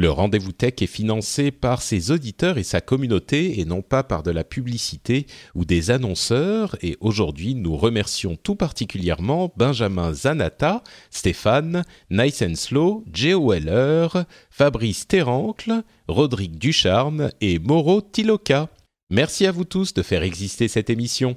Le rendez-vous tech est financé par ses auditeurs et sa communauté et non pas par de la publicité ou des annonceurs. Et aujourd'hui, nous remercions tout particulièrement Benjamin Zanata, Stéphane, Nice and Slow, Geo Weller, Fabrice Terrancle, Rodrigue Ducharme et Mauro Tiloka. Merci à vous tous de faire exister cette émission.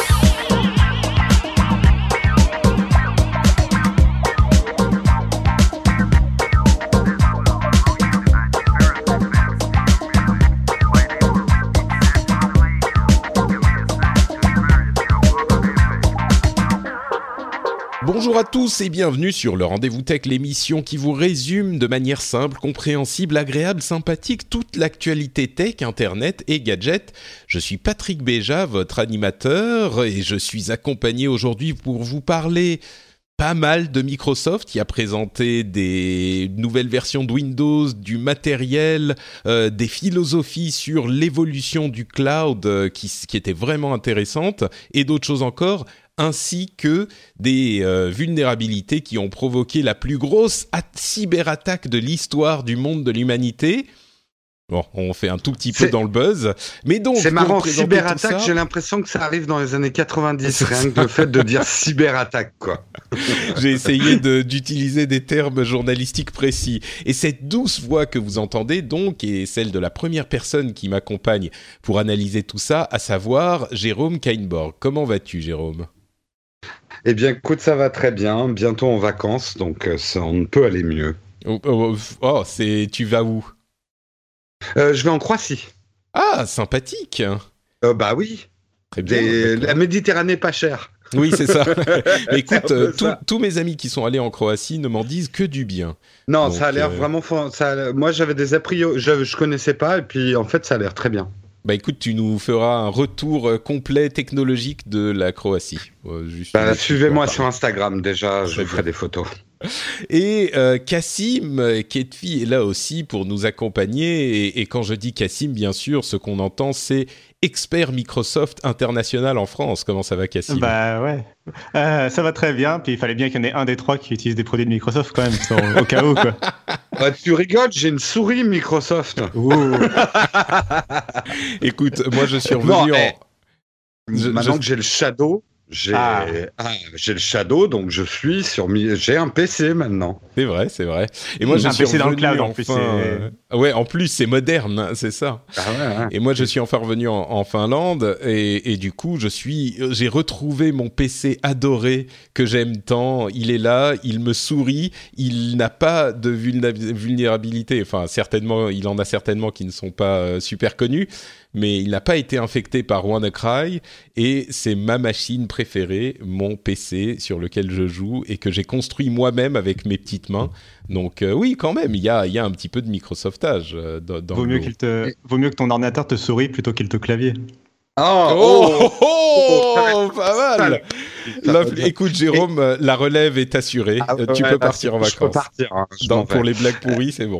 Bonjour à tous et bienvenue sur le Rendez-vous Tech, l'émission qui vous résume de manière simple, compréhensible, agréable, sympathique toute l'actualité tech, internet et gadgets. Je suis Patrick Béja, votre animateur, et je suis accompagné aujourd'hui pour vous parler pas mal de Microsoft qui a présenté des nouvelles versions de Windows, du matériel, euh, des philosophies sur l'évolution du cloud euh, qui, qui étaient vraiment intéressantes et d'autres choses encore ainsi que des euh, vulnérabilités qui ont provoqué la plus grosse cyberattaque de l'histoire du monde de l'humanité. Bon, on fait un tout petit peu dans le buzz, mais donc c'est marrant cyberattaque. J'ai l'impression que ça arrive dans les années 90, rien que le fait de dire cyberattaque, quoi. J'ai essayé d'utiliser des termes journalistiques précis. Et cette douce voix que vous entendez donc est celle de la première personne qui m'accompagne pour analyser tout ça, à savoir Jérôme Kainborg. Comment vas-tu, Jérôme? Eh bien, écoute, ça va très bien. Bientôt en vacances, donc euh, ça, on ne peut aller mieux. Oh, oh, oh c'est tu vas où? Euh, Je vais en Croatie. Ah, sympathique. Euh, bah oui. Très bien. la Méditerranée pas chère. Oui, c'est ça. écoute, tous mes amis qui sont allés en Croatie ne m'en disent que du bien. Non, ça a l'air vraiment. Ça, moi, j'avais des a priori, je, je connaissais pas, et puis en fait, ça a l'air très bien. Bah écoute, tu nous feras un retour euh, complet technologique de la Croatie. Bah, Suivez-moi sur Instagram déjà, je ferai des photos. Et euh, Cassim euh, Ketfi est là aussi pour nous accompagner. Et, et quand je dis Cassim, bien sûr, ce qu'on entend, c'est expert Microsoft international en France. Comment ça va, Cassim? Bah ouais, euh, ça va très bien. Puis il fallait bien qu'il y en ait un des trois qui utilise des produits de Microsoft quand même, au cas où quoi. Bah, tu rigoles, j'ai une souris Microsoft. Écoute, moi je suis revenu en. Eh, maintenant que j'ai le Shadow, j'ai ah. ah. j'ai le Shadow, donc je suis sur j'ai un PC maintenant. C'est vrai, c'est vrai. Et moi, je un suis PC dans le cloud en plus. Ouais, en plus c'est moderne, hein, c'est ça. Ah ouais, Et moi, je suis enfin revenu en, Finlande et, et, du coup, je suis j'ai retrouvé mon PC adoré que j'aime tant. Il est là, il me sourit, il n'a pas de vulnérabilité. Enfin, certainement, il en a certainement qui ne sont pas euh, super connus mais il n'a pas été infecté par WannaCry et c'est ma machine préférée, mon PC sur lequel je joue et que j'ai construit moi-même avec mes petites mains. Donc euh, oui, quand même, il y a, y a, un petit peu de Microsoftage euh, dans, vaut, mieux qu'il te, vaut mieux que ton ordinateur te sourie plutôt qu'il te clavier. Oh, oh, oh, oh pas mal. écoute, Jérôme, la relève est assurée. Ah, tu peux partir en vacances. Je peux partir. Hein, pour les blagues pourries, c'est bon.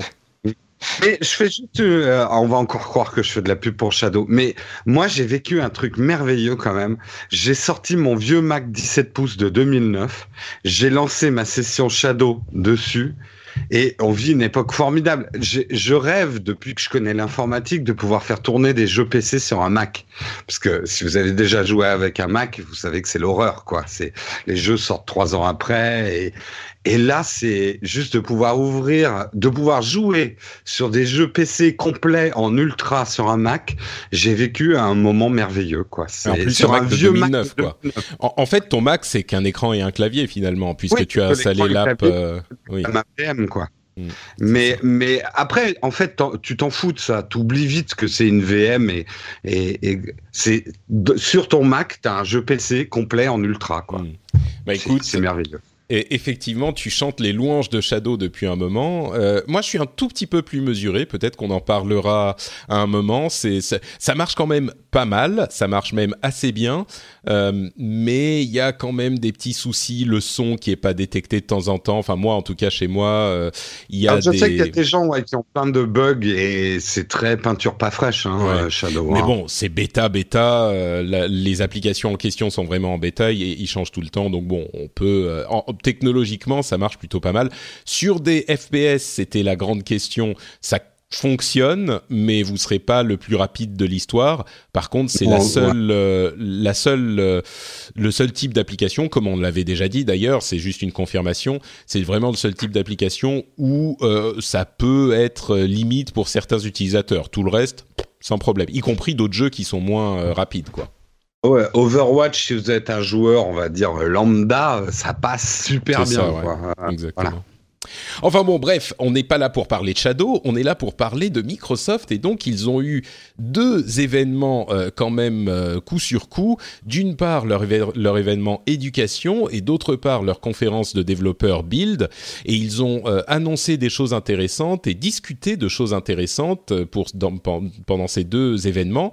Mais je fais juste, euh, on va encore croire que je fais de la pub pour Shadow, mais moi j'ai vécu un truc merveilleux quand même. J'ai sorti mon vieux Mac 17 pouces de 2009, j'ai lancé ma session Shadow dessus, et on vit une époque formidable. Je rêve, depuis que je connais l'informatique, de pouvoir faire tourner des jeux PC sur un Mac. Parce que si vous avez déjà joué avec un Mac, vous savez que c'est l'horreur, quoi. C'est les jeux sortent trois ans après et, et là, c'est juste de pouvoir ouvrir, de pouvoir jouer sur des jeux PC complets en ultra sur un Mac. J'ai vécu un moment merveilleux, quoi. En plus, sur un vieux 2009, Mac quoi. En, fait, ton Mac, c'est qu'un écran et un clavier finalement, puisque tu as installé l'app. Euh, oui. Ma PM, quoi. Mm. Mais, mais après, en fait, tu t'en fous de ça. Tu oublies vite que c'est une VM et, et, c'est sur ton Mac, tu as un jeu PC complet en ultra. Quoi. Mm. Bah, écoute, c'est merveilleux. Et effectivement, tu chantes les louanges de Shadow depuis un moment. Euh, moi, je suis un tout petit peu plus mesuré. Peut-être qu'on en parlera à un moment. C'est ça, marche quand même pas mal. Ça marche même assez bien. Euh, mais il y a quand même des petits soucis. Le son qui est pas détecté de temps en temps. Enfin, moi, en tout cas, chez moi, euh, il y a. Alors, je sais qu'il y a des gens qui ont plein de bugs et c'est très peinture pas fraîche, hein, Shadow. Mais hein. bon, c'est bêta, bêta. les applications en question sont vraiment en bêta et ils changent tout le temps. Donc bon, on peut. En, technologiquement, ça marche plutôt pas mal. Sur des FPS, c'était la grande question. Ça fonctionne, mais vous serez pas le plus rapide de l'histoire. Par contre, c'est la seule, euh, la seule, euh, le seul type d'application, comme on l'avait déjà dit d'ailleurs, c'est juste une confirmation. C'est vraiment le seul type d'application où euh, ça peut être limite pour certains utilisateurs. Tout le reste, sans problème, y compris d'autres jeux qui sont moins rapides, quoi. Ouais, Overwatch, si vous êtes un joueur, on va dire lambda, ça passe super bien. Exactement. Enfin bon, bref, on n'est pas là pour parler de Shadow, on est là pour parler de Microsoft et donc ils ont eu deux événements euh, quand même euh, coup sur coup. D'une part leur, leur, événement éducation et d'autre part leur conférence de développeurs Build et ils ont euh, annoncé des choses intéressantes et discuté de choses intéressantes pour, pendant ces deux événements.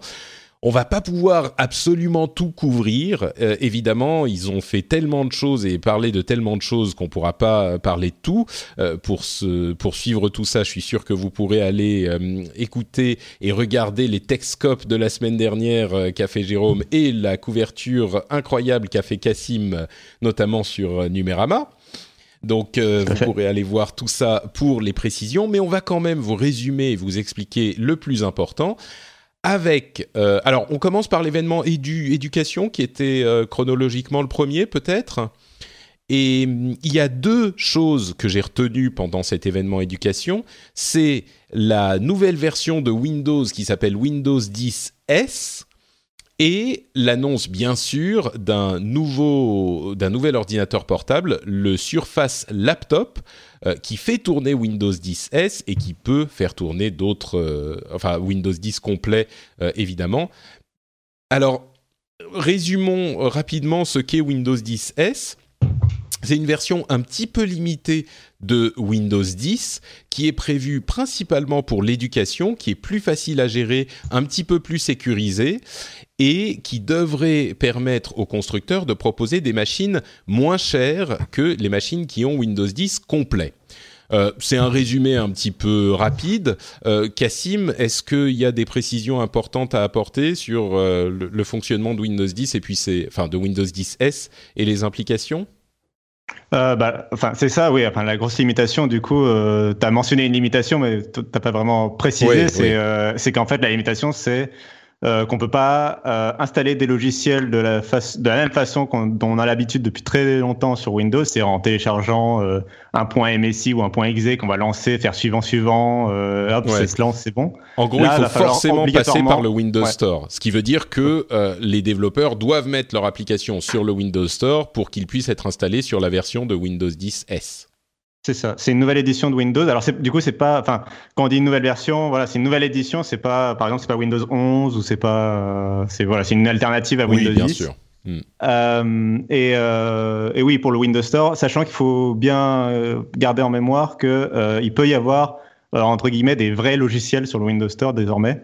On va pas pouvoir absolument tout couvrir. Euh, évidemment, ils ont fait tellement de choses et parlé de tellement de choses qu'on pourra pas parler de tout. Euh, pour, se, pour suivre tout ça, je suis sûr que vous pourrez aller euh, écouter et regarder les Techscopes de la semaine dernière qu'a fait Jérôme et la couverture incroyable qu'a fait Cassim, notamment sur Numérama. Donc vous pourrez aller voir tout ça pour les précisions, mais on va quand même vous résumer et vous expliquer le plus important Euh, alors, on commence par l'événement édu éducation, qui était euh, chronologiquement le premier, peut-être. Et mm, il y a deux choses que j'ai retenues pendant cet événement éducation. C'est la nouvelle version de Windows qui s'appelle Windows 10 S et l'annonce bien sûr d'un nouveau d'un nouvel ordinateur portable, le Surface Laptop, euh, qui fait tourner Windows 10 S et qui peut faire tourner d'autres, euh, enfin Windows 10 complet euh, évidemment. Alors résumons rapidement ce qu'est Windows 10 S. C'est une version un petit peu limitée de Windows 10 qui est prévue principalement pour l'éducation, qui est plus facile à gérer, un petit peu plus sécurisée et qui devrait permettre aux constructeurs de proposer des machines moins chères que les machines qui ont Windows 10 complet. Euh, c'est un résumé un petit peu rapide. Euh, Cassim, est-ce qu'il y a des précisions importantes à apporter sur euh, le, fonctionnement de Windows 10 et puis c'est, enfin, de Windows 10 S et les implications? Euh, bah, enfin, c'est ça, oui. Enfin, la grosse limitation, du coup, euh, tu as mentionné une limitation, mais t'as pas vraiment précisé. c'est qu'en fait, la limitation, c'est euh, qu'on peut pas euh, installer des logiciels de la, de la même façon dont on a l'habitude depuis très longtemps sur Windows, c'est en téléchargeant euh, un point MSI ou un point .exe qu'on va lancer, faire suivant suivant, euh, hop, ça se lance, c'est bon. En gros, il faut forcément passer par le Windows Store, ce qui veut dire que les développeurs doivent mettre leur application sur le Windows Store pour qu'ils puissent être installés sur la version de Windows 10 S. C'est ça. C'est une nouvelle édition de Windows. Alors du coup, c'est pas, enfin, quand on dit une nouvelle version, voilà, c'est une nouvelle édition. C'est pas, par exemple, c'est pas Windows 11 ou c'est pas, euh, c'est voilà, c'est une alternative à Windows oui, bien sûr. Hmm. Euh, et, euh, et, oui, pour le Windows Store, sachant qu'il faut bien garder en mémoire que euh, il peut y avoir entre guillemets des vrais logiciels sur le Windows Store désormais.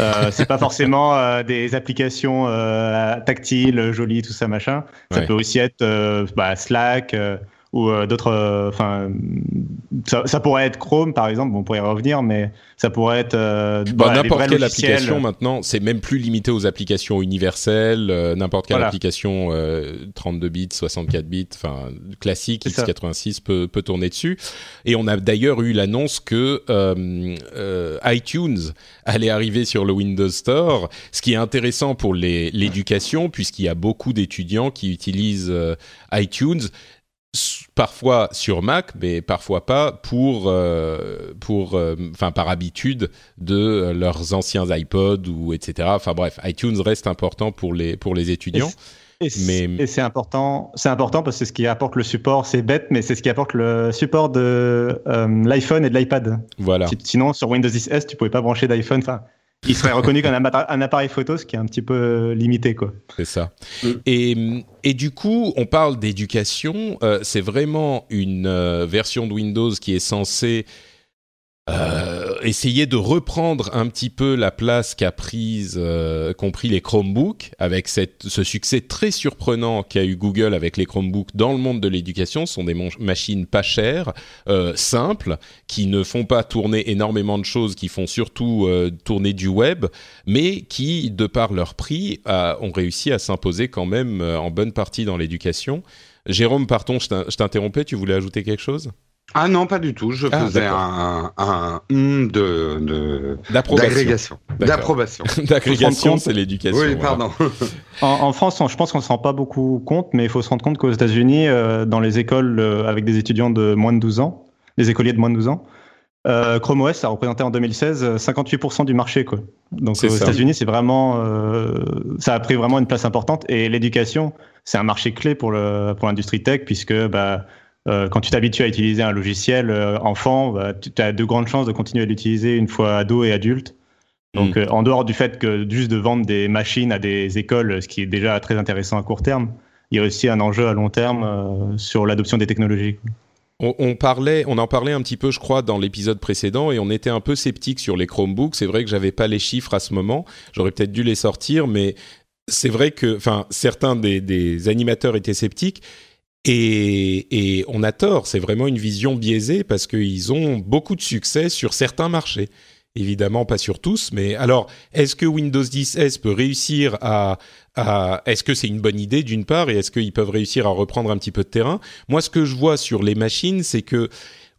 Euh, c'est pas forcément des applications tactiles, jolies, tout ça machin. Ça peut aussi être bah, Slack, ou euh, d'autres. Euh, enfin, ça, pourrait être Chrome par exemple. on pourrait y revenir, mais ça pourrait être euh, bah, n'importe quelle application maintenant. C'est même plus limité aux applications universelles. n'importe quelle application 32 bits, 64 bits, enfin classique x86 peut, peut tourner dessus. Et on a d'ailleurs eu l'annonce que iTunes allait arriver sur le Windows Store, ce qui est intéressant pour l'éducation puisqu'il y a beaucoup d'étudiants qui utilisent iTunes parfois sur Mac, mais parfois pas pour, euh, pour, euh, enfin par habitude de leurs anciens iPods ou etc. Enfin bref, iTunes reste important pour les pour les étudients. Et c'est important, c'est important parce que c'est ce qui apporte le support. C'est bête, mais c'est ce qui apporte le support de euh, l'iPhone et de l'iPad. Voilà. Sinon, sur Windows 10 S, tu pouvais pas brancher d'iPhone. Enfin, il serait reconnu comme un, appareil photo, ce qui est un petit peu limité, quoi. C'est ça. Mm. Et, et, du coup, on parle d'éducation. Euh, c'est vraiment une euh, version de Windows qui est censée euh, essayer de reprendre un petit peu la place qu'a prise, euh, compris les Chromebooks, avec cette, ce succès très surprenant qu'a eu Google avec les Chromebooks dans le monde de l'éducation. Ce sont des machines pas chères, euh, simples, qui ne font pas tourner énormément de choses, qui font surtout euh, tourner du web, mais qui, de par leur prix, ont réussi à s'imposer quand même euh, en bonne partie dans l'éducation. Jérôme, pardon, je t'interrompais, tu voulais ajouter quelque chose? Ah non, pas du tout. Je ah, faisais un, un, de d'agrégation. D'approbation. D'agrégation, c'est l'éducation. Oui, pardon. en, France, je pense qu'on ne se rend pas beaucoup compte, mais il faut se rendre compte qu'aux États-Unis, euh, dans les écoles euh, avec des étudiants de moins de 12 ans, des écoliers de moins de 12 ans, euh, Chrome OS a représenté en 2016 58% du marché. Quoi. Donc aux États-Unis, c'est vraiment, ça a pris vraiment une place importante. Et l'éducation, c'est un marché clé pour le pour l'industrie tech puisque bah euh, quand tu t'habitues à utiliser un logiciel euh, enfant, bah, tu as de grandes chances de continuer à l'utiliser une fois ado et adulte. Donc, mm. euh, en dehors du fait que juste de vendre des machines à des écoles, ce qui est déjà très intéressant à court terme, il y a aussi un enjeu à long terme sur l'adoption des technologies. On, parlait, on en parlait un petit peu, je crois, dans l'épisode précédent, et on était un peu sceptique sur les Chromebooks. C'est vrai que j'avais pas les chiffres à ce moment. J'aurais peut-être dû les sortir, mais c'est vrai que, enfin, certains des, des, animateurs étaient sceptiques. Et, on a tort, c'est vraiment une vision biaisée parce qu'ils ont beaucoup de succès sur certains marchés. Évidemment, pas sur tous, mais alors, est-ce que Windows 10 S peut réussir à... est-ce que c'est une bonne idée d'une part, et est-ce qu'ils peuvent réussir à reprendre un petit peu de terrain? Moi, ce que je vois sur les machines, c'est que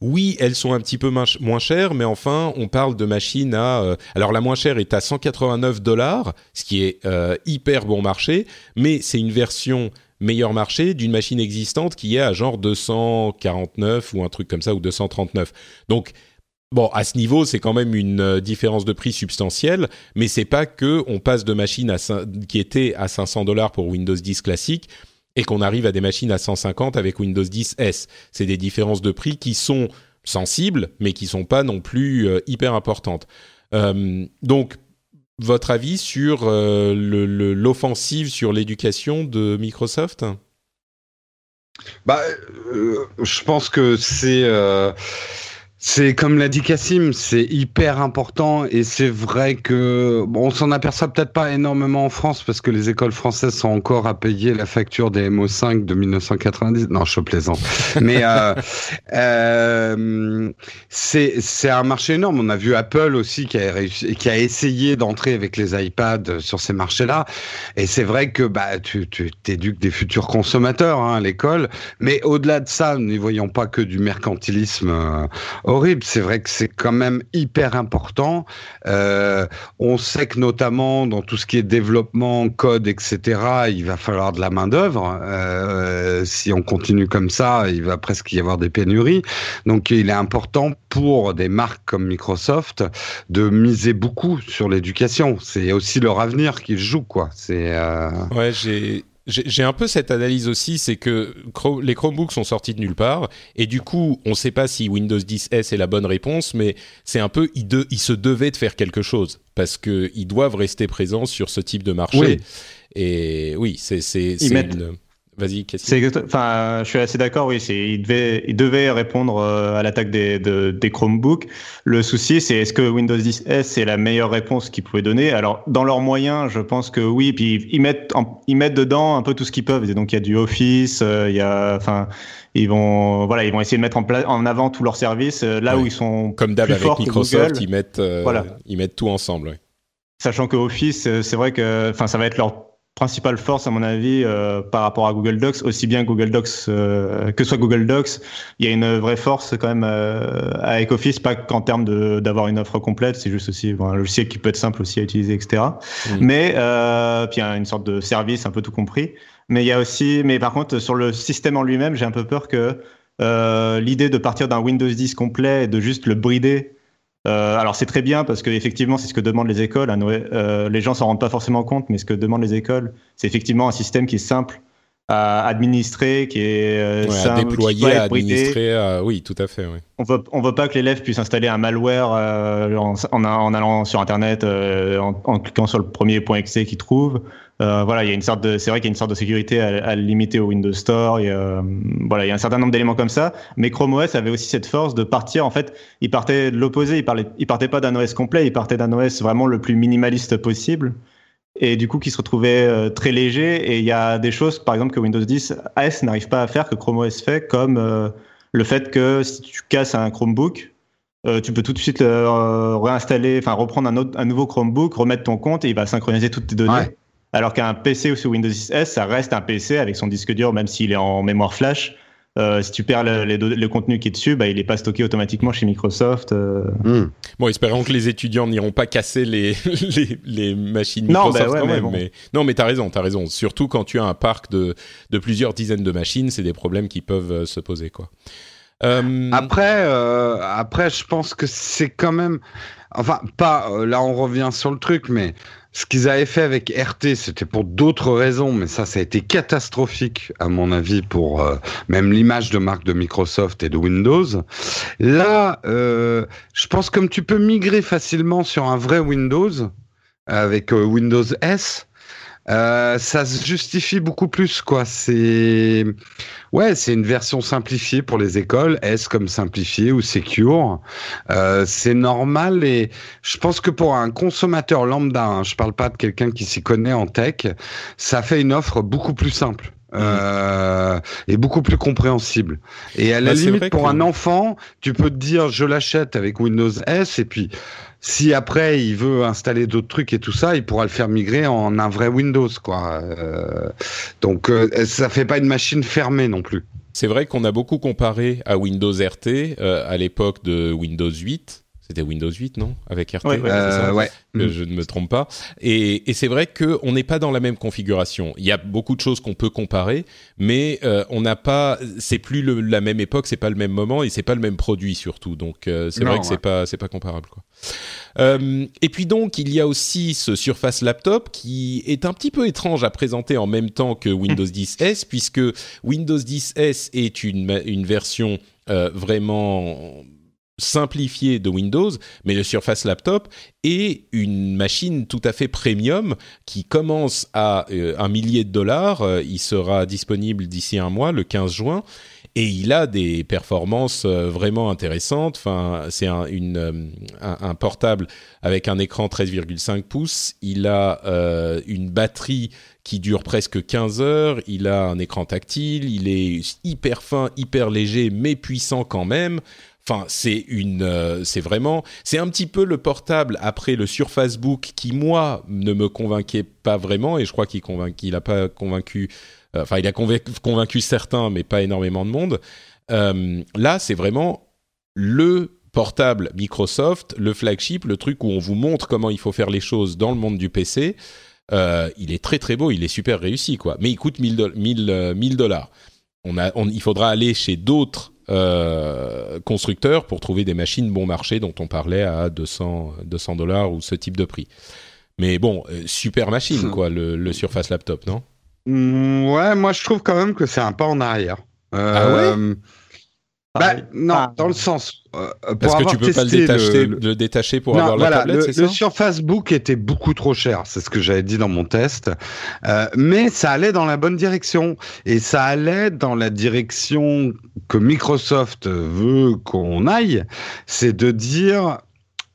oui, elles sont un petit peu moins chères, mais enfin, on parle de machines à... Euh, alors la moins chère est à 189 dollars, ce qui est euh, hyper bon marché, mais c'est une version meilleur marché d'une machine existante qui est à genre 249 ou un truc comme ça ou 239. Donc Bon, à ce niveau, c'est quand même une euh, différence de prix substantielle, mais c'est pas que on passe de machines qui étaient à 500 dollars pour Windows 10 classique et qu'on arrive à des machines à 150 avec Windows 10 S. C'est des différences de prix qui sont sensibles, mais qui sont pas non plus euh, hyper importantes. Euh, donc, votre avis sur euh, l'offensive sur l'éducation de Microsoft? Bah, euh, je pense que c'est euh, c'est comme l'a dit Cassim, c'est hyper important et c'est vrai que bon, on s'en aperçoit peut-être pas énormément en France parce que les écoles françaises sont encore à payer la facture des MO5 de 1990. Non, je plaisante. Mais euh, euh, c'est c'est un marché énorme. On a vu Apple aussi qui a réussi, qui a essayé d'entrer avec les iPads sur ces marchés-là. Et c'est vrai que bah tu tu t'éduques des futurs consommateurs hein, à l'école. Mais au-delà de ça, n'y voyons pas que du mercantilisme. Euh, C'est vrai que c'est quand même hyper important. Euh, on sait que notamment dans tout ce qui est développement, code, etc., il va falloir de la main d'œuvre. Euh, si on continue comme ça, il va presque y avoir des pénuries. Donc, il est important pour des marques comme Microsoft de miser beaucoup sur l'éducation. C'est aussi leur avenir qu'ils jouent, quoi. C'est. Euh... Ouais, j'ai j'ai un peu cette analyse aussi, c'est que les Chromebooks sont sortis de nulle part, et du coup, on ne sait pas si Windows 10 S est la bonne réponse, mais c'est un peu, ils, se devaient de faire quelque chose, parce qu'ils doivent rester présents sur ce type de marché. Et oui, c'est une... Vas-y, Enfin, je suis assez d'accord. Oui, c'est il devait, il devait répondre euh, à l'attaque des, des Chromebooks. Le souci, c'est est-ce que Windows 10 S c'est la meilleure réponse qu'ils pouvaient donner? Alors, dans leurs moyens, je pense que oui. Puis ils mettent, ils mettent dedans un peu tout ce qu'ils peuvent. Et donc il y a du Office, euh, il y a, enfin, ils vont, voilà, ils vont essayer de mettre en, place, en avant tous leurs services euh, là où ils sont comme d'hab avec Microsoft, ils mettent, voilà. ils mettent tout ensemble. Sachant que Office, c'est vrai que, enfin, ça va être leur principale force, à mon avis, euh, par rapport à Google Docs, aussi bien Google Docs euh, que soit Google Docs, il y a une vraie force quand même euh, avec Office, pas qu'en termes d'avoir une offre complète, c'est juste aussi bon, un logiciel qui peut être simple aussi à utiliser, etc. Mm. Mais puis il y a une sorte de service, un peu tout compris. Mais il y a aussi, mais par contre, sur le système en lui-même, j'ai un peu peur que l'idée de partir d'un Windows 10 complet et de juste le brider Euh, alors c'est très bien parce que effectivement c'est ce que demandent les écoles. Euh, les gens s'en rendent pas forcément compte, mais ce que demandent les écoles, c'est effectivement un système qui est simple à administrer, qui est euh, simple, à déployer, à administrer. oui, tout à fait. Oui. On veut on veut pas que l'élève puisse installer un malware en, en, allant sur internet, en, en, cliquant sur le premier point .exe qu'il trouve. Euh, voilà, il y a une sorte de, c'est vrai qu'il y a une sorte de sécurité à, à limiter au Windows Store. Il y a, voilà, il y a un certain nombre d'éléments comme ça. Mais Chrome OS avait aussi cette force de partir. En fait, il partait de l'opposé. Il parlait, il partait pas d'un OS complet. Il partait d'un OS vraiment le plus minimaliste possible. Et du coup, qui se retrouvait euh, très léger. Et il y a des choses, par exemple, que Windows 10 S n'arrive pas à faire que Chrome OS fait, comme euh, le fait que si tu casses un Chromebook, tu peux tout de suite réinstaller, enfin reprendre un, autre, un nouveau Chromebook, remettre ton compte et il va synchroniser toutes tes données. Alors qu'un PC sous Windows 10 S, ça reste un PC avec son disque dur, même s'il est en mémoire flash. Euh, si tu perds le, contenu qui est dessus, bah, il n'est pas stocké automatiquement chez Microsoft. Euh. Hmm. Bon, espérons que les étudiants n'iront pas casser les, les, machines Microsoft bah quand même. Mais, Non, mais tu as raison, tu as raison. Surtout quand tu as un parc de, de plusieurs dizaines de machines, c'est des problèmes qui peuvent euh, se poser. quoi. Après, après, je pense que c'est quand même... Enfin, pas... là, on revient sur le truc, mais ce qu'ils avaient fait avec RT, c'était pour d'autres raisons, mais ça, ça a été catastrophique, à mon avis, pour euh, même l'image de marque de Microsoft et de Windows. Là, euh, je pense comme tu peux migrer facilement sur un vrai Windows, avec euh, Windows S, euh, ça se justifie beaucoup plus, quoi. C'est ouais, c'est une version simplifiée pour les écoles, S comme simplifié ou secure. Euh, c'est normal et je pense que pour un consommateur lambda, hein, je parle pas de quelqu'un qui s'y connaît en tech, ça fait une offre beaucoup plus simple. Euh, et beaucoup plus compréhensible. Et à la bah, limite, pour un enfant, tu peux te dire, je l'achète avec Windows S, et puis si après il veut installer d'autres trucs et tout ça, il pourra le faire migrer en un vrai Windows, quoi. Euh, donc euh, ça fait pas une machine fermée non plus. C'est vrai qu'on a beaucoup comparé à Windows RT euh, à l'époque de Windows 8 c'était Windows 8, non? Avec RT, ouais, euh, ouais. Que je ne me trompe pas. Et, et c'est vrai qu'on n'est pas dans la même configuration. Il y a beaucoup de choses qu'on peut comparer, mais euh, on n'a pas. C'est plus le, la même époque, c'est pas le même moment et c'est pas le même produit surtout. Donc euh, c'est vrai que c'est pas c'est pas comparable quoi. Euh, et puis donc il y a aussi ce Surface Laptop qui est un petit peu étrange à présenter en même temps que Windows 10s puisque Windows 10s est une une version euh, vraiment simplifié de Windows, mais le Surface Laptop est une machine tout à fait premium qui commence à euh, un millier de dollars. Euh, il sera disponible d'ici un mois, le 15 juin. Et il a des performances euh, vraiment intéressantes. Enfin, c'est un, un, portable avec un écran 13,5 pouces. Il a une batterie qui dure presque 15 heures. Il a un écran tactile. Il est hyper fin, hyper léger, mais puissant quand même. Enfin, c'est une, euh, c'est vraiment, c'est un petit peu le portable après le Surface Book qui moi ne me convainquait pas vraiment et je crois qu'il a pas convaincu, euh, enfin il a convaincu, certains mais pas énormément de monde. Euh, là, c'est vraiment le portable Microsoft, le flagship, le truc où on vous montre comment il faut faire les choses dans le monde du PC. il est très très beau, il est super réussi quoi, mais il coûte 1000 dollars. On a, il faudra aller chez d'autres euh, constructeurs pour trouver des machines bon marché dont on parlait à 200 200 dollars ou ce type de prix. Mais bon, euh, super machine quoi, le, Surface Laptop, non? Mmh, Ouais, moi je trouve quand même que c'est un pas en arrière. ah ouais? Euh, bah, non, ah. dans le sens. Euh, Parce que tu peux pas le détacher, le, détacher pour avoir la tablette, c'est ça? Le Surface Book était beaucoup trop cher, c'est ce que j'avais dit dans mon test. Euh, mais ça allait dans la bonne direction. Et ça allait dans la direction que Microsoft veut qu'on aille. C'est de dire,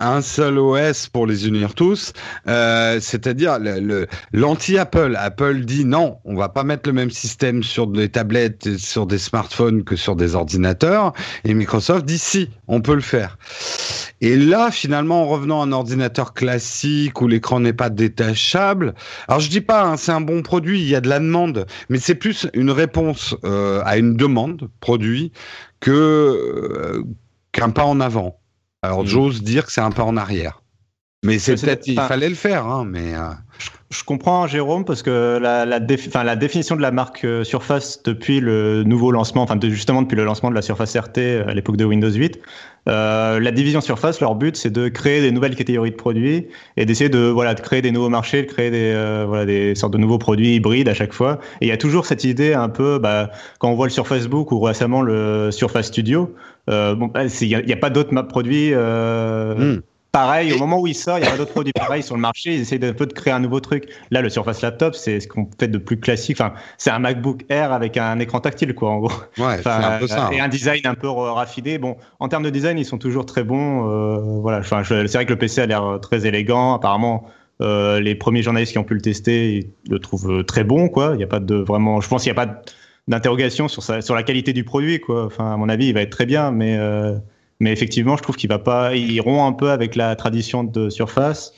un seul OS pour les unir tous, euh, c'est-à-dire l'anti-Apple. Apple dit non, on va pas mettre le même système sur des tablettes, sur des smartphones que sur des ordinateurs. Et Microsoft dit si, on peut le faire. Et là, finalement, en revenant à un ordinateur classique où l'écran n'est pas détachable, alors je dis pas, hein, c'est un bon produit, il y a de la demande, mais c'est plus une réponse euh, à une demande produit euh, qu'un pas en avant. Alors, mm. j'ose dire que c'est un pas en arrière. Mais c'est peut-être, il fallait le faire, hein, mais. Euh, je comprends Jérôme parce que la, la, la définition de la marque euh, Surface depuis le nouveau lancement, enfin justement depuis le lancement de la Surface RT euh, à l'époque de Windows 8, euh, la division Surface, leur but c'est de créer des nouvelles catégories de produits et d'essayer de voilà de créer des nouveaux marchés, de créer des voilà des sortes de nouveaux produits hybrides à chaque fois. Et il y a toujours cette idée un peu, bah, quand on voit le Surface Book ou récemment le Surface Studio, euh, bon, il n'y a, a, pas d'autres produits. Euh, hmm. Pareil, au moment où il sort, il y a pas d'autres produits pareils sur le marché. Ils essayent un peu de créer un nouveau truc. Là, le Surface Laptop, c'est ce qu'on fait de plus classique. Enfin, c'est un MacBook Air avec un écran tactile, quoi, en gros. Ouais, c'est un peu ça. Et un design un peu raffiné. Bon, en termes de design, ils sont toujours très bons. Euh, voilà. Enfin, c'est vrai que le PC a l'air très élégant. Apparemment, euh, les premiers journalistes qui ont pu le tester ils le trouvent très bon, quoi. Il n'y a pas de vraiment. Je pense qu'il n'y a pas d'interrogation sur, sur la qualité du produit, quoi. Enfin, à mon avis, il va être très bien, mais. Euh, mais effectivement, je trouve qu'il va pas, ils iront un peu avec la tradition de Surface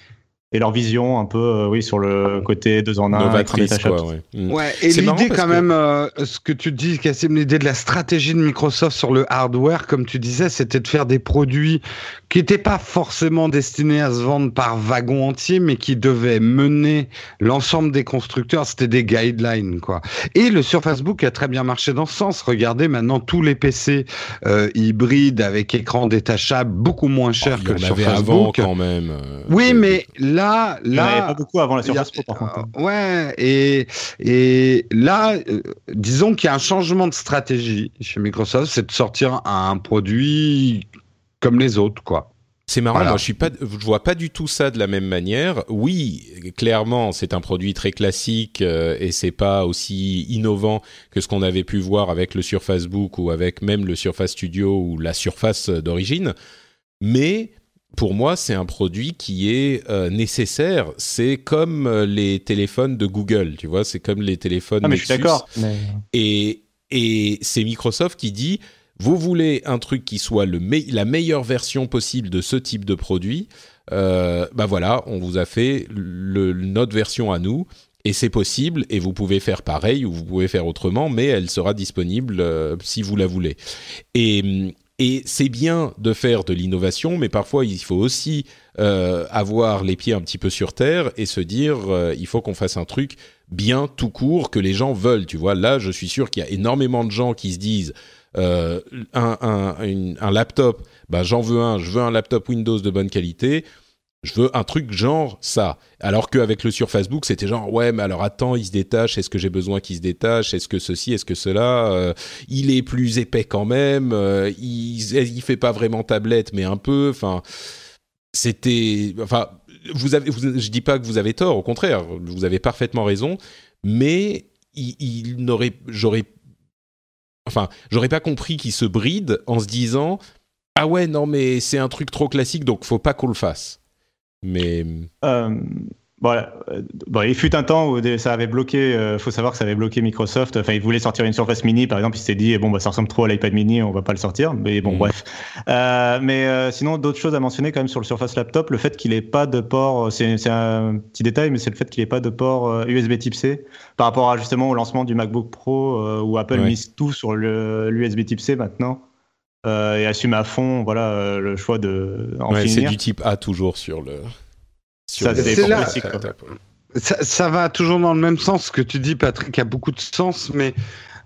et leur vision un peu, euh, oui, sur le côté deux en un. Novatrice, quoi, ouais. Mm. ouais. et l'idée quand même, euh, ce que tu dis, Cassim, l'idée de la stratégie de Microsoft sur le hardware, comme tu disais, c'était de faire des produits qui n'étaient pas forcément destinés à se vendre par wagon entier, mais qui devaient mener l'ensemble des constructeurs. C'était des guidelines, quoi. Et le Surface Book a très bien marché dans ce sens. Regardez maintenant tous les PC euh, hybrides avec écran détachable, beaucoup moins cher oh, que le Surface avant, Book. quand même. oui, mais là, là, il n'y avait pas beaucoup avant la Surface Pro, par contre. Euh, ouais, et, et là, euh, disons qu'il y a un changement de stratégie chez Microsoft, c'est de sortir un produit comme les autres, quoi. C'est marrant, moi je suis pas, je vois pas du tout ça de la même manière. Oui, clairement, c'est un produit très classique euh, et c'est pas aussi innovant que ce qu'on avait pu voir avec le Surface Book ou avec même le Surface Studio ou la Surface d'origine. Mais pour moi, c'est un produit qui est euh, nécessaire. C'est comme euh, les téléphones de Google, tu vois, c'est comme les téléphones. Ah, mais je suis d'accord. Et, et c'est Microsoft qui dit vous voulez un truc qui soit le la meilleure version possible de ce type de produit, euh, bah voilà, on vous a fait le, notre version à nous. Et c'est possible, et vous pouvez faire pareil ou vous pouvez faire autrement, mais elle sera disponible euh, si vous la voulez. Et, et c'est bien de faire de l'innovation, mais parfois il faut aussi euh, avoir les pieds un petit peu sur terre et se dire euh, il faut qu'on fasse un truc bien tout court que les gens veulent. Tu vois, là, je suis sûr qu'il y a énormément de gens qui se disent euh, un, un, un, laptop, bah, j'en veux un, je veux un laptop Windows de bonne qualité je veux un truc genre ça. Alors qu'avec le sur Facebook, c'était genre ouais, mais alors attends, il se détache. Est-ce que j'ai besoin qu'il se détache Est-ce que ceci Est-ce que cela euh, Il est plus épais quand même. Euh, il il fait pas vraiment tablette, mais un peu. Enfin, c'était. Enfin, vous avez. je dis pas que vous avez tort. Au contraire, vous avez parfaitement raison. Mais il, il n'aurait. J'aurais. Enfin, j'aurais pas compris qu'il se bride en se disant ah ouais non mais c'est un truc trop classique donc faut pas qu'on le fasse. Mais. Euh, voilà. Bon, il fut un temps où ça avait bloqué. Il euh, faut savoir que ça avait bloqué Microsoft. Enfin, ils voulaient sortir une Surface Mini, par exemple. Ils s'est dit bon, bah, ça ressemble trop à l'iPad Mini, on va pas le sortir. Mais bon, mm. bref. Euh, mais euh, sinon, d'autres choses à mentionner quand même sur le Surface Laptop. Le fait qu'il ait pas de port, c'est un petit détail, mais c'est le fait qu'il ait pas de port USB Type C par rapport à justement au lancement du MacBook Pro où Apple mise tout sur l'USB Type C maintenant. Euh, et assume à fond voilà euh, le choix de en ouais, C'est du type A toujours sur le. Sur ça, ça, ça, va toujours dans le même sens. Ce que tu dis, Patrick, a beaucoup de sens, mais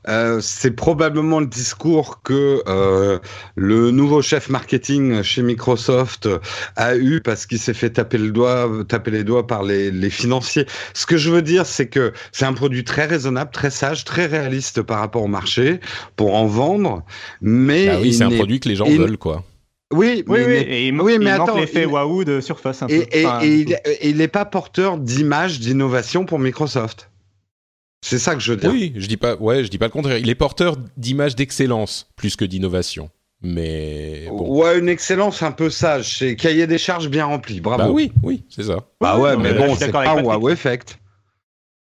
euh, c'est probablement le discours que euh, le nouveau chef marketing chez Microsoft a eu parce qu'il s'est fait taper le doigt, taper les doigts par les, les financiers. Ce que je veux dire, c'est que c'est un produit très raisonnable, très sage, très réaliste par rapport au marché pour en vendre, mais ah oui, c'est un produit que les gens veulent, quoi. Oui, oui, oui, et il, oui, mais attends, l'effet waouh de surface. Un et, peu. Et, et, il n'est pas porteur d'image d'innovation pour Microsoft. C'est ça que je dis. Oui, je dis pas, ouais, je dis pas le contraire. Il est porteur d'images d'excellence plus que d'innovation. Mais bon. ouais, une excellence un peu sage. C'est cahier des charges bien rempli. Bravo. Bah oui, oui, c'est ça. Bah ouais, mais, bon, c'est pas un wow effect.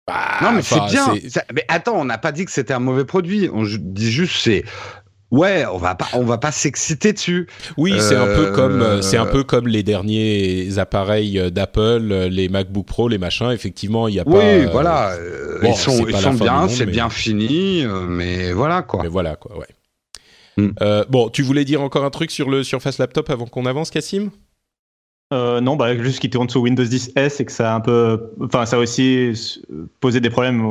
Bah, non, mais c'est bien. Mais attends, on n'a pas dit que c'était un mauvais produit. On dit juste c'est Ouais, on va pas, on va pas s'exciter dessus. Oui, c'est un peu comme, euh, c'est un peu comme les derniers appareils d'Apple, les MacBook Pro, les machins. Effectivement, il y a pas. Oui, voilà, ils sont, ils sont bien, c'est bien fini, euh, mais voilà quoi. Mais voilà quoi, ouais. Hmm. Euh, bon, tu voulais dire encore un truc sur le Surface Laptop avant qu'on avance, Cassim? Euh, non, bah, juste qu'il tourne sous Windows 10 S et que ça a un peu, enfin, ça a aussi posé des problèmes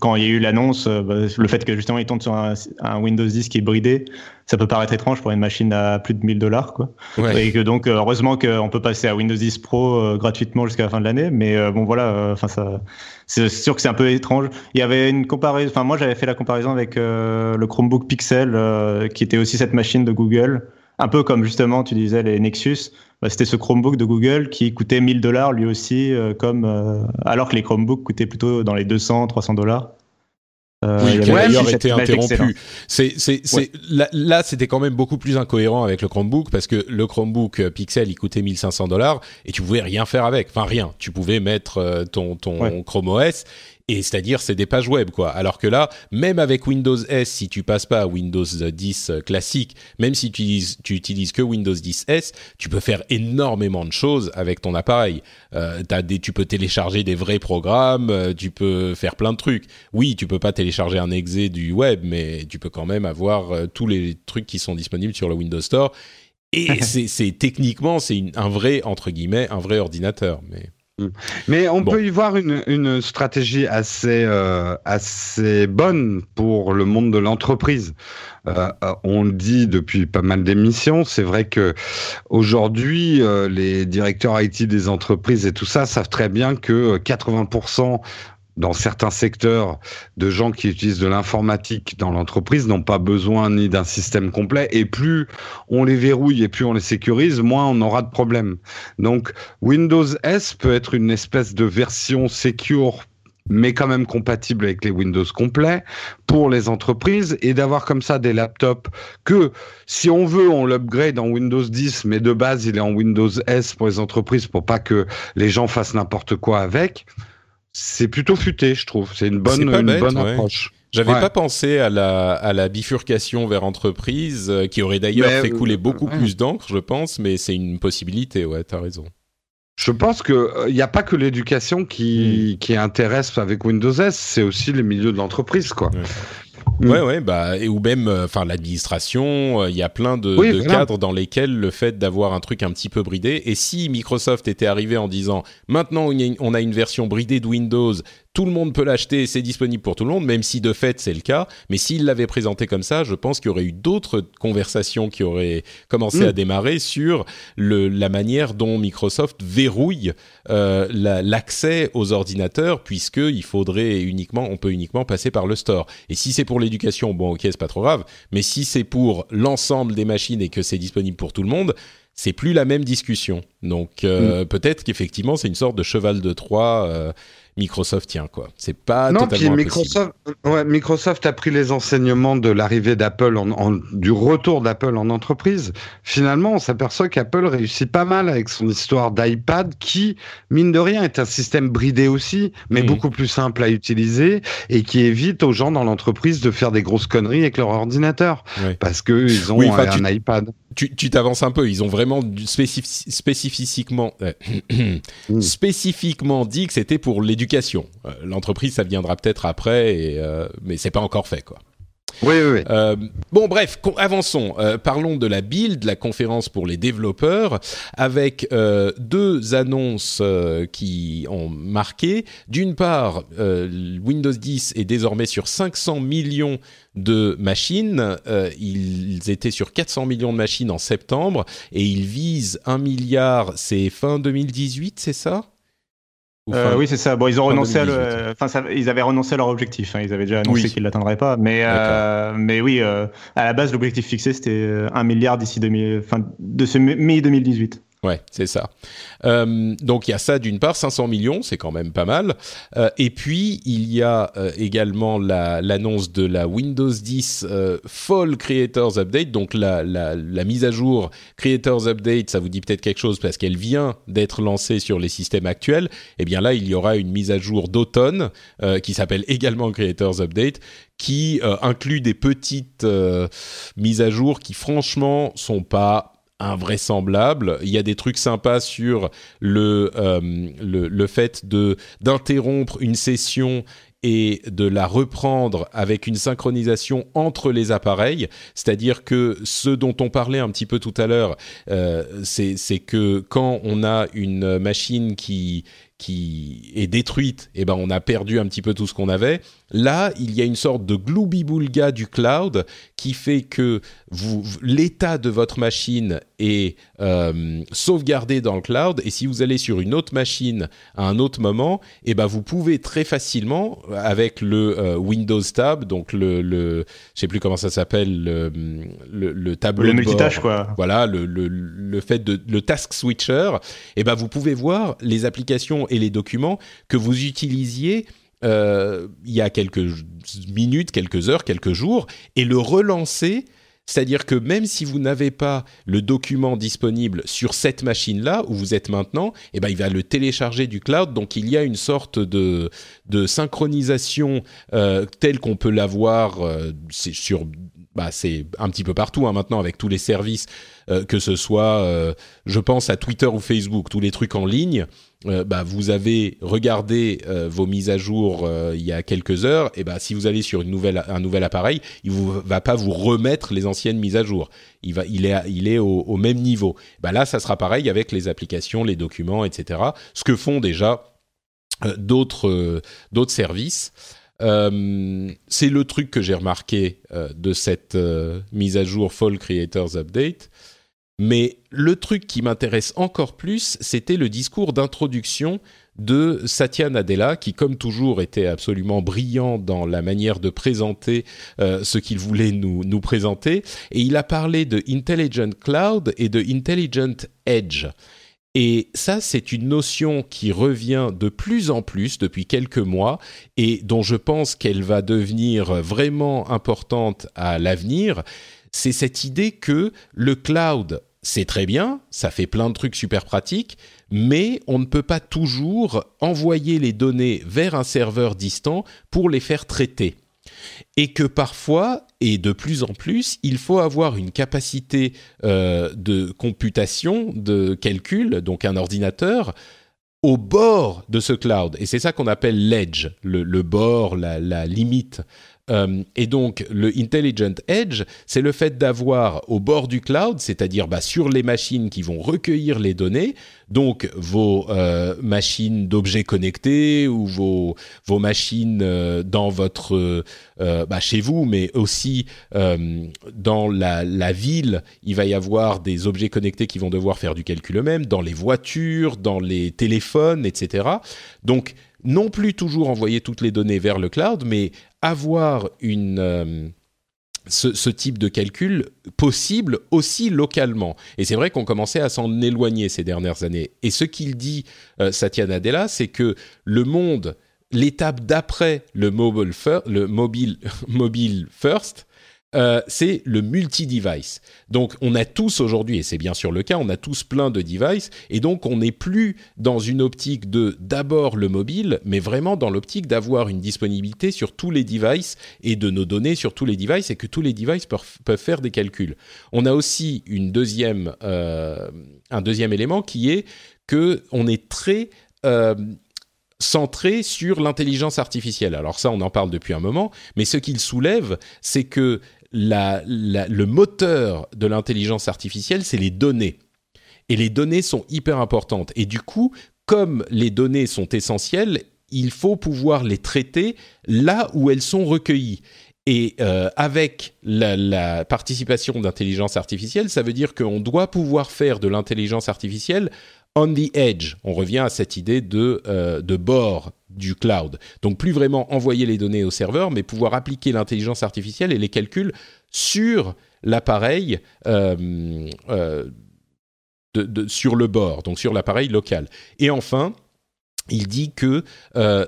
quand il y a eu l'annonce. Euh, bah, le fait que justement il tourne sur un, Windows 10 qui est bridé, ça peut paraître étrange pour une machine à plus de 1000 dollars, quoi. Et que donc, euh, heureusement qu'on peut passer à Windows 10 Pro gratuitement jusqu'à la fin de l'année. Mais bon, voilà, enfin, ça, c'est sûr que c'est un peu étrange. Il y avait une comparaison, enfin, moi j'avais fait la comparaison avec le Chromebook Pixel, qui était aussi cette machine de Google un peu comme justement tu disais les Nexus, bah, c'était ce Chromebook de Google qui coûtait 1000 dollars lui aussi, euh, comme euh, alors que les Chromebooks coûtaient plutôt dans les 200, 300 dollars. Euh, oui, qui a été interrompu. C'est, c'est, c'est, là, c'était quand même beaucoup plus incohérent avec le Chromebook parce que le Chromebook Pixel, il coûtait 1500 dollars et tu pouvais rien faire avec. Enfin, rien. Tu pouvais mettre ton, ton Chrome OS et c'est-à-dire c'est des pages web quoi. Alors que là, même avec Windows S, si tu passes pas à Windows 10 euh, classique, même si tu utilises, tu utilises que Windows 10 S, tu peux faire énormément de choses avec ton appareil. Euh, as des, tu peux télécharger des vrais programmes, euh, tu peux faire plein de trucs. Oui, tu peux pas télécharger un exe du web, mais tu peux quand même avoir euh, tous les trucs qui sont disponibles sur le Windows Store. Et c'est techniquement c'est un vrai entre guillemets un vrai ordinateur, mais. Mais on peut y voir une, une stratégie assez, euh, assez bonne pour le monde de l'entreprise. Euh, euh, on le dit depuis pas mal d'émissions, c'est vrai que aujourd'hui, les directeurs IT des entreprises et tout ça savent très bien que 80% dans certains secteurs de gens qui utilisent de l'informatique dans l'entreprise n'ont pas besoin ni d'un système complet et plus on les verrouille et plus on les sécurise, moins on aura de problèmes. Donc Windows S peut être une espèce de version secure mais quand même compatible avec les Windows complets pour les entreprises et d'avoir comme ça des laptops que si on veut on l'upgrade en Windows 10 mais de base il est en Windows S pour les entreprises pour pas que les gens fassent n'importe quoi avec c'est plutôt futé, je trouve. C'est une bonne, une bonne approche. J'avais pas pensé à la, à la bifurcation vers entreprise, euh, qui aurait d'ailleurs fait couler euh, beaucoup plus d'encre, je pense, mais c'est une possibilité, ouais, t'as raison. Je pense que il euh, n'y a pas que l'éducation qui, hmm. qui intéresse avec Windows S, c'est aussi les milieux de l'entreprise, quoi. Mm. Ouais, ouais, bah, et, ou même, euh, enfin, l'administration, euh, il y a plein de, de cadres dans lesquels le fait d'avoir un truc un petit peu bridé, et si Microsoft était arrivé en disant, maintenant on a une version bridée de Windows, tout le monde peut l'acheter, c'est disponible pour tout le monde, même si de fait c'est le cas. Mais s'il l'avait présenté comme ça, je pense qu'il y aurait eu d'autres conversations qui auraient commencé à mm. démarrer sur le, la manière dont Microsoft verrouille euh, l'accès aux ordinateurs, puisqu'il faudrait uniquement, on peut uniquement passer par le store. Et si c'est pour l'éducation, bon ok, c'est pas trop grave. Mais si c'est pour l'ensemble des machines et que c'est disponible pour tout le monde, c'est plus la même discussion. Donc euh, mm. peut-être qu'effectivement c'est une sorte de cheval de Troie. Euh, Microsoft tient quoi. C'est pas non, totalement puis Microsoft, ouais, Microsoft a pris les enseignements de l'arrivée d'Apple, en, du retour d'Apple en entreprise. Finalement, on s'aperçoit qu'Apple réussit pas mal avec son histoire d'iPad, qui mine de rien est un système bridé aussi, mais mmh. beaucoup plus simple à utiliser et qui évite aux gens dans l'entreprise de faire des grosses conneries avec leur ordinateur, parce que ils ont un, iPad tu t'avances un peu. Ils ont vraiment spécifiquement, euh, mmh. spécifiquement dit que c'était pour l'éducation. Euh, l'entreprise, ça viendra peut-être après, et, euh, mais c'est pas encore fait, quoi. Oui, oui, oui. Euh, bon, bref, avançons. Euh, parlons de la build, la conférence pour les développeurs, avec euh, deux annonces qui ont marqué. D'une part, Windows 10 est désormais sur 500 millions de machines. ils étaient sur 400 millions de machines en septembre et ils visent 1 milliard, c'est fin 2018, c'est ça? Euh, oui, c'est ça. Bon, ils ont renoncé, à le... enfin, ils avaient renoncé à leur objectif. Hein. Ils avaient déjà annoncé qu'ils l'attendraient pas. Mais, euh, mais oui, euh, à la base, l'objectif fixé c'était un milliard d'ici 2000, enfin, de ce mai 2018. Ouais, c'est ça. Euh, donc il y a ça d'une part, 500 millions, c'est quand même pas mal. Euh, et puis il y a euh, également l'annonce de la Windows 10 Fall Creators Update, donc la, la, mise à jour Creators Update, ça vous dit peut-être quelque chose parce qu'elle vient d'être lancée sur les systèmes actuels. Et eh bien là, il y aura une mise à jour d'automne qui s'appelle également Creators Update, qui inclut des petites mises à jour qui franchement sont pas invraisemblable. Il y a des trucs sympas sur le, euh, le, le, fait d'interrompre une session et de la reprendre avec une synchronisation entre les appareils. C'est-à-dire que ce dont on parlait un petit peu tout à l'heure, euh, c'est que quand on a une machine qui qui est détruite, eh ben on a perdu un petit peu tout ce qu'on avait. Là, il y a une sorte de glooby-boulga du cloud qui fait que l'état de votre machine est euh, sauvegardé dans le cloud et si vous allez sur une autre machine à un autre moment, eh ben vous pouvez très facilement avec le euh, Windows Tab, donc le, le je sais plus comment ça s'appelle le, le, tableau le multitâche quoi. Voilà le, le, le fait de le task switcher, eh ben vous pouvez voir les applications et les documents que vous utilisiez euh, il y a quelques minutes, quelques heures, quelques jours, et le relancer. C'est-à-dire que même si vous n'avez pas le document disponible sur cette machine-là où vous êtes maintenant, eh ben il va le télécharger du cloud. Donc il y a une sorte de, de synchronisation euh, telle qu'on peut l'avoir euh, sur bah, c'est un petit peu partout hein, maintenant avec tous les services, euh, que ce soit, euh, je pense à Twitter ou Facebook, tous les trucs en ligne. Euh, bah, vous avez regardé vos mises à jour il y a quelques heures, et bah, si vous allez sur une nouvelle, un nouvel appareil, il ne va pas vous remettre les anciennes mises à jour. Il, va, il est, il est au, au même niveau. Bah, là, ça sera pareil avec les applications, les documents, etc. Ce que font déjà d'autres d'autres services. Euh, c'est le truc que j'ai remarqué euh, de cette euh, mise à jour Fall Creators Update. Mais le truc qui m'intéresse encore plus, c'était le discours d'introduction de Satya Nadella, qui, comme toujours, était absolument brillant dans la manière de présenter ce qu'il voulait nous, nous présenter. Et il a parlé de Intelligent Cloud et de Intelligent Edge. Et ça, c'est une notion qui revient de plus en plus depuis quelques mois et dont je pense qu'elle va devenir vraiment importante à l'avenir. C'est cette idée que le cloud, c'est très bien, ça fait plein de trucs super pratiques, mais on ne peut pas toujours envoyer les données vers un serveur distant pour les faire traiter et que parfois, et de plus en plus, il faut avoir une capacité euh, de computation, de calcul, donc un ordinateur, au bord de ce cloud. Et c'est ça qu'on appelle l'edge, le, bord, la limite euh, et donc, le Intelligent Edge, c'est le fait d'avoir au bord du cloud, c'est-à-dire bah, sur les machines qui vont recueillir les données, donc vos euh, machines d'objets connectés ou vos, vos machines euh, dans votre, bah, chez vous, mais aussi dans la, la, ville, il va y avoir des objets connectés qui vont devoir faire du calcul eux-mêmes, dans les voitures, dans les téléphones, etc. Donc, non plus toujours envoyer toutes les données vers le cloud, mais avoir une, euh, ce, type de calcul possible aussi localement. Et c'est vrai qu'on commençait à s'en éloigner ces dernières années. Et ce qu'il dit, euh, Satya Nadella, c'est que le monde, l'étape d'après le mobile, le mobile, mobile first, euh, c'est le multi-device. Donc on a tous aujourd'hui, et c'est bien sûr le cas, on a tous plein de devices, et donc on n'est plus dans une optique de d'abord le mobile, mais vraiment dans l'optique d'avoir une disponibilité sur tous les devices et de nos données sur tous les devices, et que tous les devices peuvent, faire des calculs. On a aussi une deuxième, euh, un deuxième élément qui est que on est très euh, centré sur l'intelligence artificielle. Alors ça, on en parle depuis un moment, mais ce qu'il soulève, c'est que le moteur de l'intelligence artificielle, c'est les données. Et les données sont hyper importantes. Et du coup, comme les données sont essentielles, il faut pouvoir les traiter là où elles sont recueillies. Et euh, avec la, participation d'intelligence artificielle, ça veut dire qu'on doit pouvoir faire de l'intelligence artificielle on the edge. On revient à cette idée de, euh, de bord du cloud. Donc plus vraiment envoyer les données au serveur, mais pouvoir appliquer l'intelligence artificielle et les calculs sur l'appareil euh, euh, sur le bord, donc sur l'appareil local. Et enfin, il dit que euh,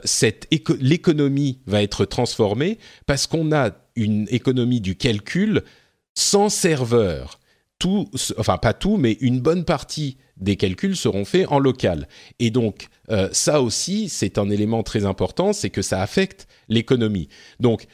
l'économie va être transformée parce qu'on a une économie du calcul sans serveur. Tout, enfin pas tout, mais une bonne partie des calculs seront faits en local. Et donc, euh, ça aussi, c'est un élément très important, c'est que ça affecte l'économie. Donc,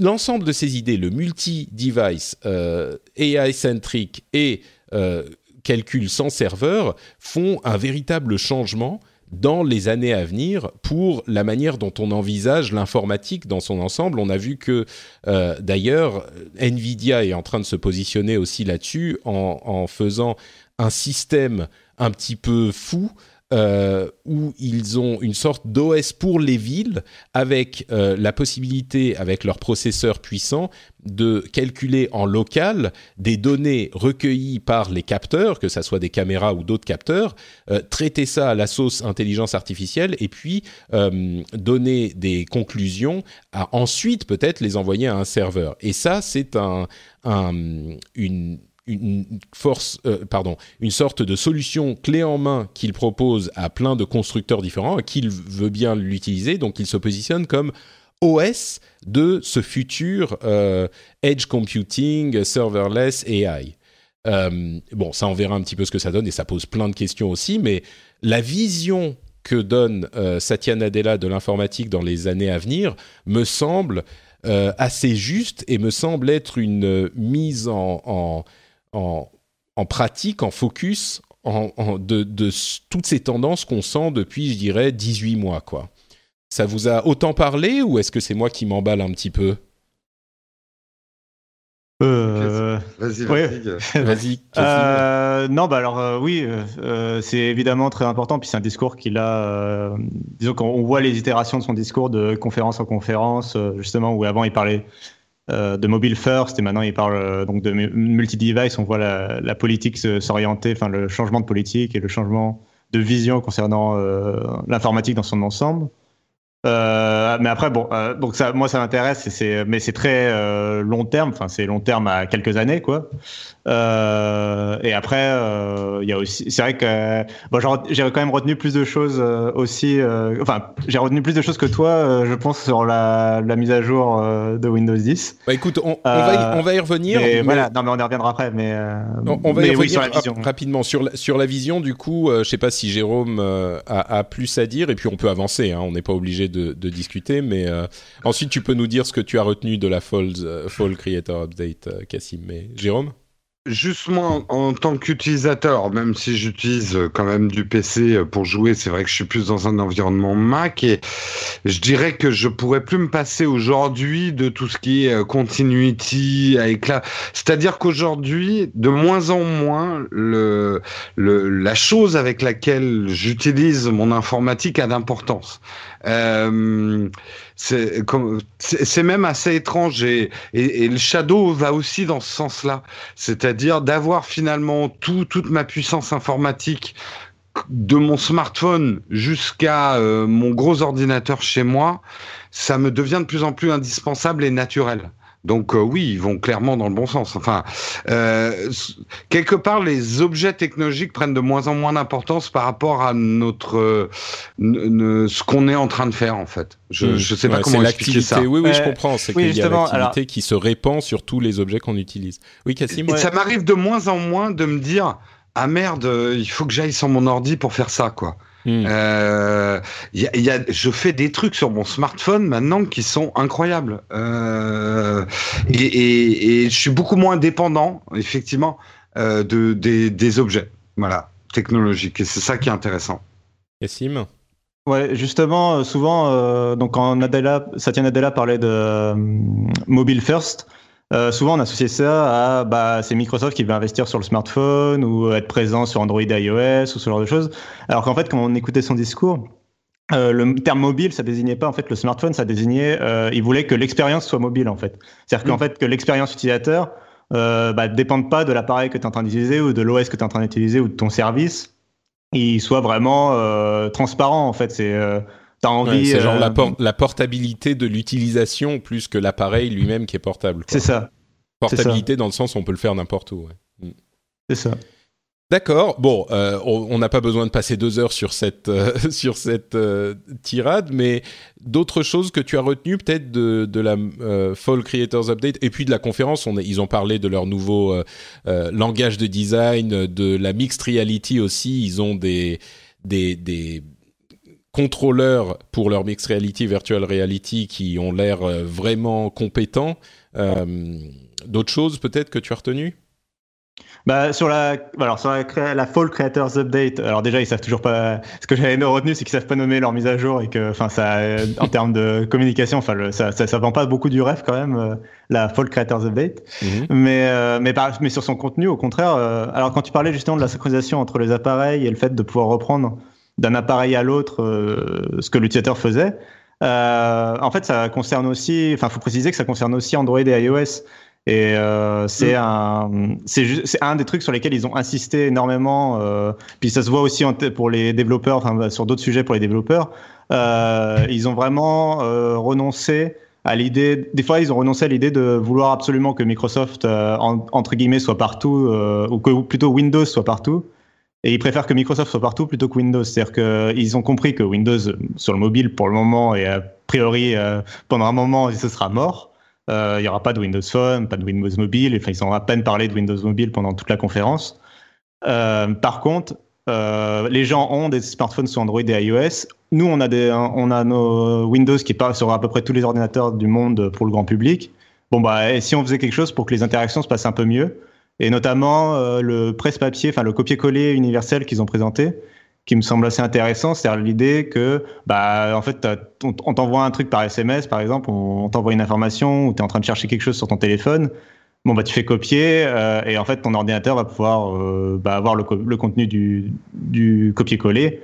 l'ensemble de ces idées, le multi-device, euh, AI-centric et euh, calcul sans serveur font un véritable changement dans les années à venir pour la manière dont on envisage l'informatique dans son ensemble. On a vu que euh, d'ailleurs Nvidia est en train de se positionner aussi là-dessus en, en, faisant un système un petit peu fou euh, où ils ont une sorte d'OS pour les villes avec euh, la possibilité, avec leurs processeurs puissants, de calculer en local des données recueillies par les capteurs, que ce soit des caméras ou d'autres capteurs, euh, traiter ça à la sauce intelligence artificielle et puis donner des conclusions à ensuite peut-être les envoyer à un serveur. Et ça, c'est un, un, une une force, euh, pardon, une sorte de solution clé en main qu'il propose à plein de constructeurs différents, qu'il veut bien l'utiliser, donc il se positionne comme OS de ce futur euh, edge computing, serverless AI. Euh, bon, ça on verra un petit peu ce que ça donne et ça pose plein de questions aussi, mais la vision que donne Satya Nadella de l'informatique dans les années à venir me semble assez juste et me semble être une mise en, pratique, en focus en, de, toutes ces tendances qu'on sent depuis, je dirais, 18 mois. quoi. Ça vous a autant parlé ou est-ce que c'est moi qui m'emballe un petit peu? Euh... Vas-y, vas-y. euh, non, bah alors euh, oui, euh, c'est évidemment très important. Puis c'est un discours qu'il a. disons qu'on voit les itérations de son discours de conférence en conférence, justement où avant il parlait euh, de mobile first et maintenant il parle euh, donc de multi-device. On voit la, la politique s'orienter, enfin le changement de politique et le changement de vision concernant euh, l'informatique dans son ensemble. Euh, mais après, bon, euh, donc ça, moi, ça m'intéresse, c'est, mais c'est très euh, long terme. Enfin, c'est long terme à quelques années, quoi. Et après, il y a aussi, c'est vrai que bon, j'ai quand même retenu plus de choses aussi. enfin, j'ai retenu plus de choses que toi, je pense, sur la, la, mise à jour de Windows 10. Bah, écoute, on, on, va, y, on va y revenir. Mais, Voilà, non, mais on y reviendra après. Mais on, va y revenir sur la vision. rapidement sur la, sur la vision. Du coup, je sais pas si Jérôme a, a, plus à dire, et puis on peut avancer. Hein, on n'est pas obligé de, discuter. Mais euh, ensuite, tu peux nous dire ce que tu as retenu de la euh, Fall Creator Update, euh, Cassim. Mais Jérôme? Justement, en tant qu'utilisateur, même si j'utilise quand même du PC pour jouer, c'est vrai que je suis plus dans un environnement Mac et je dirais que je pourrais plus me passer aujourd'hui de tout ce qui est continuity éclat. C'est-à-dire qu'aujourd'hui, de moins en moins, le, la chose avec laquelle j'utilise mon informatique a d'importance. Euh, c'est même assez étrange et, le Shadow va aussi dans ce sens-là, c'est-à-dire d'avoir finalement tout, toute ma puissance informatique de mon smartphone jusqu'à euh, mon gros ordinateur chez moi, ça me devient de plus en plus indispensable et naturel. Donc euh, oui, ils vont clairement dans le bon sens. Enfin, euh, quelque part, les objets technologiques prennent de moins en moins d'importance par rapport à notre ce qu'on est en train de faire en fait. Je ne hmm. sais pas comment expliquer ça. Oui, oui, je comprends. C'est qu'il y a l'activité qui se répand sur tous les objets qu'on utilise. Oui, Cassim. Ça m'arrive de moins en moins de me dire ah merde, il faut que j'aille sur mon ordi pour faire ça quoi. Euh, y a, y a, je fais des trucs sur mon smartphone maintenant qui sont incroyables. Euh, et, et, et, je suis beaucoup moins dépendant, effectivement, euh, de, des, des, objets voilà, technologiques. Et c'est ça qui est intéressant. Yassim Ouais, justement, souvent, euh, donc quand Nadella, Satya Nadella parlait de euh, mobile first, euh, souvent, on associe ça à bah, c'est Microsoft qui veut investir sur le smartphone ou être présent sur Android iOS ou ce genre de choses. Alors qu'en fait, quand on écoutait son discours, euh, le terme mobile, ça désignait pas en fait le smartphone, ça désignait, euh, il voulait que l'expérience soit mobile en fait. C'est-à-dire qu'en mm. fait que l'expérience utilisateur euh, bah, dépende pas de l'appareil que tu es en train d'utiliser ou de l'OS que tu es en train d'utiliser ou de ton service, il soit vraiment euh, transparent en fait. C'est euh, c'est genre la, euh, la, portabilité de l'utilisation plus que l'appareil lui-même qui est portable. C'est ça. Portabilité dans le sens où on peut le faire n'importe où. Mm. C'est ça. D'accord. Bon, euh, on n'a pas besoin de passer deux heures sur cette euh, sur cette tirade, mais d'autres choses que tu as retenues peut-être de, de la Fall Creators Update et puis de la conférence. On ils ont parlé de leur nouveau langage de design, de la mixed reality aussi. Ils ont des des, des contrôleurs pour leur mixed reality, virtual reality qui ont l'air euh, vraiment compétents. Euh, d'autres choses peut-être que tu as retenues? Bah, sur la, alors sur la, la, Fall Creators Update, alors déjà ils savent toujours pas. Ce que j'avais retenu, c'est qu'ils savent pas nommer leur mise à jour et que, enfin, ça, en termes de communication, enfin, ça, ça, ça, vend pas beaucoup du rêve quand même, euh, la Fall Creators Update. Mhm. Mais, euh, mais, mais sur son contenu, au contraire. Euh, alors quand tu parlais justement de la synchronisation entre les appareils et le fait de pouvoir reprendre d'un appareil à l'autre ce que l'utilisateur faisait, en fait, ça concerne aussi. Enfin, faut préciser que ça concerne aussi Android et iOS. Et euh, c'est mm. un, c'est un des trucs sur lesquels ils ont insisté énormément. Euh, puis ça se voit aussi pour les développeurs, enfin bah, sur d'autres sujets pour les développeurs. Euh, ils ont vraiment euh, renoncé à l'idée. Des fois, ils ont renoncé à l'idée de vouloir absolument que Microsoft euh, entre guillemets soit partout, ou que plutôt Windows soit partout. Et ils préfèrent que Microsoft soit partout plutôt que Windows. C'est-à-dire qu'ils ont compris que Windows sur le mobile pour le moment et a priori pendant un moment ce sera mort. Euh, il n'y aura pas de Windows Phone, pas de Windows Mobile. Enfin, ils ont à peine parlé de Windows Mobile pendant toute la conférence. Euh, par contre, euh, les gens ont des smartphones sur Android et iOS. Nous, on a, nos Windows qui parlent sur à peu près tous les ordinateurs du monde pour le grand public. Bon, bah, et si on faisait quelque chose pour que les interactions se passent un peu mieux, et notamment le presse-papier, enfin le copier-coller universel qu'ils ont présenté, qui me semble assez intéressant, c'est l'idée que, bah, en fait, on, t'envoie un truc par SMS, par exemple, on, t'envoie une information ou tu es en train de chercher quelque chose sur ton téléphone. Bon, bah, tu fais copier euh, et en fait, ton ordinateur va pouvoir euh, bah, avoir le, contenu du, du copier-coller.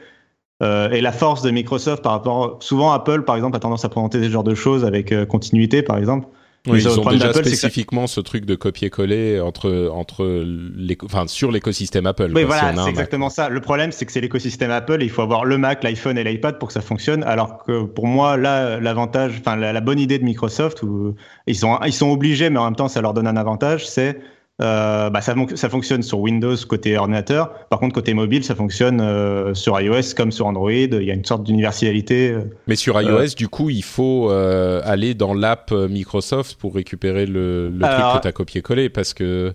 Euh, et la force de Microsoft par rapport, souvent Apple, par exemple, a tendance à présenter ce genre de choses avec euh, continuité, par exemple. Oui, ils ont déjà spécifiquement ce truc de copier-coller entre entre les, enfin sur l'écosystème Apple. Oui, voilà, c'est exactement ça. Le problème, c'est que c'est l'écosystème Apple. il faut avoir le Mac, l'iPhone et l'iPad pour que ça fonctionne. Alors que pour moi, là, l'avantage, enfin la, bonne idée de Microsoft, où ils sont ils sont obligés, mais en même temps, ça leur donne un avantage, c'est euh, bah, ça, ça, fonctionne sur Windows côté ordinateur. Par contre, côté mobile, ça fonctionne euh, sur iOS comme sur Android. Il y a une sorte d'universalité. Euh, Mais sur iOS, du coup, il faut aller dans l'app Microsoft pour récupérer le, le truc que tu as copié-collé parce que.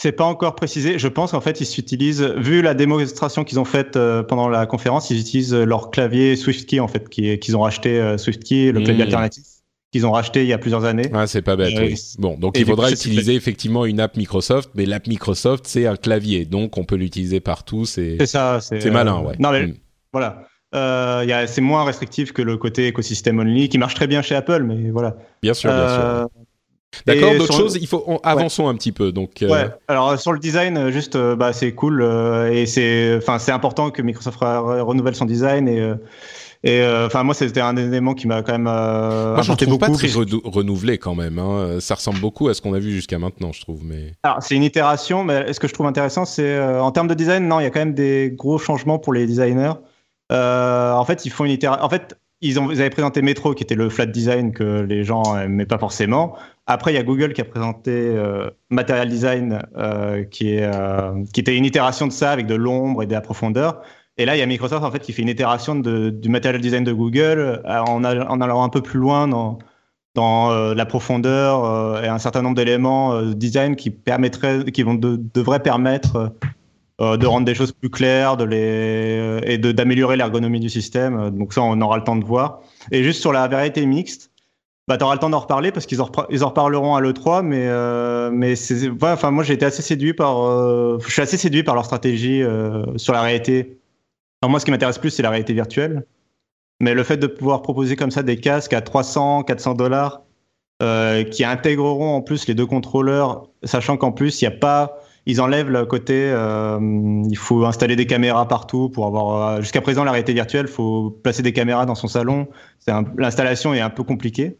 C'est pas encore précisé. Je pense qu'en fait, ils s'utilisent, vu la démonstration qu'ils ont faite pendant la conférence, ils utilisent leur clavier SwiftKey, en fait, qu'ils ont racheté SwiftKey, le clavier hmm. alternatif qu'ils ont racheté il y a plusieurs années. Ah, c'est pas bête. Euh, oui. Bon, donc il faudra utiliser effectivement une app Microsoft, mais l'app Microsoft c'est un clavier, donc on peut l'utiliser partout. C'est ça. C'est malin, ouais. Non mais mm. voilà. Euh, c'est moins restrictif que le côté écosystème only, qui marche très bien chez Apple, mais voilà. Bien sûr, bien sûr. Euh, D'accord, d'autres choses, il faut avançons un petit peu. Donc, euh, ouais. Alors sur le design, juste, bah, c'est cool et c'est, enfin, c'est important que Microsoft renouvelle son design et et euh, enfin, moi, c'était un élément qui m'a quand même. Euh, moi, je trouve pas très renouvelé quand même. Hein. Ça ressemble beaucoup à ce qu'on a vu jusqu'à maintenant, je trouve. Mais alors, c'est une itération, mais ce que je trouve intéressant, c'est euh, en termes de design, non, il y a quand même des gros changements pour les designers. Euh, en fait, ils font une itération. En fait, ils, ont, ils avaient présenté Metro, qui était le flat design que les gens n'aimaient pas forcément. Après, il y a Google qui a présenté euh, Material Design, euh, qui, est, qui était une itération de ça avec de l'ombre et de la profondeur. Et là, il y a Microsoft en fait qui fait une itération du material design de Google euh, en, allant un peu plus loin dans, dans euh, la profondeur euh, et un certain nombre d'éléments design qui permettraient, qui vont devraient permettre de rendre des choses plus claires, de les et d'améliorer l'ergonomie du système. Donc ça, on aura le temps de voir. Et juste sur la variété mixte, bah, tu auras le temps d'en reparler parce qu'ils en, ils en reparleront à l'E3, mais, mais c'est, moi, j'ai été assez séduit par, je suis assez séduit par leur stratégie sur la réalité alors moi, ce qui m'intéresse plus, c'est la réalité virtuelle. Mais le fait de pouvoir proposer comme ça des casques à 300, 400 dollars, euh, qui intégreront en plus les deux contrôleurs, sachant qu'en plus, il n'y a pas, ils enlèvent le côté, euh, il faut installer des caméras partout pour avoir. Euh, jusqu'à présent, la réalité virtuelle, il faut placer des caméras dans son salon. L'installation est un peu compliquée.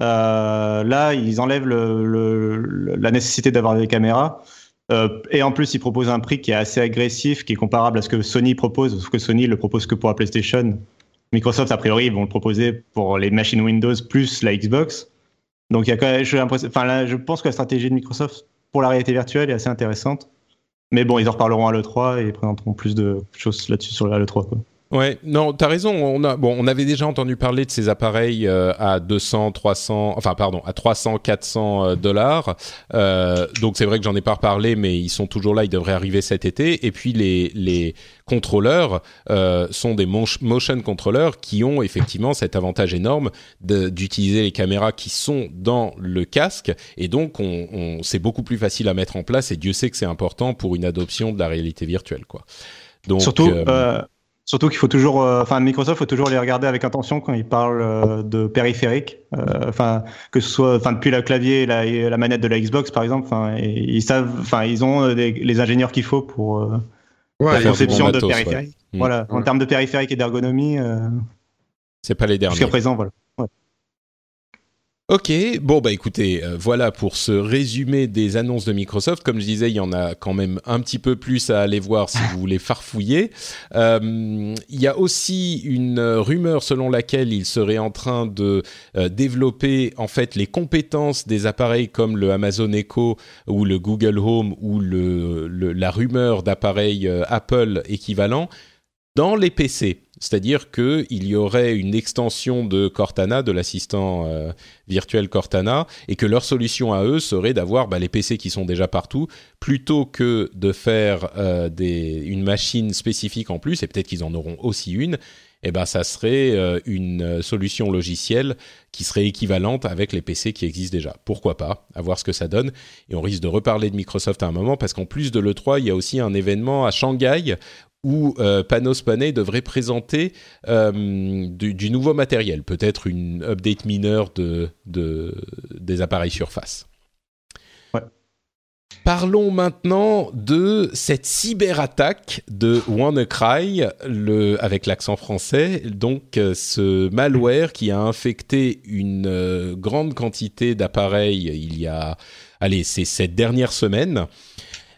Euh, là, ils enlèvent le, le, la nécessité d'avoir des caméras. Euh, et en plus, il propose un prix qui est assez agressif, qui est comparable à ce que Sony propose, sauf que Sony le propose que pour la PlayStation. Microsoft, a priori, ils vont le proposer pour les machines Windows plus la Xbox. Donc, il y a quand même, je, enfin, je pense que la stratégie de Microsoft pour la réalité virtuelle est assez intéressante. Mais bon, ils en reparleront à l'E3 et ils présenteront plus de choses là-dessus sur l'E3. Ouais, non, t'as raison. On a, bon, on avait déjà entendu parler de ces appareils euh, à 200, 300, enfin pardon, à 300, 400 euh, dollars. Euh, donc c'est vrai que j'en ai pas reparlé, mais ils sont toujours là. Ils devraient arriver cet été. Et puis les les contrôleurs euh, sont des motion controllers qui ont effectivement cet avantage énorme d'utiliser les caméras qui sont dans le casque. Et donc on, on c'est beaucoup plus facile à mettre en place. Et Dieu sait que c'est important pour une adoption de la réalité virtuelle, quoi. Donc, Surtout. Surtout qu'il faut toujours, euh, enfin Microsoft faut toujours les regarder avec attention quand ils parlent euh, de périphériques. Euh, enfin que ce soit, enfin depuis le clavier et la, la, manette de la Xbox par exemple. Enfin ils savent, enfin ils ont les ingénieurs qu'il faut pour la conception de périphériques. Voilà, en termes de périphériques et d'ergonomie. c'est pas les derniers. Jusqu'à présent, voilà. Ok, bon bah écoutez, euh, voilà pour ce résumé des annonces de Microsoft. Comme je disais, il y en a quand même un petit peu plus à aller voir si vous voulez farfouiller. Euh, il y a aussi une rumeur selon laquelle il serait en train de euh, développer en fait les compétences des appareils comme le Amazon Echo ou le Google Home ou le, la rumeur d'appareils Apple équivalents dans les PC. C'est-à-dire qu'il y aurait une extension de Cortana, de l'assistant euh, virtuel Cortana, et que leur solution à eux serait d'avoir bah, les PC qui sont déjà partout, plutôt que de faire euh, une machine spécifique en plus, et peut-être qu'ils en auront aussi une, eh ben ça serait euh, une solution logicielle qui serait équivalente avec les PC qui existent déjà. Pourquoi pas? À voir ce que ça donne. Et on risque de reparler de Microsoft à un moment parce qu'en plus de l'E3, il y a aussi un événement à Shanghai où euh, Panos Panay devrait présenter euh, du, nouveau matériel, peut-être une update mineure de, des appareils Surface. Parlons maintenant de cette cyberattaque de WannaCry, le, avec l'accent français, donc euh, ce malware qui a infecté une grande quantité d'appareils il y a, allez, c'est cette dernière semaine.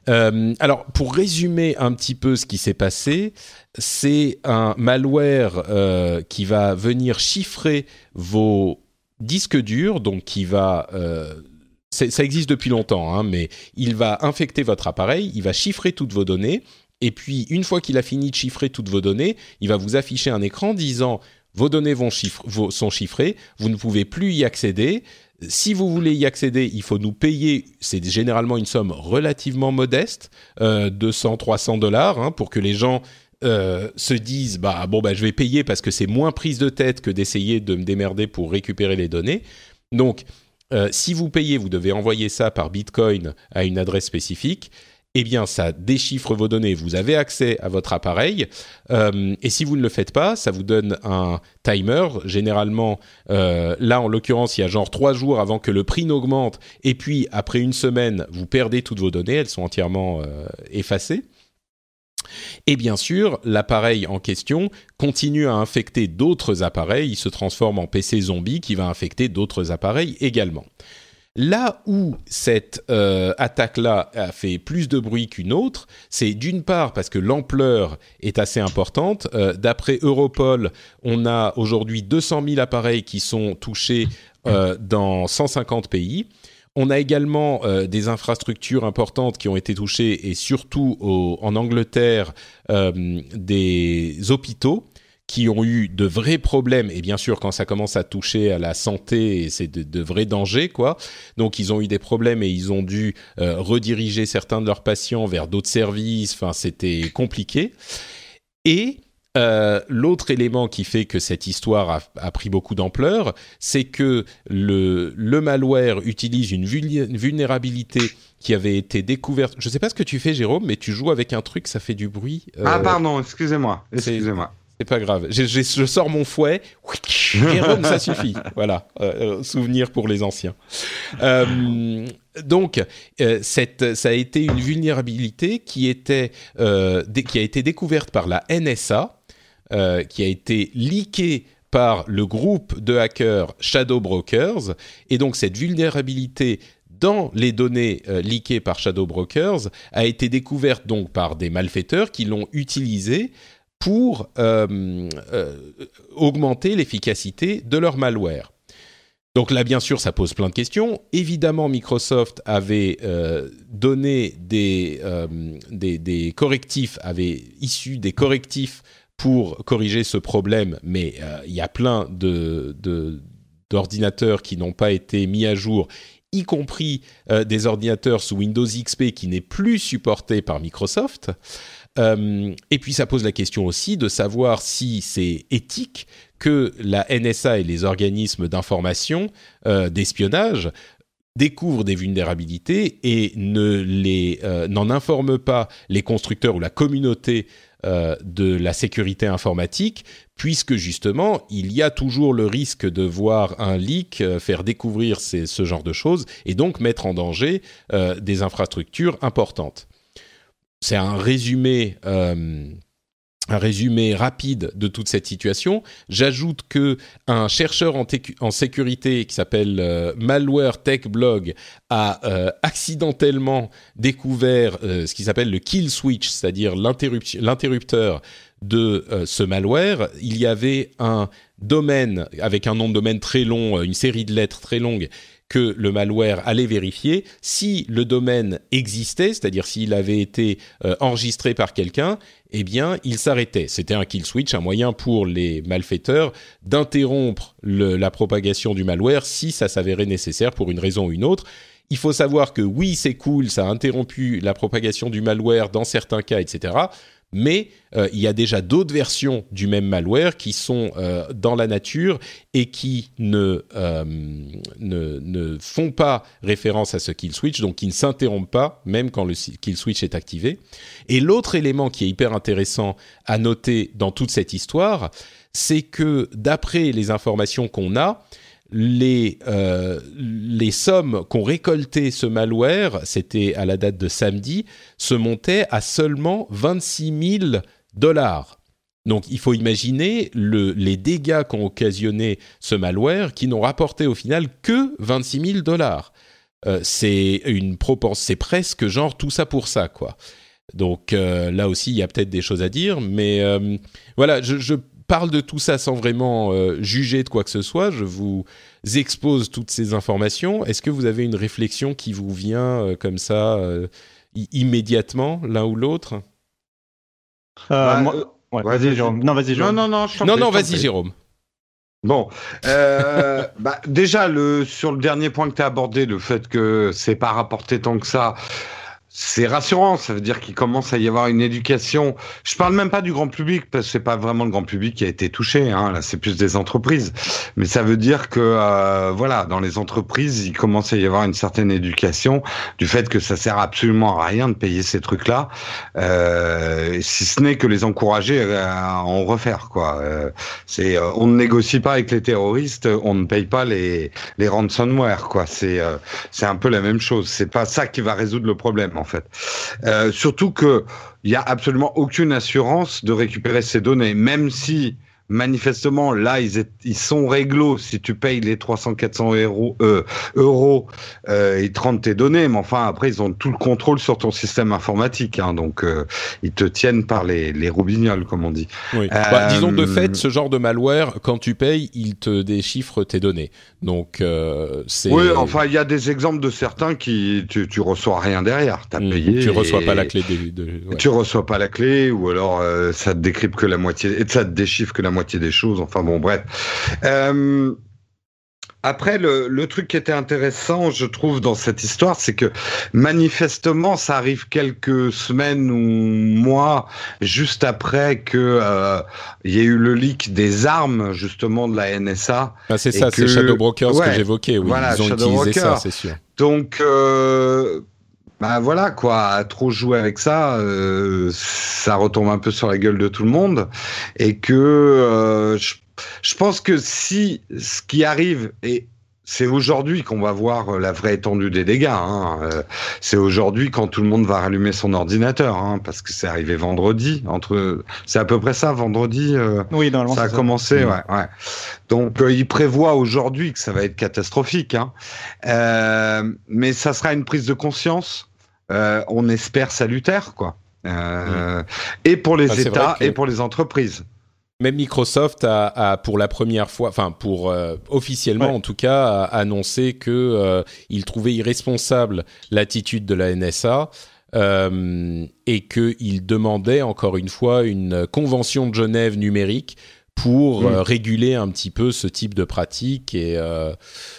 Euh, alors, pour résumer un petit peu ce qui s'est passé, c'est un malware euh, qui va venir chiffrer vos disques durs, donc qui va... Euh, ça existe depuis longtemps, hein, mais il va infecter votre appareil, il va chiffrer toutes vos données, et puis une fois qu'il a fini de chiffrer toutes vos données, il va vous afficher un écran disant vos données sont chiffrées, vous ne pouvez plus y accéder, si vous voulez y accéder, il faut nous payer, c'est généralement une somme relativement modeste, euh, 200, 300 dollars, hein, pour que les gens euh, se disent, bah bon, bah je vais payer parce que c'est moins prise de tête que d'essayer de me démerder pour récupérer les données. Donc, euh, si vous payez, vous devez envoyer ça par Bitcoin à une adresse spécifique eh bien, ça déchiffre vos données. Vous avez accès à votre appareil. Euh, et si vous ne le faites pas, ça vous donne un timer. Généralement, euh, là, en l'occurrence, il y a genre trois jours avant que le prix n'augmente. Et puis, après une semaine, vous perdez toutes vos données. Elles sont entièrement euh, effacées. Et bien sûr, l'appareil en question continue à infecter d'autres appareils. Il se transforme en PC zombie qui va infecter d'autres appareils également. Là où cette euh, attaque-là a fait plus de bruit qu'une autre, c'est d'une part parce que l'ampleur est assez importante. Euh, d'après Europol, on a aujourd'hui 200 000 appareils qui sont touchés euh, dans 150 pays. On a également des infrastructures importantes qui ont été touchées et surtout en Angleterre des hôpitaux qui ont eu de vrais problèmes et bien sûr quand ça commence à toucher à la santé c'est de, vrais dangers quoi donc ils ont eu des problèmes et ils ont dû euh, rediriger certains de leurs patients vers d'autres services enfin c'était compliqué et euh, l'autre élément qui fait que cette histoire a, pris beaucoup d'ampleur, c'est que le, le, malware utilise une vulnérabilité qui avait été découverte. Je ne sais pas ce que tu fais, Jérôme, mais tu joues avec un truc, ça fait du bruit. Ah pardon, excusez-moi, excusez-moi. C'est pas grave. Je, je, sors mon fouet. Jérôme, ça suffit. Voilà, euh, euh, souvenir pour les anciens. Euh, donc, cette, ça a été une vulnérabilité qui était, qui a été découverte par la NSA, qui a été leakée par le groupe de hackers Shadow Brokers, et donc cette vulnérabilité dans les données leakées par Shadow Brokers a été découverte donc par des malfaiteurs qui l'ont utilisée pour euh, euh, augmenter l'efficacité de leur malware. Donc là, bien sûr, ça pose plein de questions. Évidemment, Microsoft avait euh, donné des, correctifs, avait issu des correctifs pour corriger ce problème, mais il y a plein d'ordinateurs qui n'ont pas été mis à jour y compris des ordinateurs sous Windows XP qui n'est plus supporté par Microsoft. Euh, et puis ça pose la question aussi de savoir si c'est éthique que la NSA et les organismes d'information, euh, d'espionnage, découvrent des vulnérabilités et euh, n'en informent pas les constructeurs ou la communauté de la sécurité informatique, puisque justement il y a toujours le risque de voir un leak faire découvrir ce genre de choses et donc mettre en danger des infrastructures importantes c'est un résumé. Euh, un résumé rapide de toute cette situation. J'ajoute que un chercheur en, sécurité qui s'appelle euh, Malware Tech Blog a euh, accidentellement découvert ce qui s'appelle le kill switch, c'est-à-dire l'interrupteur de ce malware. Il y avait un domaine avec un nom de domaine très long, une série de lettres très longues que le malware allait vérifier si le domaine existait, c'est-à-dire s'il avait été euh, enregistré par quelqu'un, eh bien, il s'arrêtait. C'était un kill switch, un moyen pour les malfaiteurs d'interrompre la propagation du malware si ça s'avérait nécessaire pour une raison ou une autre. Il faut savoir que oui, c'est cool, ça a interrompu la propagation du malware dans certains cas, etc mais euh, il y a déjà d'autres versions du même malware qui sont euh, dans la nature et qui ne, euh, ne, ne, font pas référence à ce kill switch, donc qui ne s'interrompent pas, même quand le kill switch est activé. Et l'autre élément qui est hyper intéressant à noter dans toute cette histoire, c'est que d'après les informations qu'on a, les, euh, les sommes qu'ont récoltées ce malware, c'était à la date de samedi, se montaient à seulement 26 000 dollars. Donc il faut imaginer le, les dégâts qu'ont occasionné ce malware qui n'ont rapporté au final que 26 000 dollars. Euh, c'est une proportion, c'est presque genre tout ça pour ça quoi. Donc euh, là aussi il y a peut-être des choses à dire, mais voilà, je parle de tout ça sans vraiment euh, juger de quoi que ce soit. Je vous expose toutes ces informations. Est-ce que vous avez une réflexion qui vous vient euh, comme ça euh, immédiatement, l'un ou l'autre? Bah, Vas-y, Jérôme. Non, vas-y, Jérôme. Non, non, non, non, non vas-y, Jérôme. Bon, bah, déjà le sur le dernier point que tu as abordé, le fait que c'est pas rapporté tant que ça, c'est rassurant, ça veut dire qu'il commence à y avoir une éducation. Je parle même pas du grand public parce que c'est pas vraiment le grand public qui a été touché. Hein, là, c'est plus des entreprises. Mais ça veut dire que euh, voilà, dans les entreprises, il commence à y avoir une certaine éducation du fait que ça sert absolument à rien de payer ces trucs-là, euh, si ce n'est que les encourager à en refaire. Quoi. Euh, c'est euh, on ne négocie pas avec les terroristes, on ne paye pas les les ransomware. Quoi. C'est euh, c'est un peu la même chose. C'est pas ça qui va résoudre le problème en Euh, surtout que il y a absolument aucune assurance de récupérer ces données, même si manifestement, là, ils, ils sont réglo si tu payes les 300-400 euros, euh, euros euh, ils te rendent tes données, mais enfin, après, ils ont tout le contrôle sur ton système informatique. Hein, donc, euh, ils te tiennent par les, les roubignoles, comme on dit. Oui. Bah, disons de fait, ce genre de malware, quand tu payes, il te déchiffre tes données. Donc, c'est... Oui, enfin, il y a des exemples de certains qui, tu, tu reçois rien derrière. T'as mmh, payé. Tu reçois pas la clé. De, de Tu reçois pas la clé, ou alors ça te décrypte que la moitié, et ça te déchiffre que la moitié moitié des choses. Enfin bon, bref. Euh, après, le, le, truc qui était intéressant, je trouve, dans cette histoire, c'est que manifestement, ça arrive quelques semaines ou mois juste après que euh, il y ait eu le leak des armes, justement, de la NSA. Ah, c'est ça, c'est Shadow Brokers que j'évoquais. Oui, ils ont utilisé ça, c'est sûr. Donc, euh, bah voilà quoi, trop jouer avec ça, euh, ça retombe un peu sur la gueule de tout le monde, et que euh, je, je, pense que si ce qui arrive et c'est aujourd'hui qu'on va voir la vraie étendue des dégâts. Hein. Euh, c'est aujourd'hui quand tout le monde va rallumer son ordinateur, hein, parce que c'est arrivé vendredi. Entre, c'est à peu près ça, vendredi. Euh, oui, normalement. Ça a commencé, mm. ouais, ouais. Donc, euh, il prévoit aujourd'hui que ça va être catastrophique. Hein. mais ça sera une prise de conscience euh, on espère salutaire, quoi. Euh, et pour les ah, États et pour les entreprises. Même Microsoft a, pour la première fois, enfin pour euh, officiellement en tout cas, a annoncé que il trouvait irresponsable l'attitude de la NSA euh, et qu'il demandait encore une fois une convention de Genève numérique pour euh, réguler un petit peu ce type de pratique. Et euh,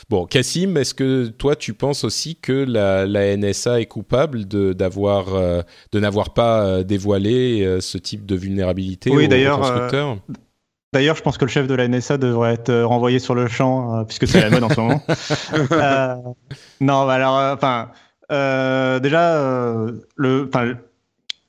bon, Cassim, est-ce que toi tu penses aussi que la, la NSA est coupable de d'avoir de n'avoir pas dévoilé ce type de vulnérabilité oui, aux constructeurs D'ailleurs, je pense que le chef de la NSA devrait être renvoyé sur le champ, puisque c'est la mode en ce moment. non, alors, enfin, euh, déjà, euh, le,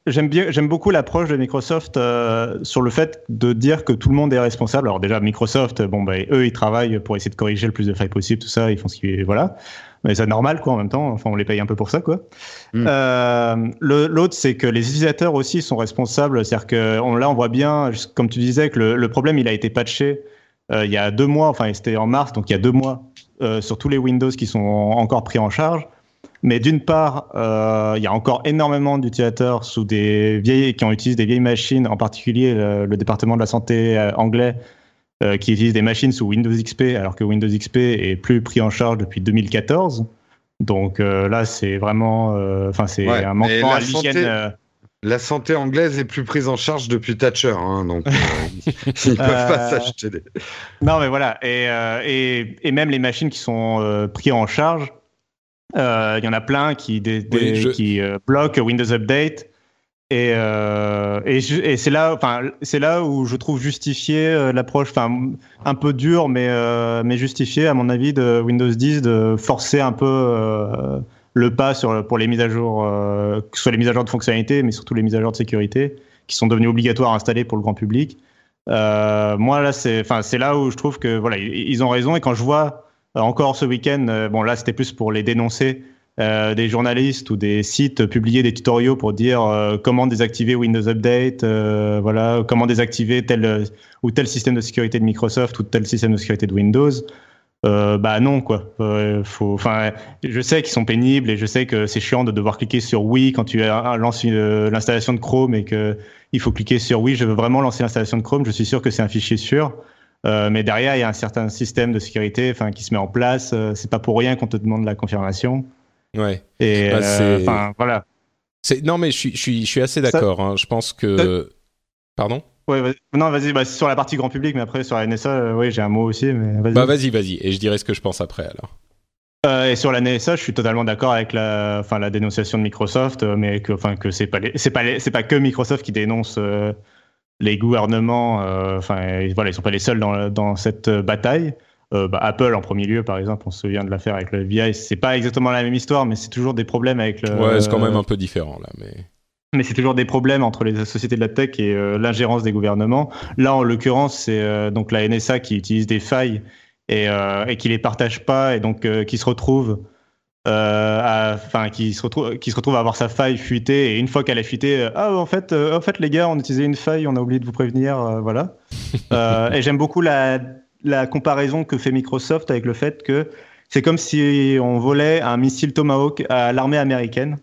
j'aime bien, j'aime beaucoup l'approche de Microsoft euh, sur le fait de dire que tout le monde est responsable. Alors déjà, Microsoft, bon, bah, eux, ils travaillent pour essayer de corriger le plus de failles possible, tout ça, ils font ce qu'ils, voilà. Mais c'est normal, quoi, en même temps. Enfin, on les paye un peu pour ça, quoi. Mm. Euh, l'autre, c'est que les utilisateurs aussi sont responsables. C'est-à-dire que on, là, on voit bien, comme tu disais, que le, le problème, il a été patché euh, il y a deux mois. Enfin, c'était en mars, donc il y a deux mois, euh, sur tous les Windows qui sont encore pris en charge. Mais d'une part, euh, il y a encore énormément d'utilisateurs sous des vieilles qui ont utilisé des vieilles machines, en particulier le, département de la santé euh, anglais, euh, qui utilise des machines sous Windows XP, alors que Windows XP est plus pris en charge depuis 2014. Donc là, c'est vraiment, enfin, c'est un manquement à l'hygiène. La santé anglaise est plus prise en charge depuis Thatcher, hein, donc ils ne peuvent pas s'acheter des. Non, mais voilà, et, et, et, même les machines qui sont prises en charge il y en a plein qui, qui euh, bloquent Windows Update. Et, euh, et, et c'est là, enfin, c'est là où je trouve justifié l'approche, enfin, un peu dure, mais mais justifié à mon avis de Windows 10 de forcer un peu le pas sur pour les mises à jour, que ce soit les mises à jour de fonctionnalité, mais surtout les mises à jour de sécurité, qui sont devenues obligatoires à installer pour le grand public. moi là, c'est, enfin, c'est là où je trouve que voilà, ils ont raison. Et quand je vois euh, encore ce week-end, euh, bon là c'était plus pour les dénoncer, euh, des journalistes ou des sites publier des tutoriaux pour dire comment désactiver Windows Update, voilà, comment désactiver tel ou tel système de sécurité de Microsoft ou tel système de sécurité de Windows. bah non quoi. je sais qu'ils sont pénibles et je sais que c'est chiant de devoir cliquer sur oui quand tu lances l'installation de Chrome et que il faut cliquer sur oui, je veux vraiment lancer l'installation de Chrome. Je suis sûr que c'est un fichier sûr. Euh, mais derrière, il y a un certain système de sécurité qui se met en place. Euh, c'est pas pour rien qu'on te demande la confirmation. Ouais. Et bah, euh, enfin, voilà. Non, mais je suis, je suis, je suis assez d'accord. Hein. Je pense que. Pardon? Ouais, non, vas-y, bah, sur la partie grand public, mais après sur la NSA, oui, j'ai un mot aussi. Mais vas-y. Bah, vas-y, vas-y, et je dirai ce que je pense après alors. et sur la NSA, je suis totalement d'accord avec la, enfin, la dénonciation de Microsoft, mais que, enfin, que c'est pas, c'est pas, c'est pas que Microsoft qui dénonce les gouvernements, euh, enfin voilà, ils sont pas les seuls dans, dans cette euh, bataille. Euh, bah, Apple en premier lieu, par exemple, on se souvient de l'affaire avec le VI. C'est pas exactement la même histoire, mais c'est toujours des problèmes avec le. Ouais, c'est quand même un peu différent là, mais. Mais c'est toujours des problèmes entre les sociétés de la tech et l'ingérence des gouvernements. Là, en l'occurrence, c'est donc la NSA qui utilise des failles et, et qui les partage pas et donc qui se retrouve euh, enfin qui se retrouve qui se retrouve à avoir sa faille fuitée et une fois qu'elle est fuitée euh, ah en fait euh, en fait les gars on utilisait une faille on a oublié de vous prévenir voilà. Et j'aime beaucoup la la comparaison que fait Microsoft avec le fait que c'est comme si on volait un missile Tomahawk à l'armée américaine.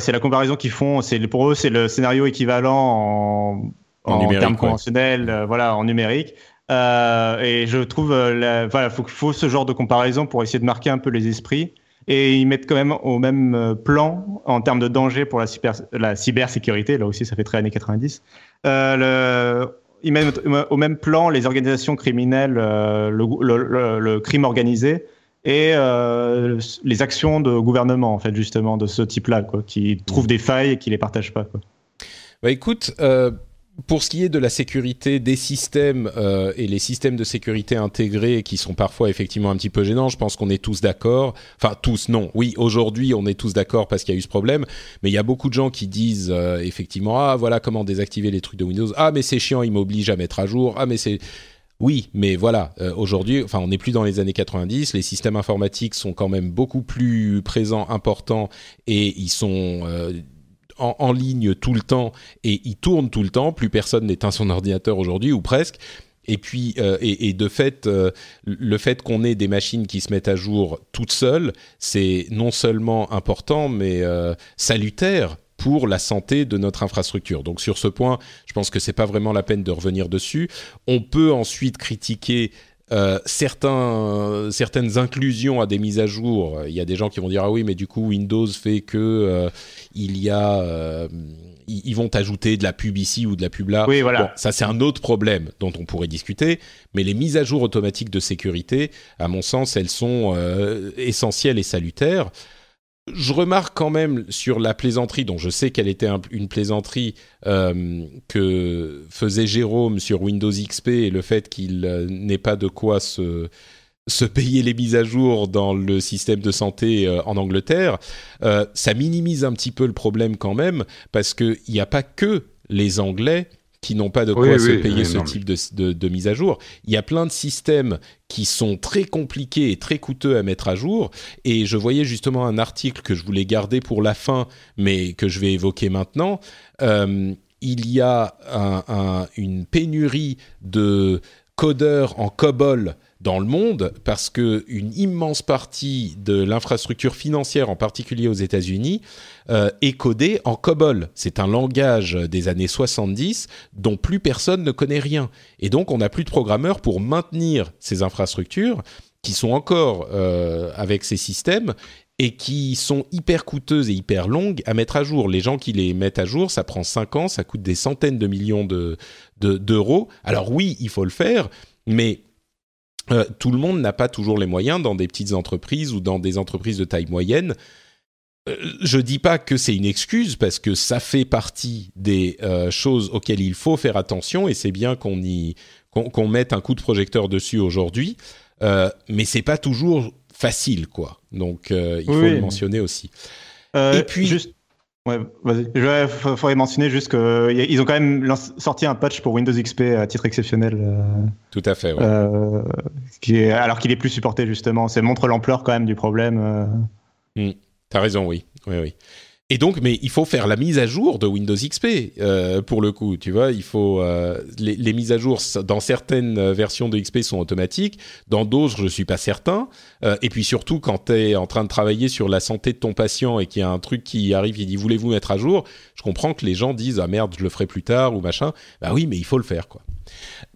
C'est la comparaison qu'ils font c'est pour eux c'est le scénario équivalent en en, termes conventionnels voilà en numérique euh, et je trouve, euh, voilà, faut, ce genre de comparaison pour essayer de marquer un peu les esprits. Et ils mettent quand même au même euh, plan en termes de danger pour la, cyber, la cybersécurité. Là aussi, ça fait très années 90. Euh, le, ils mettent au même plan les organisations criminelles, le, crime organisé et les actions de gouvernement, en fait, justement, de ce type-là, qui trouvent des failles et qui les partagent pas. Bah écoute, pour ce qui est de la sécurité des systèmes euh, et les systèmes de sécurité intégrés qui sont parfois effectivement un petit peu gênants, je pense qu'on est tous d'accord. Enfin tous, non. Oui, aujourd'hui on est tous d'accord parce qu'il y a eu ce problème, mais il y a beaucoup de gens qui disent euh, effectivement ah voilà comment désactiver les trucs de Windows. Ah mais c'est chiant, il m'oblige à mettre à jour. Ah mais c'est oui, mais voilà, euh, aujourd'hui, enfin, on n'est plus dans les années 90. Les systèmes informatiques sont quand même beaucoup plus présents, importants, et ils sont en, ligne tout le temps et il tourne tout le temps. Plus personne n'éteint son ordinateur aujourd'hui ou presque. Et puis, euh, et, de fait, euh, le fait qu'on ait des machines qui se mettent à jour toutes seules, c'est non seulement important, mais euh, salutaire pour la santé de notre infrastructure. Donc sur ce point, je pense que c'est pas vraiment la peine de revenir dessus. On peut ensuite critiquer euh, certains, certaines inclusions à des mises à jour. Il y a des gens qui vont dire ah oui, mais du coup Windows fait que euh, il y a euh, ils vont ajouter de la pub ici ou de la pub là. Oui, voilà. ça c'est un autre problème dont on pourrait discuter. Mais les mises à jour automatiques de sécurité, à mon sens, elles sont essentielles et salutaires je remarque quand même sur la plaisanterie, dont je sais qu'elle était une plaisanterie euh, que faisait Jérôme sur Windows XP et le fait qu'il euh, n'ait pas de quoi se, payer les mises à jour dans le système de santé euh, en Angleterre, ça minimise un petit peu le problème quand même, parce qu'il n'y a pas que les Anglais qui n'ont pas de quoi se payer ce type de, de, mise à jour. Il y a plein de systèmes qui sont très compliqués et très coûteux à mettre à jour. Et je voyais justement un article que je voulais garder pour la fin, mais que je vais évoquer maintenant. Euh, il y a une pénurie de codeurs en COBOL dans le monde parce que une immense partie de l'infrastructure financière, en particulier aux États-Unis, euh, est codée en COBOL. C'est un langage des années 70 dont plus personne ne connaît rien. Et donc, on n'a plus de programmeurs pour maintenir ces infrastructures qui sont encore euh, avec ces systèmes et qui sont hyper coûteuses et hyper longues à mettre à jour. Les gens qui les mettent à jour, ça prend 5 ans, ça coûte des centaines de millions d'euros. De, Alors oui, il faut le faire, mais euh, tout le monde n'a pas toujours les moyens dans des petites entreprises ou dans des entreprises de taille moyenne. Euh, je dis pas que c'est une excuse parce que ça fait partie des euh, choses auxquelles il faut faire attention et c'est bien qu'on y qu'on mette un coup de projecteur dessus aujourd'hui. mais c'est pas toujours facile, quoi. Donc il faut le mentionner aussi. et puis juste Ouais, vas-y. Je faudrait mentionner juste qu'ils ont quand même sorti un patch pour Windows XP à titre exceptionnel. Euh, Tout à fait, ouais. euh, qui est, alors qu'il est plus supporté justement. Ça montre l'ampleur quand même du problème. Euh. Mmh. T'as raison, oui. Oui, oui. Et donc, mais il faut faire la mise à jour de Windows XP euh, pour le coup, tu vois. Il faut euh, les, les, mises à jour dans certaines euh, versions de XP sont automatiques, dans d'autres je suis pas certain. Euh, et puis surtout quand tu es en train de travailler sur la santé de ton patient et qu'il y a un truc qui arrive, il dit voulez-vous mettre à jour? Je comprends que les gens disent ah merde je le ferai plus tard ou machin. Bah oui, mais il faut le faire quoi.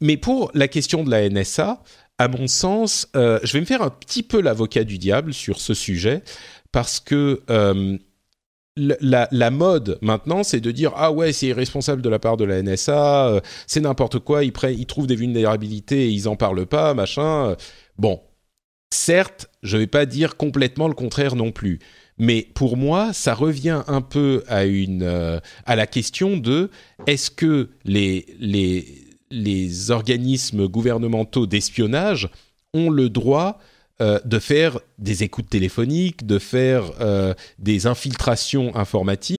Mais pour la question de la NSA, à mon sens, euh, je vais me faire un petit peu l'avocat du diable sur ce sujet parce que la, mode maintenant, c'est de dire ah ouais, c'est irresponsable de la part de la NSA, euh, c'est n'importe quoi, ils, ils trouvent des vulnérabilités et ils en parlent pas, machin. Bon, certes, je vais pas dire complètement le contraire non plus, mais pour moi, ça revient un peu à une euh, à la question de est-ce que les les les organismes gouvernementaux d'espionnage ont le droit euh, de faire des écoutes téléphoniques, de faire euh, des infiltrations informatiques.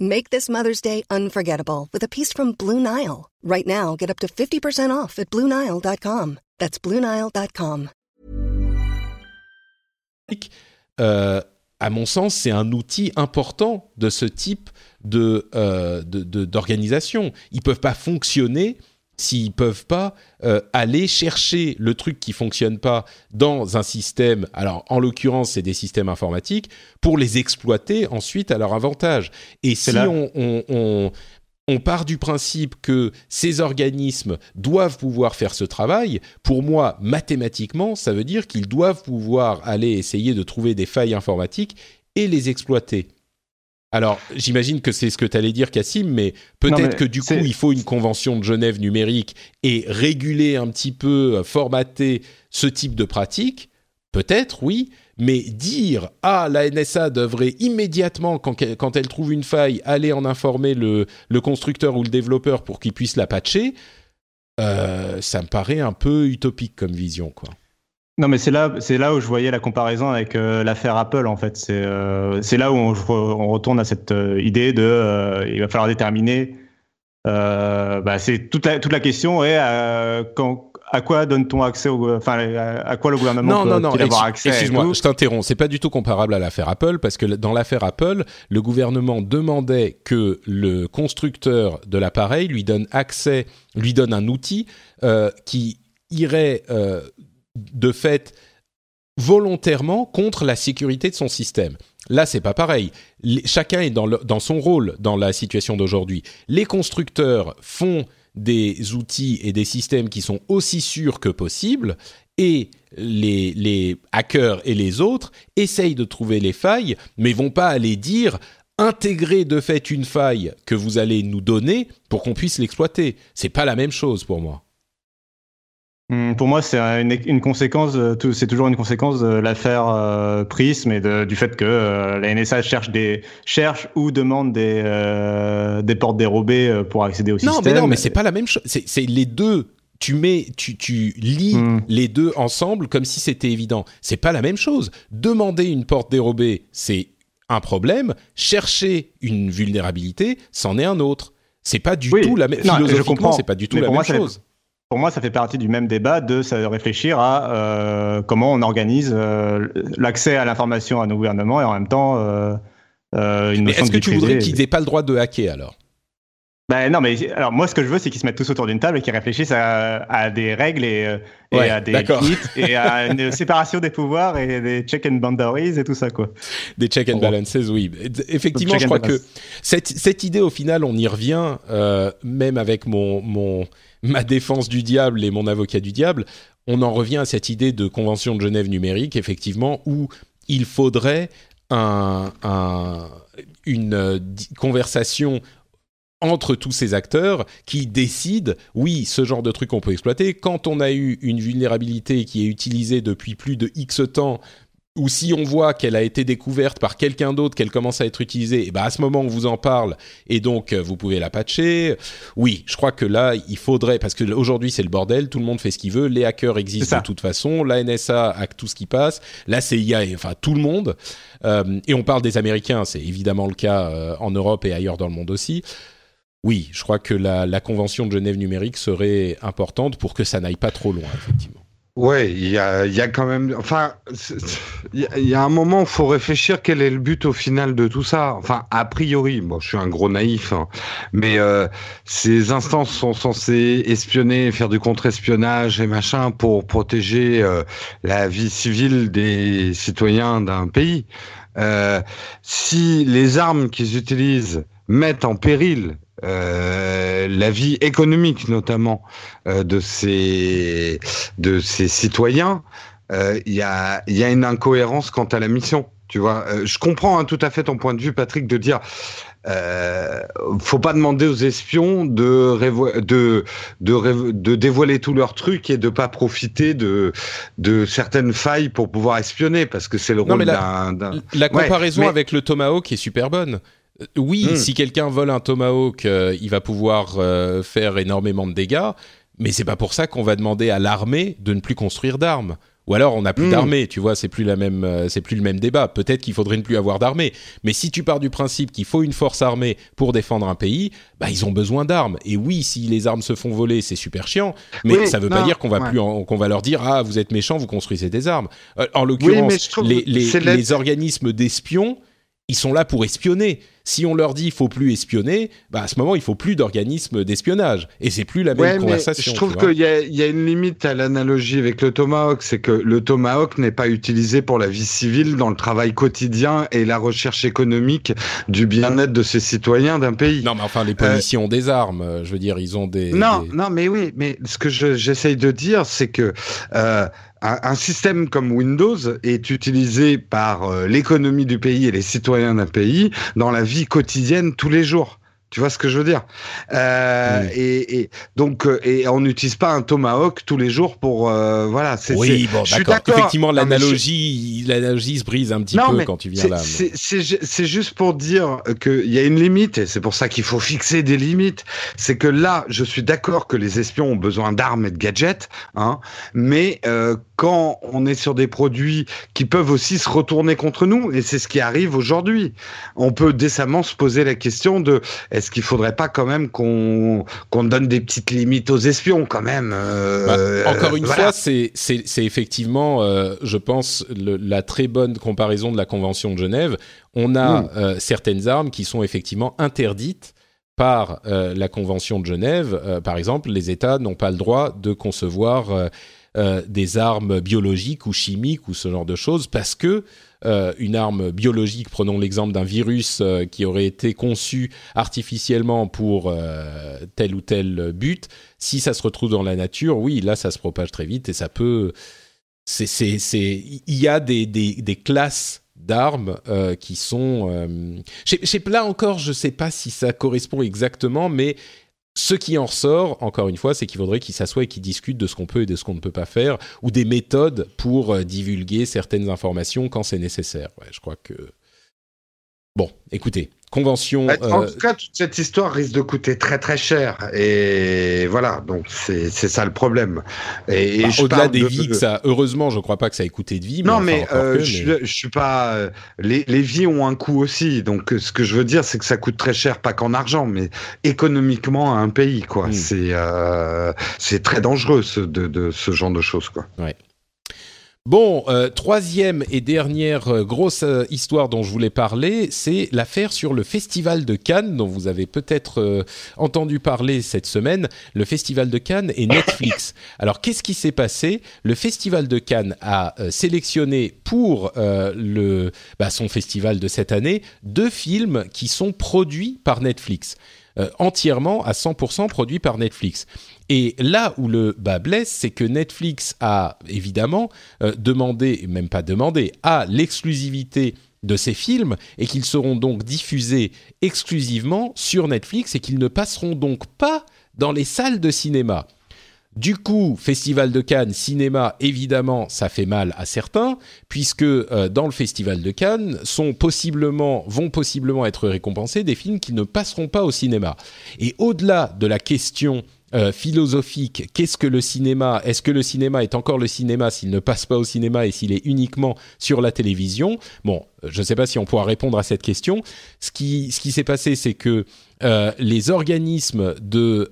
Make this Mother's Day unforgettable with a piece from Blue Nile. Right now, get up to 50% off at BlueNile.com. That's BlueNile.com. Euh, à mon sens, c'est un outil important de ce type de, euh, de, de, d'organisation. Ils peuvent pas fonctionner s'ils peuvent pas euh, aller chercher le truc qui fonctionne pas dans un système, alors en l'occurrence c'est des systèmes informatiques, pour les exploiter ensuite à leur avantage. Et si on, on, on, part du principe que ces organismes doivent pouvoir faire ce travail, pour moi, mathématiquement, ça veut dire qu'ils doivent pouvoir aller essayer de trouver des failles informatiques et les exploiter. Alors, j'imagine que c'est ce que tu allais dire, Cassim, mais peut-être que du coup, il faut une convention de Genève numérique et réguler un petit peu, euh, formater ce type de pratique. Peut-être, oui, mais dire ah la NSA devrait immédiatement quand, elle trouve une faille aller en informer le, constructeur ou le développeur pour qu'il puisse la patcher, euh, ça me paraît un peu utopique comme vision, quoi. Non, mais c'est là, c'est là où je voyais la comparaison avec euh, l'affaire Apple en fait. C'est, euh, c'est là où on, on, retourne à cette euh, idée de, il va falloir déterminer. bah, c'est toute la toute la question est quand, à quoi donne-t-on accès au, enfin, à, quoi le gouvernement non, non, non, avoir accès Excuse-moi, je t'interromps. C'est pas du tout comparable à l'affaire Apple parce que dans l'affaire Apple, le gouvernement demandait que le constructeur de l'appareil lui donne accès, lui donne un outil qui irait de fait volontairement contre la sécurité de son système. Là, c'est pas pareil. chacun est dans, son rôle dans la situation d'aujourd'hui. Les constructeurs font des outils et des systèmes qui sont aussi sûrs que possible, et les, les hackers et les autres essayent de trouver les failles, mais vont pas aller dire intégrer de fait une faille que vous allez nous donner pour qu'on puisse l'exploiter. C'est pas la même chose pour moi. Hmm, pour moi, c'est une, conséquence, c'est toujours une conséquence de l'affaire euh, Prism et du fait que euh, la NSA cherche des cherche ou demande des euh, des portes dérobées pour accéder au non, système. Mais non, mais c'est pas la même chose. C'est les deux. Tu mets, tu, tu lis hmm. les deux ensemble comme si c'était évident. C'est pas la même chose. Demander une porte dérobée, c'est un problème. Chercher une vulnérabilité, c'en est un autre. C'est pas du tout la même. Philosophiquement, c'est pas du tout la même chose pour moi, ça fait partie du même débat de réfléchir à euh, comment on organise euh, l'accès à l'information à nos gouvernements et en même temps euh, une notion Est-ce que tu voudrais qu'ils n'aient pas le droit de hacker alors? Ben non, mais alors moi, ce que je veux, c'est qu'ils se mettent tous autour d'une table et qu'ils réfléchissent à, des règles et, à des kits et à une séparation des pouvoirs et des check and boundaries et tout ça, quoi. Des check and balances, oui. Effectivement, je crois que cette, cette, idée, au final, on y revient, même avec mon, mon ma défense du diable et mon avocat du diable, on en revient à cette idée de convention de Genève numérique, effectivement, où il faudrait un, une euh, conversation entre tous ces acteurs qui décident, oui, ce genre de truc on peut exploiter. Quand on a eu une vulnérabilité qui est utilisée depuis plus de X temps ou si on voit qu'elle a été découverte par quelqu'un d'autre, qu'elle commence à être utilisée, et ben à ce moment on vous en parle et donc euh, vous pouvez la patcher. Oui, je crois que là il faudrait parce que aujourd'hui c'est le bordel, tout le monde fait ce qu'il veut, les hackers existent de toute façon, la NSA hack tout ce qui passe, la CIA, enfin tout le monde. Euh, et on parle des Américains, c'est évidemment le cas euh, en Europe et ailleurs dans le monde aussi. Oui, je crois que la, convention de Genève numérique serait importante pour que ça n'aille pas trop loin, effectivement. Ouais, il y a, quand même, enfin, il y, a un moment où faut réfléchir quel est le but au final de tout ça. Enfin, a priori, bon, je suis un gros naïf, hein, mais euh, ces instances sont censées espionner, faire du contre-espionnage et machin pour protéger euh, la vie civile des citoyens d'un pays. Euh, si les armes qu'ils utilisent mettent en péril euh, la vie économique notamment euh, de ces de ces citoyens, euh, il y a y a une incohérence quant à la mission. Tu vois, je comprends hein, tout à fait ton point de vue, Patrick, de dire euh, faut pas demander aux espions de, de, de, de dévoiler tous leurs trucs et de pas profiter de, de certaines failles pour pouvoir espionner parce que c'est le rôle d'un. La, comparaison avec le Tomahawk est super bonne. Euh, oui, hmm. si quelqu'un vole un tomahawk, euh, il va pouvoir euh, faire énormément de dégâts, mais c'est pas pour ça qu'on va demander à l'armée de ne plus construire d'armes. Ou alors on n'a plus hmm. d'armée, tu vois, c'est plus la même, c'est plus le même débat. Peut-être qu'il faudrait ne plus avoir d'armée, mais si tu pars du principe qu'il faut une force armée pour défendre un pays, bah ils ont besoin d'armes. Et oui, si les armes se font voler, c'est super chiant, mais ça veut pas dire qu'on va plus, qu'on va leur dire ah vous êtes méchants, vous construisez des armes. en l'occurrence, les, les organismes d'espions ils sont là pour espionner. Si on leur dit il faut plus espionner, bah à ce moment il faut plus d'organismes d'espionnage et c'est plus la même Ouais, mais conversation. je trouve qu'il y a, il y a une limite à l'analogie avec le tomahawk, c'est que le tomahawk n'est pas utilisé pour la vie civile, dans le travail quotidien et la recherche économique du bien-être de ses citoyens d'un pays. Non, mais enfin les policiers ont des armes. euh, Je veux dire, ils ont des. Non, des- non, mais oui, mais ce que je- j'essaye de dire, c'est que euh, un, système comme Windows est utilisé par euh, l'économie du pays et les citoyens d'un pays dans la vie quotidienne tous les jours. Tu vois ce que je veux dire? Euh, Oui. et, et donc euh, et on n'utilise pas un tomahawk tous les jours pour euh, voilà. c'est- Oui, bon, d'accord. Effectivement, je- l'analogie, l'analogie se brise un petit non, peu quand tu viens là. C'est c'est juste pour dire qu'il y a une limite, et c'est pour ça qu'il faut fixer des limites. C'est que là, je suis d'accord que les espions ont besoin d'armes et de gadgets, hein, mais euh, quand on est sur des produits qui peuvent aussi se retourner contre nous, et c'est ce qui arrive aujourd'hui, on peut décemment se poser la question de est-ce qu'il faudrait pas quand même qu'on qu'on donne des petites limites aux espions quand même euh, Bah, encore une voilà. fois, c'est effectivement, euh, je pense, le- la très bonne comparaison de la Convention de Genève. On a Mm. euh, certaines armes qui sont effectivement interdites par euh, la Convention de Genève. Euh, par exemple, les États n'ont pas le droit de concevoir euh, des armes biologiques ou chimiques ou ce genre de choses parce que euh, une arme biologique, prenons l'exemple d'un virus euh, qui aurait été conçu artificiellement pour euh, tel ou tel but, si ça se retrouve dans la nature, oui, là, ça se propage très vite et ça peut. Il y a des, classes d'armes qui sont. Je sais- là encore, je sais pas si ça correspond exactement, mais ce qui en ressort, encore une fois, c'est qu'il faudrait qu'ils s'assoient et qu'ils discutent de ce qu'on peut et de ce qu'on ne peut pas faire, ou des méthodes pour euh, divulguer certaines informations quand c'est nécessaire. Je crois que. Bon, écoutez, convention. En euh, tout cas, toute cette histoire risque de coûter très très cher. Et voilà, donc c'est ça le problème. Et, bah, au-delà des de- vies, que ça, heureusement, je crois pas que ça ait coûté de vie. Non, mais, euh, que, je, mais- je suis pas. euh, Les, les vies ont un coût aussi. Donc, ce que je veux dire, c'est que ça coûte très cher, pas qu'en argent, mais économiquement à un pays, quoi. Mm. C'est euh, c'est très dangereux ce, de, de ce genre de choses, quoi. Bon, euh, troisième et dernière euh, grosse euh, histoire dont je voulais parler, c'est l'affaire sur le Festival de Cannes, dont vous avez peut-être entendu parler cette semaine. Le Festival de Cannes et Netflix. Alors, qu'est-ce qui s'est passé? Le Festival de Cannes a sélectionné pour le, bah, son festival de cette année deux films qui sont produits par Netflix. Entièrement à 100% produits par Netflix. Et là où le bas blesse, c'est que Netflix a évidemment euh, demandé, même pas demandé, a l'exclusivité de ces films et qu'ils seront donc diffusés exclusivement sur Netflix et qu'ils ne passeront donc pas dans les salles de cinéma. Du coup, Festival de Cannes, cinéma, évidemment, ça fait mal à certains, puisque euh, dans le Festival de Cannes sont possiblement, vont possiblement être récompensés des films qui ne passeront pas au cinéma. Et au-delà de la question euh, philosophique, qu'est-ce que le cinéma? Est-ce que le cinéma est encore le cinéma s'il ne passe pas au cinéma et s'il est uniquement sur la télévision? Bon, euh, je ne sais pas si on pourra répondre à cette question. Ce qui, s'est passé, c'est que euh, les organismes de,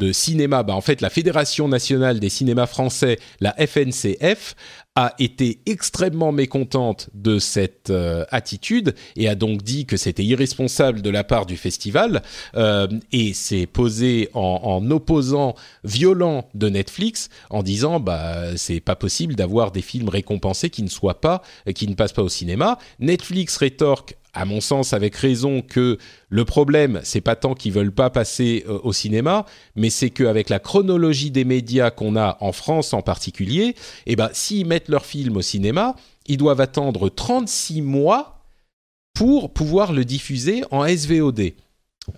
de cinéma, bah en fait la Fédération nationale des cinémas français, la FNCF, a été extrêmement mécontente de cette euh, attitude et a donc dit que c'était irresponsable de la part du festival euh, et s'est posé en, en opposant violent de Netflix en disant bah c'est pas possible d'avoir des films récompensés qui ne soient pas qui ne passent pas au cinéma. Netflix rétorque à mon sens avec raison que le problème c'est pas tant qu'ils veulent pas passer euh, au cinéma mais c'est qu'avec la chronologie des médias qu'on a en France en particulier et ben s'ils mettent leur film au cinéma ils doivent attendre 36 mois pour pouvoir le diffuser en SVOD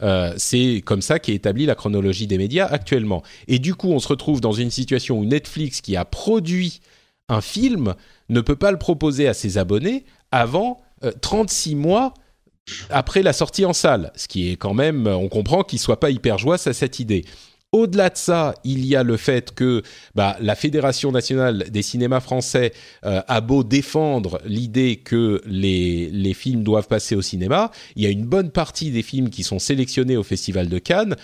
euh, c'est comme ça qu'est établie la chronologie des médias actuellement. Et du coup, on se retrouve dans une situation où Netflix, qui a produit un film, ne peut pas le proposer à ses abonnés avant 36 mois après la sortie en salle. Ce qui est quand même, on comprend qu'il soit pas hyper joyeux à cette idée. Au-delà de ça, il y a le fait que bah, la Fédération nationale des cinémas français euh, a beau défendre l'idée que les films doivent passer au cinéma, il y a une bonne partie des films qui sont sélectionnés au Festival de Cannes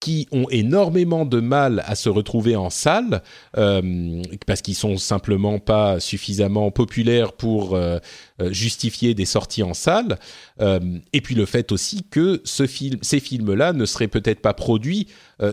qui ont énormément de mal à se retrouver en salle euh, parce qu'ils sont simplement pas suffisamment populaires pour euh, euh, justifier des sorties en salle. et puis le fait aussi que ces films-là ne seraient peut-être pas produits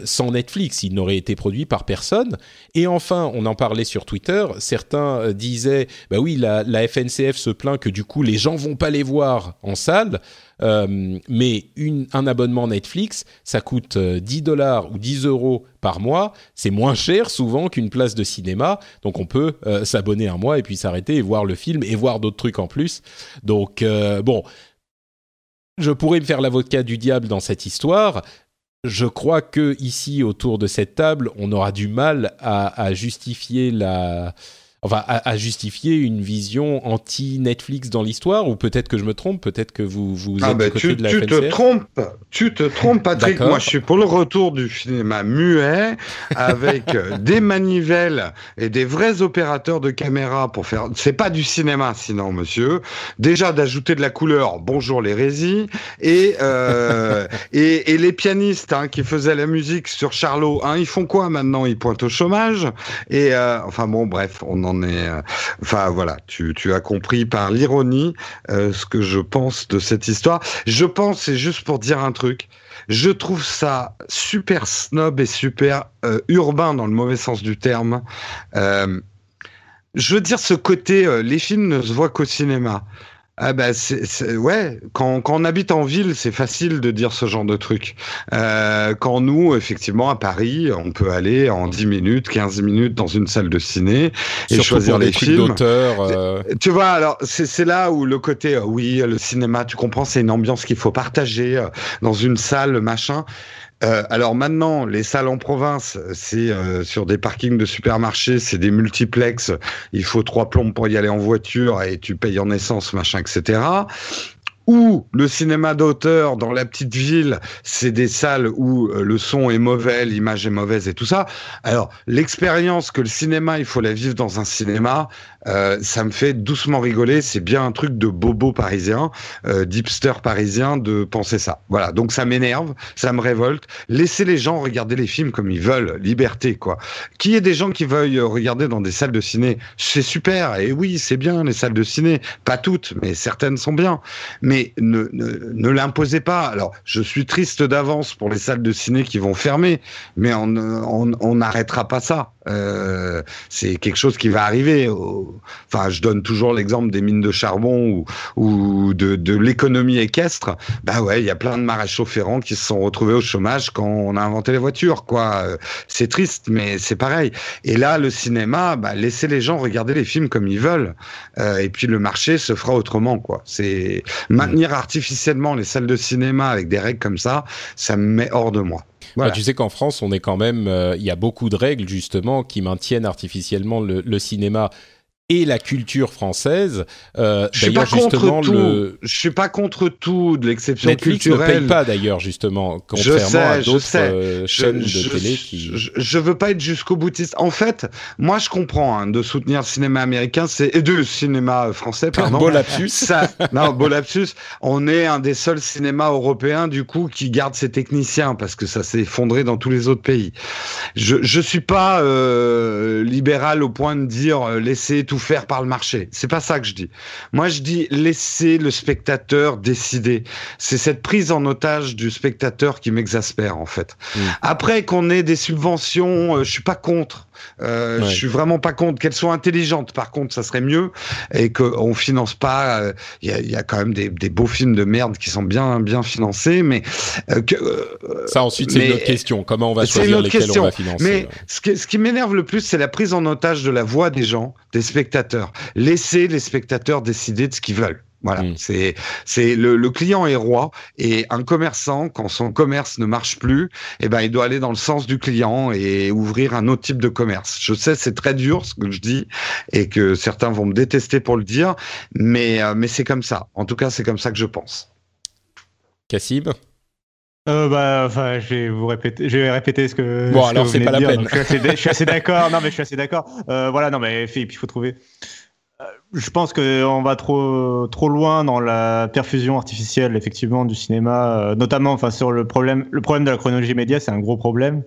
sans Netflix, ils n'auraient été produits par personne. Et enfin, on en parlait sur Twitter, certains disaient, bah oui, la, la FNCF se plaint que du coup les gens vont pas les voir en salle. Euh, mais un abonnement Netflix, ça coûte 10 euh, dollars ou 10 euros par mois. C'est moins cher souvent qu'une place de cinéma. Donc on peut euh, s'abonner un mois et puis s'arrêter et voir le film et voir d'autres trucs en plus. Donc bon, je pourrais me faire l'avocat du diable dans cette histoire. Je crois que ici, autour de cette table, on aura du mal à justifier la, enfin, à, justifier une vision anti-Netflix dans l'histoire Ou peut-être que je me trompe, peut-être que vous, vous ah êtes ben, côté tu, de la tu te trompes, tu te trompes, Patrick. Moi, je suis pour le retour du cinéma muet avec euh, des manivelles et des vrais opérateurs de caméra pour faire. C'est pas du cinéma, sinon, monsieur. Déjà d'ajouter de la couleur. Bonjour l'hérésie et, euh, et et les pianistes hein, qui faisaient la musique sur Charlot. Hein, ils font quoi maintenant? Ils pointent au chômage? Et euh, enfin bon, bref, on en euh, enfin voilà, tu, as compris par l'ironie euh, ce que je pense de cette histoire. Je pense, c'est juste pour dire un truc, je trouve ça super snob et super euh, urbain dans le mauvais sens du terme. je veux dire ce côté, les films ne se voient qu'au cinéma. Ah bah c'est ouais quand, quand on habite en ville c'est facile de dire ce genre de truc. Euh, quand nous effectivement à Paris on peut aller en 10 minutes 15 minutes dans une salle de ciné et choisir les, films. Euh... Tu vois alors c'est là où le côté euh, oui le cinéma tu comprends c'est une ambiance qu'il faut partager euh, dans une salle machin. Euh, alors maintenant, les salles en province, c'est euh, sur des parkings de supermarchés, c'est des multiplex. Il faut trois plombes pour y aller en voiture et tu payes en essence, machin, etc ou le cinéma d'auteur dans la petite ville, c'est des salles où euh, le son est mauvais, l'image est mauvaise et tout ça. Alors, l'expérience que le cinéma, il faut la vivre dans un cinéma, euh, ça me fait doucement rigoler. C'est bien un truc de bobo parisien, euh, d'hipster parisien de penser ça. Voilà, donc ça m'énerve, ça me révolte. Laissez les gens regarder les films comme ils veulent, liberté quoi. Qu'il y ait des gens qui veuillent regarder dans des salles de ciné, c'est super. Et oui, c'est bien les salles de ciné, pas toutes, mais certaines sont bien. Mais ne, ne, l'imposez pas. Alors, je suis triste d'avance pour les salles de ciné qui vont fermer, mais on n'arrêtera pas ça. Euh, c'est quelque chose qui va arriver. Enfin, je donne toujours l'exemple des mines de charbon ou, ou de, de l'économie équestre. Bah ouais, il y a plein de maréchaux ferrants qui se sont retrouvés au chômage quand on a inventé les voitures. Quoi, c'est triste, mais c'est pareil. Et là, le cinéma, bah, laissez les gens regarder les films comme ils veulent. Euh, et puis le marché se fera autrement. Quoi, c'est maintenir artificiellement les salles de cinéma avec des règles comme ça, ça me met hors de moi. Bah, tu sais qu'en France, on est quand même, euh, il y a beaucoup de règles justement qui maintiennent artificiellement le cinéma et la culture française. Euh, je suis pas contre tout. Je suis pas contre tout de l'exception culturelle. Netflix ne paye pas d'ailleurs justement, contrairement à d'autres euh, chaînes de télé qui. Je, veux pas être jusqu'au boutiste. En fait, moi je comprends hein, de soutenir le cinéma américain, c'est et de cinéma français, pardon. beau lapsus. Ça, non, beau lapsus. On est un des seuls cinémas européens du coup qui garde ses techniciens parce que ça s'est effondré dans tous les autres pays. Je je suis pas euh, libéral au point de dire euh, laisser tout faire par le marché. C'est pas ça que je dis. Moi, je dis laisser le spectateur décider. C'est cette prise en otage du spectateur qui m'exaspère en fait. Mm. Après qu'on ait des subventions, euh, je suis pas contre. Euh, Je suis vraiment pas contre qu'elles soient intelligentes. Par contre, ça serait mieux et qu'on finance pas. Euh, il y, a, y, a, quand même des, des, beaux films de merde qui sont bien bien financés, mais euh, que, euh, ça ensuite c'est une autre question. Comment on va choisir lesquels question. on va financer Mais ce qui, ce qui m'énerve le plus, c'est la prise en otage de la voix des gens, des spectateurs. Laissez les spectateurs décider de ce qu'ils veulent. Voilà, mm. c'est c'est le, le, client est roi et un commerçant quand son commerce ne marche plus, eh ben il doit aller dans le sens du client et ouvrir un autre type de commerce. Je sais c'est très dur ce que je dis et que certains vont me détester pour le dire, mais euh, mais c'est comme ça. En tout cas, c'est comme ça que je pense. Cassim euh, bah, enfin, je vais vous répéter, je vais répéter ce que. Bon, alors c'est pas la peine. je suis assez, d'accord. Non, mais je suis assez d'accord. Euh, voilà, non, mais il faut trouver je pense qu'on va trop trop loin dans la perfusion artificielle effectivement du cinéma, euh, notamment enfin sur le problème le problème de la chronologie média, c'est un gros problème.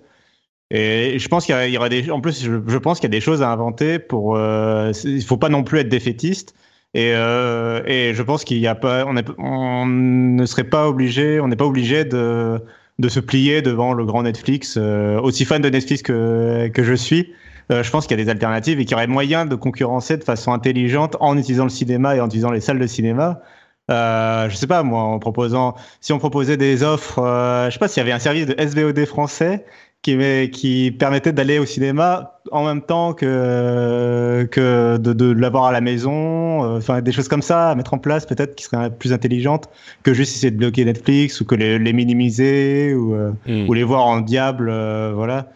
Et je pense qu'il y, aura des en plus je, pense qu'il y a des choses à inventer pour euh, il faut pas non plus être défaitiste. Et, euh, et je pense qu'il y a pas on, est, on ne serait pas obligé on n'est pas obligé de de se plier devant le grand Netflix euh, aussi fan de Netflix que que je suis euh, je pense qu'il y a des alternatives et qu'il y aurait moyen de concurrencer de façon intelligente en utilisant le cinéma et en utilisant les salles de cinéma. Euh, je sais pas moi, en proposant, si on proposait des offres, euh, je sais pas s'il y avait un service de SVOD français qui, qui permettait d'aller au cinéma en même temps que que de, de l'avoir à la maison, euh, enfin des choses comme ça à mettre en place peut-être qui seraient plus intelligentes que juste essayer de bloquer Netflix ou que les, les minimiser ou, euh, hmm. ou les voir en diable, voilà.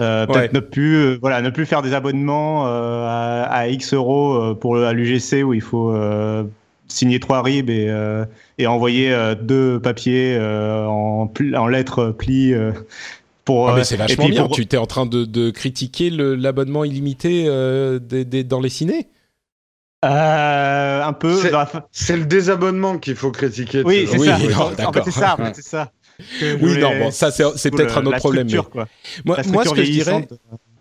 Euh, peut-être ne plus, euh, voilà, ne plus faire des abonnements euh, à, à, X euros pour à l'UGC où il faut signer trois ribs et, et envoyer deux papiers en, en lettres pli. Pour, ah mais c'est vachement bien. Tu es en train de, de critiquer l'abonnement illimité des, des, dans les ciné euh, un peu. C'est le désabonnement qu'il faut critiquer. Oui, c'est ça. en fait, c'est ça. c'est ça oui, non, bon, ça c'est peut-être un autre problème. Moi, moi, ce que je dirais,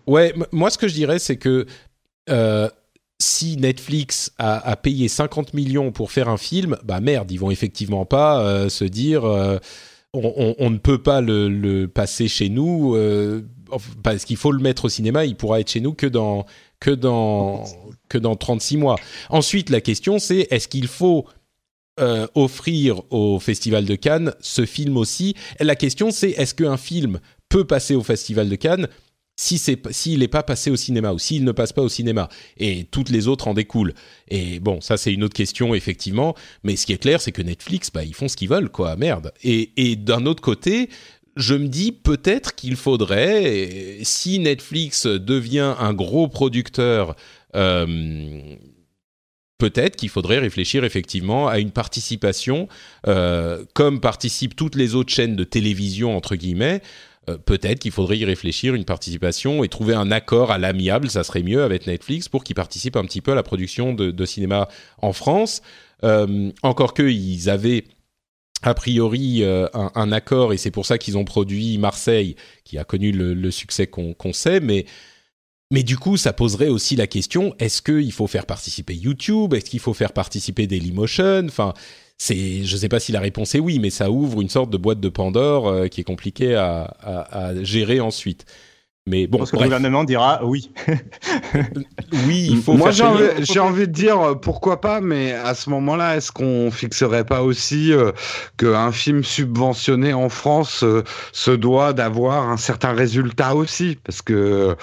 ouais, moi ce que je dirais, c'est que euh, si Netflix a, a, payé 50 millions pour faire un film, bah merde, ils vont effectivement pas euh, se dire euh, on, on, on, ne peut pas le, le passer chez nous parce qu'il faut le mettre au cinéma, il pourra être chez nous que dans que dans que dans 36 mois. Ensuite, la question c'est est-ce qu'il faut euh, offrir au Festival de Cannes ce film aussi. La question c'est est-ce qu'un film peut passer au Festival de Cannes si c'est s'il n'est pas passé au cinéma ou s'il ne passe pas au cinéma? Et toutes les autres en découlent. Et bon, ça c'est une autre question effectivement, mais ce qui est clair c'est que Netflix bah ils font ce qu'ils veulent quoi, merde. Et, d'un autre côté, je me dis peut-être qu'il faudrait si Netflix devient un gros producteur euh, peut-être qu'il faudrait réfléchir effectivement à une participation, euh, comme participent toutes les autres chaînes de télévision, entre guillemets. Euh, peut-être qu'il faudrait y réfléchir, une participation et trouver un accord à l'amiable, ça serait mieux avec Netflix pour qu'ils participent un petit peu à la production de, cinéma en France. Euh, encore que ils avaient a priori un, accord et c'est pour ça qu'ils ont produit Marseille, qui a connu le, succès qu'on sait, mais mais du coup, ça poserait aussi la question est-ce qu'il faut faire participer YouTube? Est-ce qu'il faut faire participer Dailymotion? Enfin, c'est, je ne sais pas si la réponse est oui, mais ça ouvre une sorte de boîte de Pandore euh, qui est compliquée à, à, gérer ensuite. Mais bon, que le gouvernement dira oui. oui, il faut. Moi, j'ai envie, envie, de dire euh, pourquoi pas, mais à ce moment-là, est-ce qu'on fixerait pas aussi euh, qu'un film subventionné en France euh, se doit d'avoir un certain résultat aussi, parce que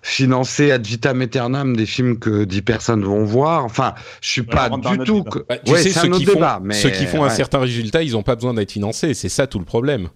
financer ad vitam aeternam des films que 10 personnes vont voir, enfin, je suis pas du tout. Que... Bah, tu sais, ceux qui, font, mais... ceux qui font un certain résultat, ils n'ont pas besoin d'être financés. C'est ça tout le problème.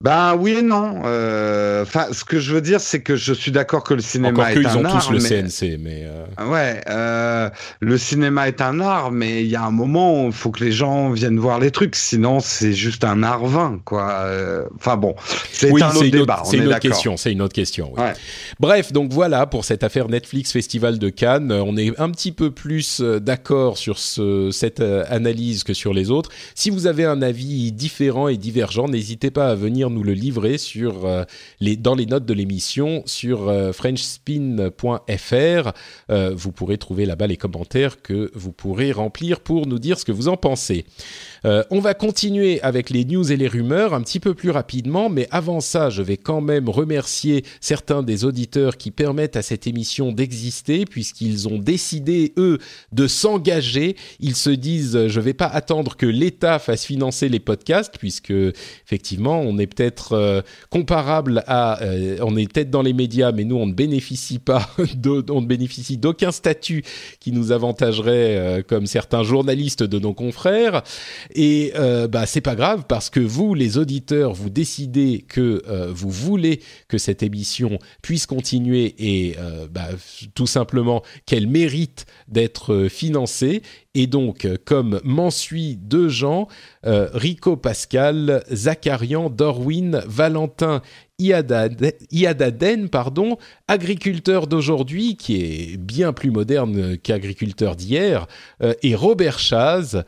Ben oui et non. Euh, enfin, ce que je veux dire, c'est que je suis d'accord que le cinéma est un art. ils ont tous le CNC, mais euh... ouais, euh, le cinéma est un art, mais il y a un moment où il faut que les gens viennent voir les trucs, sinon c'est juste un art vain, quoi. Euh, enfin bon, c'est un autre débat. C'est une autre question. C'est une autre question. Oui. Ouais. Bref, donc voilà pour cette affaire Netflix Festival de Cannes. On est un petit peu plus d'accord sur ce, cette analyse que sur les autres. Si vous avez un avis différent et divergent, n'hésitez pas à venir nous le livrer sur, euh, dans les notes de l'émission sur euh, frenchspin.fr. Euh, vous pourrez trouver là-bas les commentaires que vous pourrez remplir pour nous dire ce que vous en pensez. Euh, on va continuer avec les news et les rumeurs un petit peu plus rapidement, mais avant ça, je vais quand même remercier certains des auditeurs qui permettent à cette émission d'exister, puisqu'ils ont décidé, eux, de s'engager. Ils se disent, je vais pas attendre que l'État fasse financer les podcasts, puisque effectivement, on est peut-être euh, comparable à, euh, on est peut-être dans les médias, mais nous, on ne bénéficie pas, on ne bénéficie d'aucun statut qui nous avantagerait comme certains journalistes de nos confrères. Et euh, bah c'est pas grave parce que vous, les auditeurs, vous décidez que euh, vous voulez que cette émission puisse continuer et euh, bah, tout simplement qu'elle mérite d'être financée. Et donc, comme m'ensuit deux gens, Rico Pascal, Zacharian, Dorwin, Valentin, Iadaden, pardon, agriculteur d'aujourd'hui, qui est bien plus moderne qu'agriculteur d'hier, et Robert Chaz,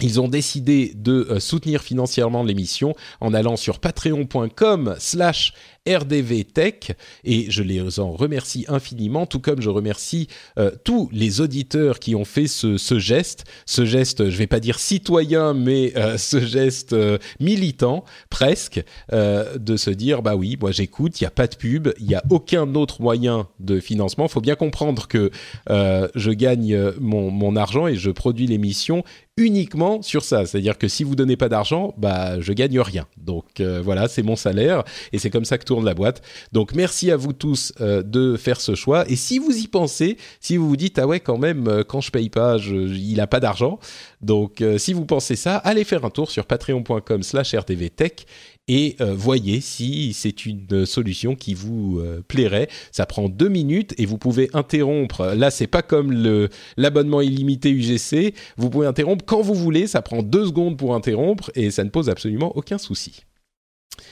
ils ont décidé de euh, soutenir financièrement l'émission en allant sur patreon.com slash rdvtech et je les en remercie infiniment, tout comme je remercie euh, tous les auditeurs qui ont fait ce, geste, ce geste, je vais pas dire citoyen, mais euh, ce geste militant presque, de se dire bah oui, moi j'écoute, il y a pas de pub, il y a aucun autre moyen de financement. Faut bien comprendre que je gagne mon, mon argent et je produis l'émission uniquement sur ça. C'est-à-dire que si vous donnez pas d'argent, bah je gagne rien. Donc euh, voilà, c'est mon salaire et c'est comme ça que tourne la boîte. Donc merci à vous tous euh, de faire ce choix. Et si vous y pensez, si vous vous dites ah ouais quand même euh, quand je paye pas, il a pas d'argent. Donc si vous pensez ça, allez faire un tour sur patreon.com/rtvtech et euh, voyez si c'est une solution qui vous euh, plairait. Ça prend deux minutes et vous pouvez interrompre. Là, c'est pas comme le l'abonnement illimité UGC. Vous pouvez interrompre quand vous voulez. Ça prend deux secondes pour interrompre et ça ne pose absolument aucun souci.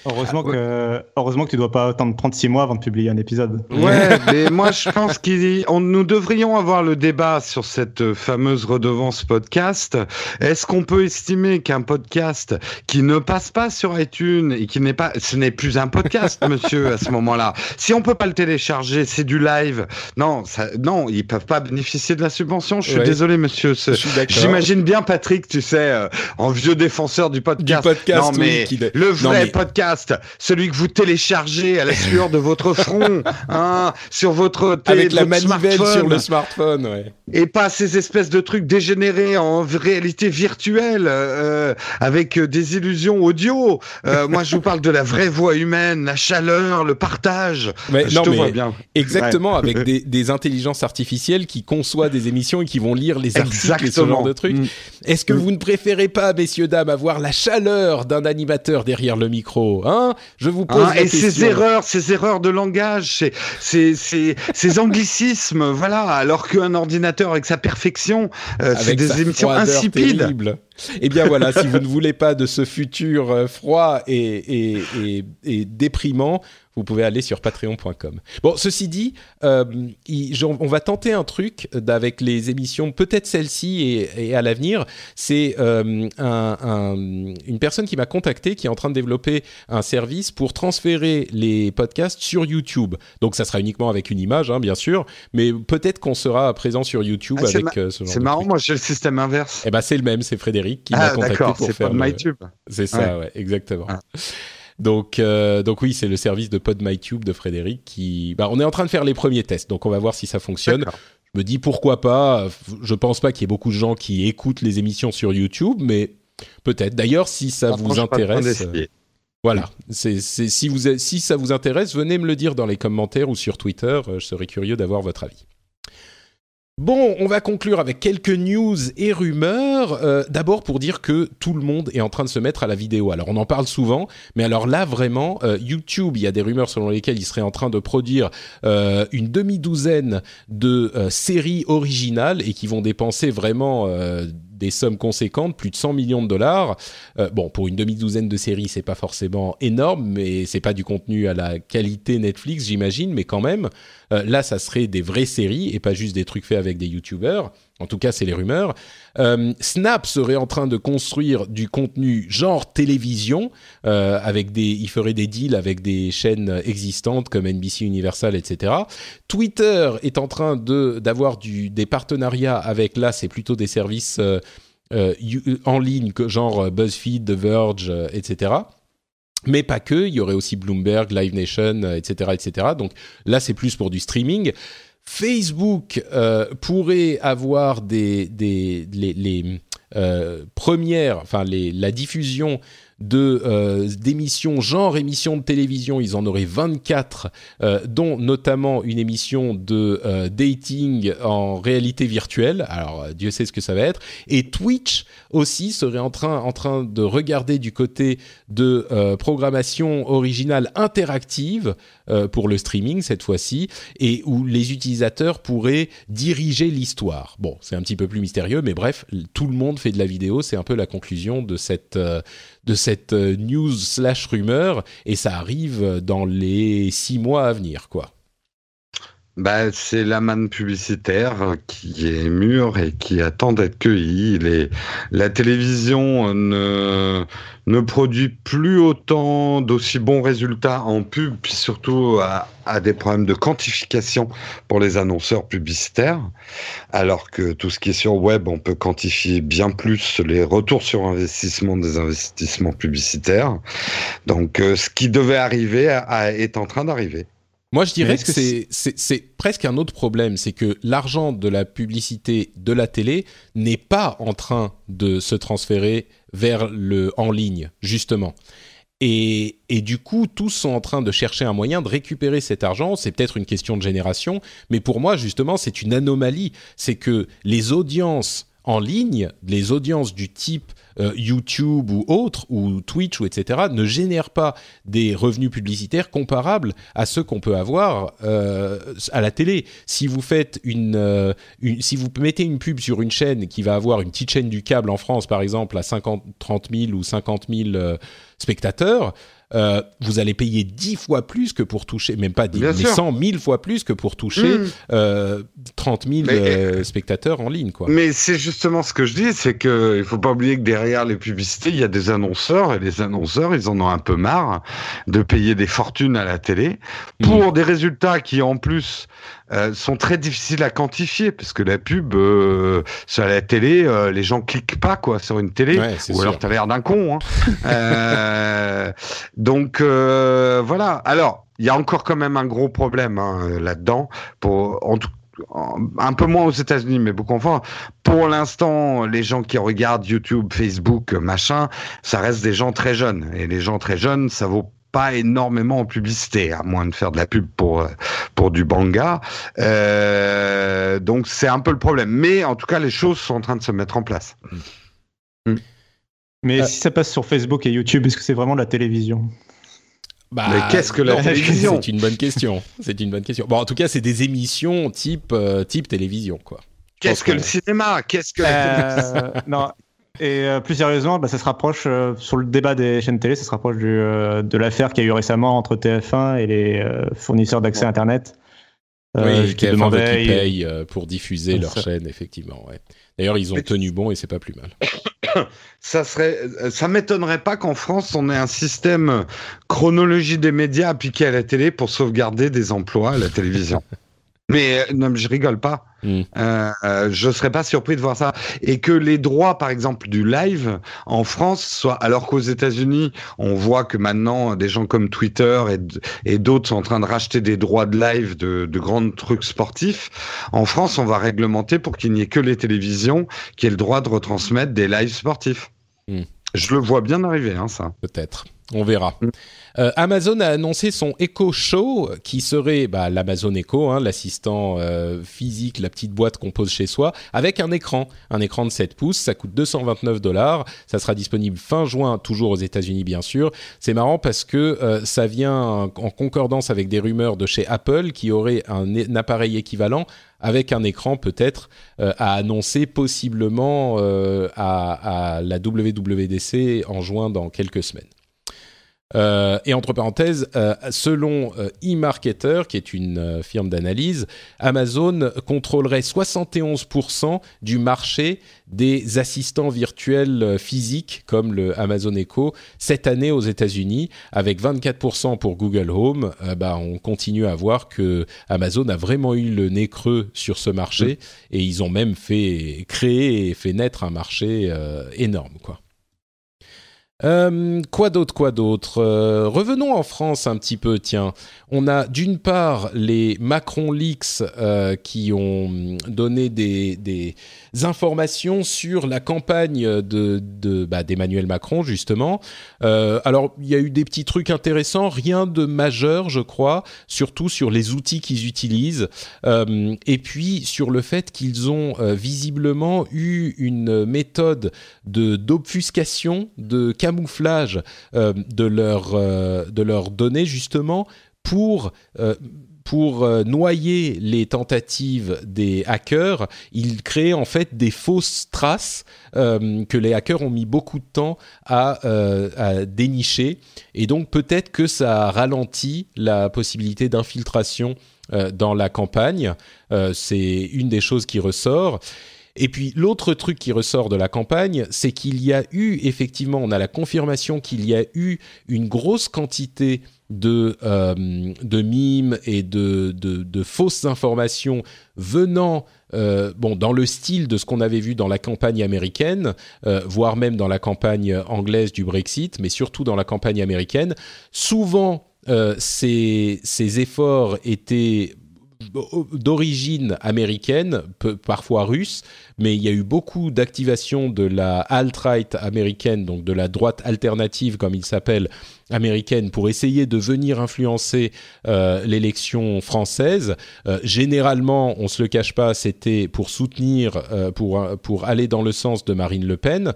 Heureusement, ah, que, heureusement que tu dois pas attendre 36 mois avant de publier un épisode. Ouais, mais moi je pense qu'on nous devrions avoir le débat sur cette fameuse redevance podcast. Est-ce qu'on peut estimer qu'un podcast qui ne passe pas sur iTunes et qui n'est pas, ce n'est plus un podcast, monsieur, à ce moment-là? Si on peut pas le télécharger, c'est du live. Non, ça, non, ils peuvent pas bénéficier de la subvention. Je suis désolé, monsieur. J'imagine bien Patrick, tu sais, euh, en vieux défenseur du podcast. Du podcast, non mais le vrai podcast celui que vous téléchargez à la sueur de votre front, hein, sur votre avec la manivelle sur le smartphone, ouais. Et pas ces espèces de trucs dégénérés en réalité virtuelle euh, avec des illusions audio. Euh, moi, je vous parle de la vraie voix humaine, la chaleur, le partage. Mais, je te vois bien. Exactement, avec des, des, intelligences artificielles qui conçoivent des émissions et qui vont lire les articles et ce genre de trucs. Mm. Est-ce que mm. vous ne préférez pas, messieurs dames, avoir la chaleur d'un animateur derrière le micro Hein Je vous pose ah, et ces erreurs, ces erreurs de langage, ces, ces, ces, ces anglicismes, voilà. Alors qu'un ordinateur avec sa perfection, euh, c'est des émissions insipides. Eh bien voilà, si vous ne voulez pas de ce futur euh, froid et, et, et, et déprimant, vous pouvez aller sur patreon.com. Bon, ceci dit, euh, on va tenter un truc avec les émissions, peut-être celle-ci et, à l'avenir. C'est euh, un, une personne qui m'a contacté qui est en train de développer un service pour transférer les podcasts sur YouTube. Donc ça sera uniquement avec une image, hein, bien sûr, mais peut-être qu'on sera présent sur YouTube ah, avec euh, ce genre C'est marrant, moi j'ai le système inverse. Eh ben c'est le même, c'est Frédéric qui m'a ah, contacté pour faire. C'est MyTube. C'est ça, ouais, exactement. Ah. Donc, euh, donc oui, c'est le service de PodMyTube de Frédéric qui. Bah, on est en train de faire les premiers tests, donc on va voir si ça fonctionne. Je me dis pourquoi pas. Je pense pas qu'il y ait beaucoup de gens qui écoutent les émissions sur YouTube, mais peut-être. D'ailleurs, si ça vous intéresse. Voilà, c'est, si, vous, si ça vous intéresse, venez me le dire dans les commentaires ou sur Twitter. Euh, je serais curieux d'avoir votre avis. Bon, on va conclure avec quelques news et rumeurs. Euh, d'abord pour dire que tout le monde est en train de se mettre à la vidéo. Alors on en parle souvent, mais alors là vraiment, euh, YouTube, il y a des rumeurs selon lesquelles il serait en train de produire euh, une demi-douzaine de séries originales et qui vont dépenser vraiment des sommes conséquentes, plus de 100 millions de dollars. Euh, bon, pour une demi-douzaine de séries, c'est pas forcément énorme, mais c'est pas du contenu à la qualité Netflix, j'imagine, mais quand même, euh, là, ça serait des vraies séries et pas juste des trucs faits avec des YouTubers. En tout cas, c'est les rumeurs. Euh, Snap serait en train de construire du contenu genre télévision, euh, avec des, il ferait des deals avec des chaînes existantes comme NBC Universal, etc. Twitter est en train de d'avoir des partenariats avec là, c'est plutôt des services euh, en ligne genre BuzzFeed, The Verge, etc mais pas que, il y aurait aussi Bloomberg, Live Nation, etc., etc. Donc là, c'est plus pour du streaming. Facebook euh, pourrait avoir des, les euh, premières, enfin les, la diffusion de euh, d'émissions genre émissions de télévision, ils en auraient 24, euh, dont notamment une émission de euh, dating en réalité virtuelle. Alors Dieu sait ce que ça va être. Et Twitch aussi serait en train en train de regarder du côté de programmation originale interactive pour le streaming cette fois-ci, et où les utilisateurs pourraient diriger l'histoire. Bon, c'est un petit peu plus mystérieux, mais bref, tout le monde fait de la vidéo. C'est un peu la conclusion de cette de cette euh, news slash rumeur et ça arrive dans les six mois à venir, quoi. Bah, c'est la manne publicitaire qui est mûre et qui attend d'être cueillie. La télévision ne, ne produit plus autant d'aussi bons résultats en pub, puis surtout à, à, des problèmes de quantification pour les annonceurs publicitaires, alors que tout ce qui est sur web, on peut quantifier bien plus les retours sur investissement des investissements publicitaires. Donc, euh, ce qui devait arriver est en train d'arriver. Moi, je dirais que, c'est presque un autre problème, c'est que l'argent de la publicité de la télé n'est pas en train de se transférer vers le en ligne, justement. Et, et, du coup, tous sont en train de chercher un moyen de récupérer cet argent. C'est peut-être une question de génération, mais pour moi, justement, c'est une anomalie. C'est que les audiences en ligne, les audiences du type euh, YouTube ou autres, ou Twitch ou etc., ne génèrent pas des revenus publicitaires comparables à ceux qu'on peut avoir euh, à la télé. Si vous faites euh, une, si vous mettez une pub sur une chaîne qui va avoir une petite chaîne du câble en France, par exemple, à 50, 30 000 ou 50 000 spectateurs, euh, vous allez payer 10 fois plus que pour toucher, même pas 10, mais 100 000 fois plus que pour toucher 30 000 euh, spectateurs en ligne. Quoi. Mais c'est justement ce que je dis, c'est qu'il ne faut pas oublier que derrière les publicités, il y a des annonceurs, et les annonceurs, ils en ont un peu marre de payer des fortunes à la télé pour mmh. des résultats qui, en plus, euh, sont très difficiles à quantifier parce que la pub euh, sur la télé, euh, les gens cliquent pas quoi sur une télé, ou alors t'as l'air d'un con. Hein. donc voilà. Alors il y a encore quand même un gros problème hein, là-dedans pour en tout un peu moins aux États-Unis, mais beaucoup en France. Pour l'instant, les gens qui regardent YouTube, Facebook, machin, ça reste des gens très jeunes. Et les gens très jeunes, ça vaut pas énormément en publicité, à moins de faire de la pub pour euh, pour du banga. Euh, donc c'est un peu le problème. Mais en tout cas, les choses sont en train de se mettre en place. Mm. Mais euh, si ça passe sur Facebook et YouTube, est-ce que c'est vraiment la télévision? Bah, mais qu'est-ce que la télévision? C'est une bonne question. C'est une bonne question. Bon, en tout cas, c'est des émissions type type télévision, quoi. Qu'est-ce que le cinéma? Qu'est-ce que la Non, et euh, plus sérieusement, bah, ça se rapproche euh, sur le débat des chaînes télé, ça se rapproche du, euh, de l'affaire qu'il y a eu récemment entre TF1 et les fournisseurs d'accès Internet. oui, qui demandaient qui payent pour diffuser leur chaîne, effectivement. Ouais. D'ailleurs, ils ont tenu bon et c'est pas plus mal. ça serait, ça m'étonnerait pas qu'en France on ait un système chronologie des médias appliqué à la télé pour sauvegarder des emplois à la télévision. Mais euh, non, je rigole pas. Mm. Euh, euh, je serais pas surpris de voir ça et que les droits, par exemple, du live en France soient, alors qu'aux États-Unis, on voit que maintenant des gens comme Twitter et, d'autres sont en train de racheter des droits de live de, de grands trucs sportifs. En France, on va réglementer pour qu'il n'y ait que les télévisions qui aient le droit de retransmettre des lives sportifs. Mm. Je le vois bien arriver, hein, ça. Peut-être. On verra. Mm. Euh, Amazon a annoncé son Echo Show, qui serait bah, l'Amazon Echo, hein, l'assistant euh, physique, la petite boîte qu'on pose chez soi, avec un écran, un écran de 7 pouces. Ça coûte 229 dollars. Ça sera disponible fin juin, toujours aux États-Unis bien sûr. C'est marrant parce que euh, ça vient en concordance avec des rumeurs de chez Apple qui aurait un, appareil équivalent avec un écran peut-être à annoncer possiblement à, la WWDC en juin dans quelques semaines. Euh, et entre parenthèses, euh, selon euh, eMarketer, qui est une firme d'analyse, Amazon contrôlerait 71% du marché des assistants virtuels physiques comme le Amazon Echo cette année aux États-Unis, avec 24% pour Google Home. bah, on continue à voir que Amazon a vraiment eu le nez creux sur ce marché et ils ont même fait créer et fait naître un marché énorme, quoi. Euh, quoi d'autre, quoi d'autre? Euh, Revenons en France un petit peu, tiens. On a d'une part les Macron Leaks euh, qui ont donné des, informations sur la campagne bah, d'Emmanuel Macron, justement. alors, il y a eu des petits trucs intéressants, rien de majeur, je crois, surtout sur les outils qu'ils utilisent, et puis sur le fait qu'ils ont visiblement eu une méthode de d'obfuscation, de camouflage euh, de, euh, de leurs données justement pour euh, noyer les tentatives des hackers, ils créent en fait des fausses traces que les hackers ont mis beaucoup de temps à, à dénicher. Et donc peut-être que ça ralentit la possibilité d'infiltration dans la campagne. C'est une des choses qui ressort. Et puis l'autre truc qui ressort de la campagne, c'est qu'il y a eu effectivement, on a la confirmation qu'il y a eu une grosse quantité de, euh, de mimes et de, de, fausses informations venant euh, bon, dans le style de ce qu'on avait vu dans la campagne américaine, euh, voire même dans la campagne anglaise du Brexit, mais surtout dans la campagne américaine. Souvent, ces, ces efforts étaient d'origine américaine, parfois russe, mais il y a eu beaucoup d'activation de la alt-right américaine, donc de la droite alternative, comme il s'appelle, américaine, pour essayer de venir influencer euh, l'élection française. Euh, généralement, on se le cache pas, c'était pour soutenir, euh, pour, pour aller dans le sens de Marine Le Pen.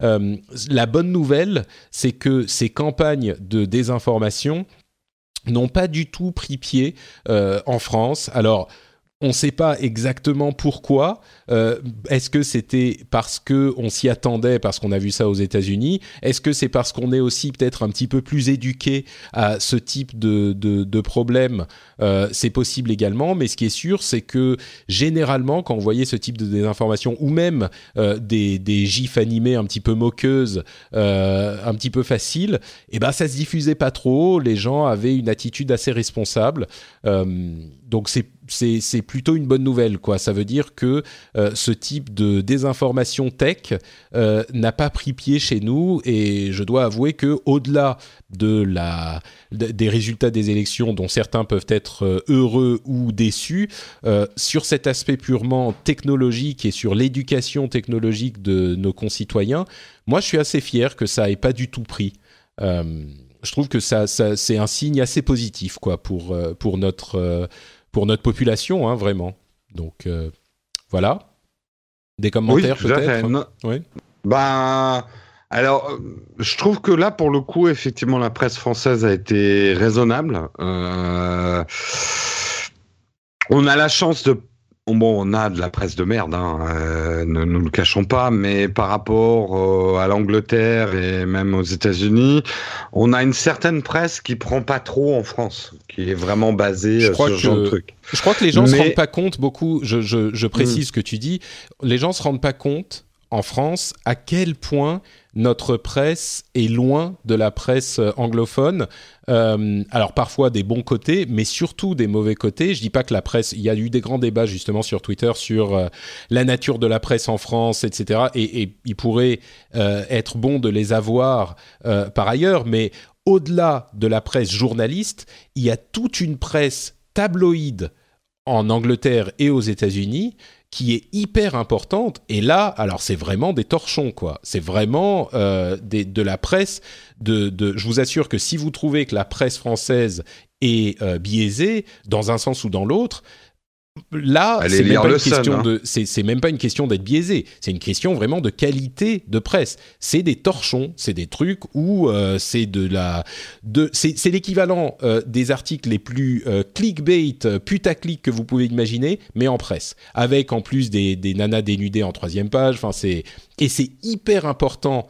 la bonne nouvelle, c'est que ces campagnes de désinformation n'ont pas du tout pris pied euh, en France. Alors, on ne sait pas exactement pourquoi. Euh, est-ce que c'était parce que on s'y attendait, parce qu'on a vu ça aux États-Unis? Est-ce que c'est parce qu'on est aussi peut-être un petit peu plus éduqué à ce type de, de, problème? Euh, C'est possible également, mais ce qui est sûr, c'est que généralement, quand on voyait ce type de désinformation, ou même euh, des, des gifs animés un petit peu moqueuses, un petit peu faciles, eh ben ça se diffusait pas trop. Les gens avaient une attitude assez responsable. donc c'est c'est plutôt une bonne nouvelle. Quoi. Ça veut dire que euh, ce type de désinformation tech euh, n'a pas pris pied chez nous et je dois avouer que au-delà de des résultats des élections dont certains peuvent être euh, heureux ou déçus, sur cet aspect purement technologique et sur l'éducation technologique de nos concitoyens, moi je suis assez fier que ça ait pas du tout pris je trouve que ça, ça c'est un signe assez positif quoi pour pour notre pour notre population, hein, vraiment. Donc euh, voilà. Des commentaires peut-être Oui. Ben, alors, euh, je trouve que là, pour le coup, effectivement, la presse française a été raisonnable. Euh, on a la chance de Bon, on a de la presse de merde, hein, euh, ne nous le cachons pas, mais par rapport euh, à l'Angleterre et même aux États-Unis, on a une certaine presse qui prend pas trop en France, qui est vraiment basée je euh, sur ce genre de truc. Je crois que les gens ne se rendent pas compte beaucoup. Je, je, je précise hmm. ce que tu dis. Les gens se rendent pas compte en France à quel point notre presse est loin de la presse euh, anglophone. Euh, alors parfois des bons côtés, mais surtout des mauvais côtés. Je dis pas que la presse. Il y a eu des grands débats justement sur Twitter sur euh, la nature de la presse en France, etc. Et, il pourrait être bon de les avoir par ailleurs, mais au-delà de la presse journaliste, il y a toute une presse tabloïde en Angleterre et aux États-Unis qui est hyper importante. Et là, alors c'est vraiment des torchons, quoi. C'est vraiment euh, de la presse. De, de, je vous assure que si vous trouvez que la presse française est euh, biaisée dans un sens ou dans l'autre, Là, c'est même, pas une question hein. même pas une question d'être biaisé, c'est une question vraiment de qualité de presse. C'est des torchons, c'est des trucs où euh, c'est de la, de, c'est l'équivalent euh, des articles les plus euh, clickbait, putaclic que vous pouvez imaginer, mais en presse, avec en plus des, des nanas dénudées en troisième page. Enfin, c'est et c'est hyper important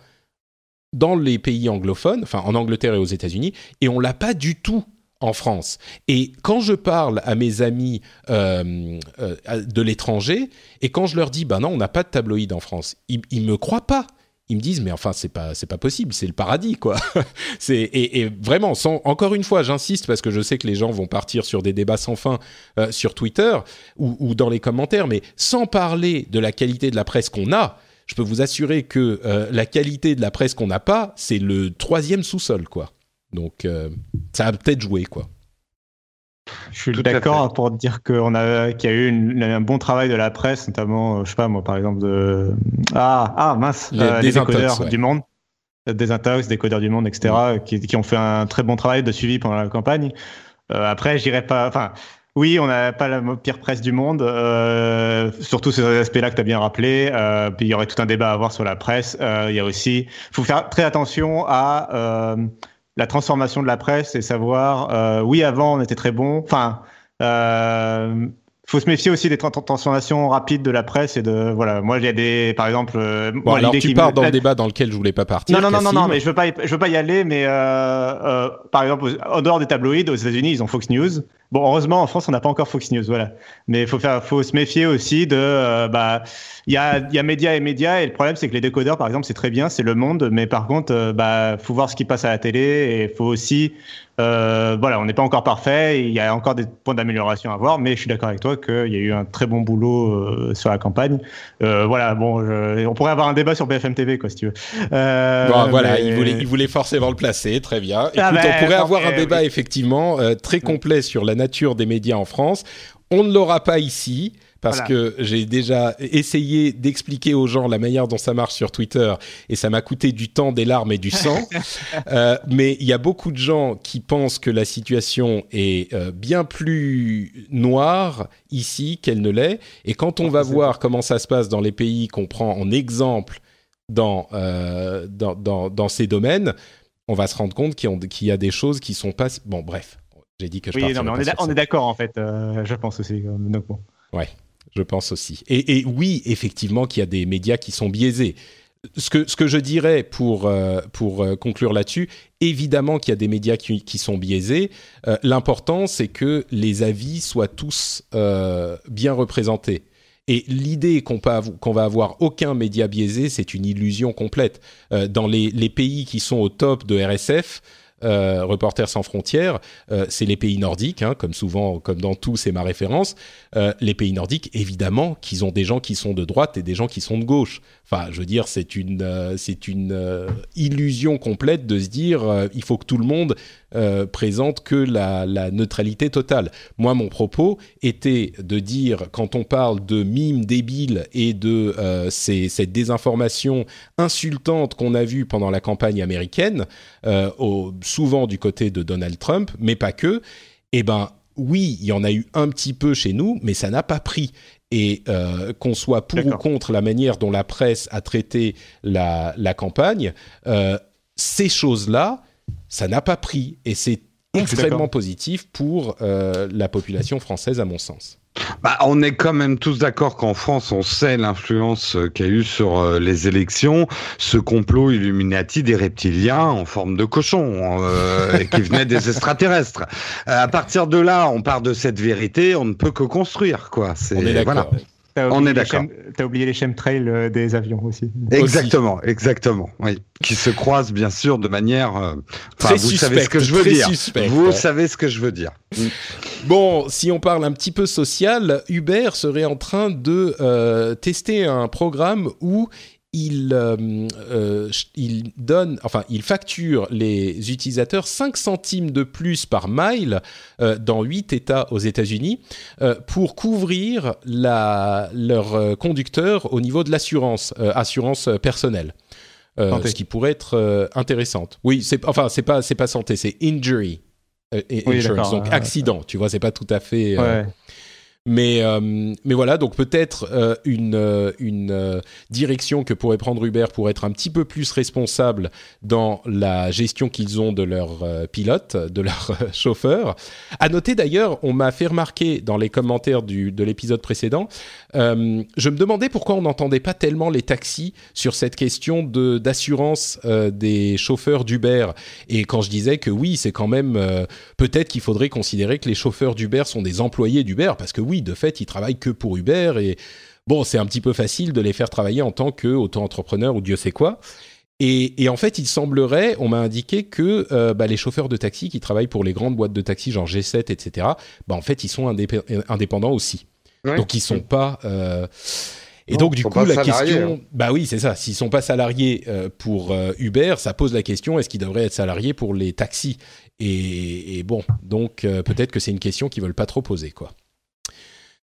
dans les pays anglophones, enfin en Angleterre et aux États-Unis, et on l'a pas du tout en France. Et quand je parle à mes amis euh, euh, de l'étranger, et quand je leur dis, ben non, on n'a pas de tabloïd en France, ils, ne me croient pas. Ils me disent, mais enfin, c'est pas, c'est pas possible, c'est le paradis, quoi. et, vraiment, sans, encore une fois, j'insiste parce que je sais que les gens vont partir sur des débats sans fin euh, sur Twitter ou, ou, dans les commentaires, mais sans parler de la qualité de la presse qu'on a, je peux vous assurer que la qualité de la presse qu'on n'a pas, c'est le troisième sous-sol, quoi. Donc, ça a peut-être joué, quoi. Je suis d'accord pour dire qu'on a qu'il y a eu un bon travail de la presse, notamment, je sais pas moi, par exemple de ah ah mince, les, décodeurs du monde, des intox, des codeurs du monde, etc., qui, qui, ont fait un très bon travail de suivi pendant la campagne. après, je dirais pas, enfin. Oui, on n'a pas la pire presse du monde, euh, surtout sur ces aspects-là que tu as bien rappelé. Euh, puis il y aurait tout un débat à avoir sur la presse. Euh, il y a aussi, faut faire très attention à euh, la transformation de la presse et savoir, euh, oui, avant on était très bon. Enfin, faut se méfier aussi des transformations rapides de la presse et de voilà. Moi il y a des par exemple bon alors tu pars dans le débat dans lequel je voulais pas partir non non non non mais je veux pas je veux pas y aller mais euh, par exemple en dehors des tabloïds aux États-Unis ils ont Fox News Bon, heureusement, en France, on n'a pas encore Fox News, voilà. Mais il faut faire, faut se méfier aussi de, euh, bah, il y a, y a médias et médias, et le problème, c'est que les décodeurs, par exemple, c'est très bien, c'est le monde, mais par contre, euh, bah, faut voir ce qui passe à la télé, et faut aussi, euh, voilà, on n'est pas encore parfait, il y a encore des points d'amélioration à voir, mais je suis d'accord avec toi qu'il y a eu un très bon boulot euh, sur la campagne. Voilà, bon, je, on pourrait avoir un débat sur BFM TV, quoi, si tu veux. bon, voilà, il voulait, il voulait forcément le placer, très bien. Ah Écoute, ben, on pourrait avoir un débat effectivement très complet sur la nature des médias en France. On ne l'aura pas ici parce que j'ai déjà essayé d'expliquer aux gens la manière dont ça marche sur Twitter et ça m'a coûté du temps, des larmes et du sang. euh, mais il y a beaucoup de gens qui pensent que la situation est euh, bien plus noire ici qu'elle ne l'est. Et quand on va voir comment ça se passe dans les pays qu'on prend en exemple dans, euh, dans, dans, dans, ces domaines, on va se rendre compte qu'il y, a des choses qui sont pas... Bon, bref. J'ai dit que je oui, non, mais on, est d'accord en fait, euh, je pense aussi. Donc bon. Ouais je pense aussi. Et, oui, effectivement, qu'il y a des médias qui sont biaisés. Ce que, ce que je dirais pour, euh, pour euh, conclure là-dessus, évidemment qu'il y a des médias qui, qui sont biaisés. Euh, l'important, c'est que les avis soient tous bien représentés. Et l'idée qu'on qu'on va avoir aucun média biaisé, c'est une illusion complète. dans les, les, pays qui sont au top de RSF, euh, Reporters sans frontières, euh, c'est les pays nordiques, hein, comme souvent, comme dans tout, c'est ma référence. Euh, les pays nordiques, évidemment, qu'ils ont des gens qui sont de droite et des gens qui sont de gauche. Enfin, je veux dire, c'est une, c'est une illusion complète de se dire, il faut que tout le monde présente que la, la, neutralité totale. Moi, mon propos était de dire, quand on parle de mimes débiles et de ces, cette désinformation insultante qu'on a vue pendant la campagne américaine, au souvent du côté de Donald Trump, mais pas que, eh ben oui, il y en a eu un petit peu chez nous, mais ça n'a pas pris. Et euh, qu'on soit pour ou contre la manière dont la presse a traité la, campagne, euh, ces choses-là, ça n'a pas pris. Et c'est extrêmement positif pour euh, la population française, à mon sens. Bah, on est quand même tous d'accord qu'en France, on sait l'influence euh, qu'il y a eu sur euh, les élections, ce complot Illuminati des reptiliens en forme de cochon euh, qui venait des extraterrestres. à partir de là, on part de cette vérité, on ne peut que construire, quoi. C'est voilà. On est d'accord. T'as oublié les chemtrails euh, des avions aussi. Exactement, exactement. Oui, qui se croisent bien sûr de manière. Euh, très vous savez ce que je veux dire. vous savez ce que je veux dire. Bon, si on parle un petit peu social, Uber serait en train de euh, tester un programme où il, euh, euh, il donne, enfin, il facture les utilisateurs 5 centimes de plus par mile euh, dans 8 États aux États-Unis pour couvrir la, leur conducteur au niveau de l'assurance, assurance personnelle. ce qui pourrait être intéressante. Oui, c'est enfin c'est pas c'est pas santé, c'est injury insurance, donc accident. Tu vois, c'est pas tout à fait. Ouais. Mais, euh, mais voilà, donc peut-être euh, une, euh, une direction que pourrait prendre Uber pour être un petit peu plus responsable dans la gestion qu'ils ont de leurs pilotes, de leurs chauffeurs. À noter d'ailleurs, on m'a fait remarquer dans les commentaires du, de l'épisode précédent, je me demandais pourquoi on n'entendait pas tellement les taxis sur cette question d'assurance des chauffeurs d'Uber. Et quand je disais que oui, c'est quand même peut-être qu'il faudrait considérer que les chauffeurs d'Uber sont des employés d'Uber, parce que oui, de fait, ils travaillent que pour Uber et bon, c'est un petit peu facile de les faire travailler en tant qu'auto-entrepreneur ou Dieu sait quoi. Et, en fait, il semblerait, on m'a indiqué que euh, bah, les chauffeurs de taxi qui travaillent pour les grandes boîtes de taxi, genre G7, etc., bah, en fait, ils sont indépendants aussi. Donc, ils sont pas. Euh, Et donc du coup la question, hein. bah oui c'est ça, s'ils sont pas salariés pour Uber, ça pose la question est-ce qu'ils devraient être salariés pour les taxis? Et, bon, donc peut-être que c'est une question qu'ils veulent pas trop poser quoi.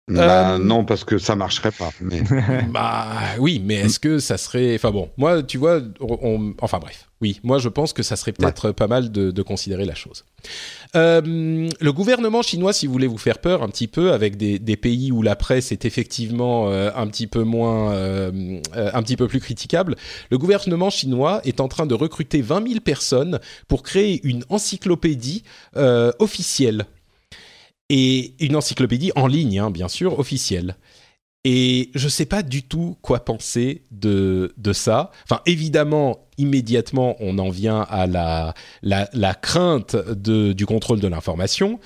Bah, euh, non, parce que ça marcherait pas. Mais... bah oui, mais est-ce que ça serait. Enfin bon, moi, tu vois, enfin bref. Oui, moi je pense que ça serait peut-être pas mal de, considérer la chose. Euh, le gouvernement chinois, si vous voulez vous faire peur un petit peu, avec des, pays où la presse est effectivement euh, un petit peu moins, un petit peu plus critiquable, le gouvernement chinois est en train de recruter 20 000 personnes pour créer une encyclopédie officielle et une encyclopédie en ligne, hein, bien sûr, officielle. Et je ne sais pas du tout quoi penser de, de ça. Enfin, évidemment, immédiatement, on en vient à la, la, la crainte de, du contrôle de l'information.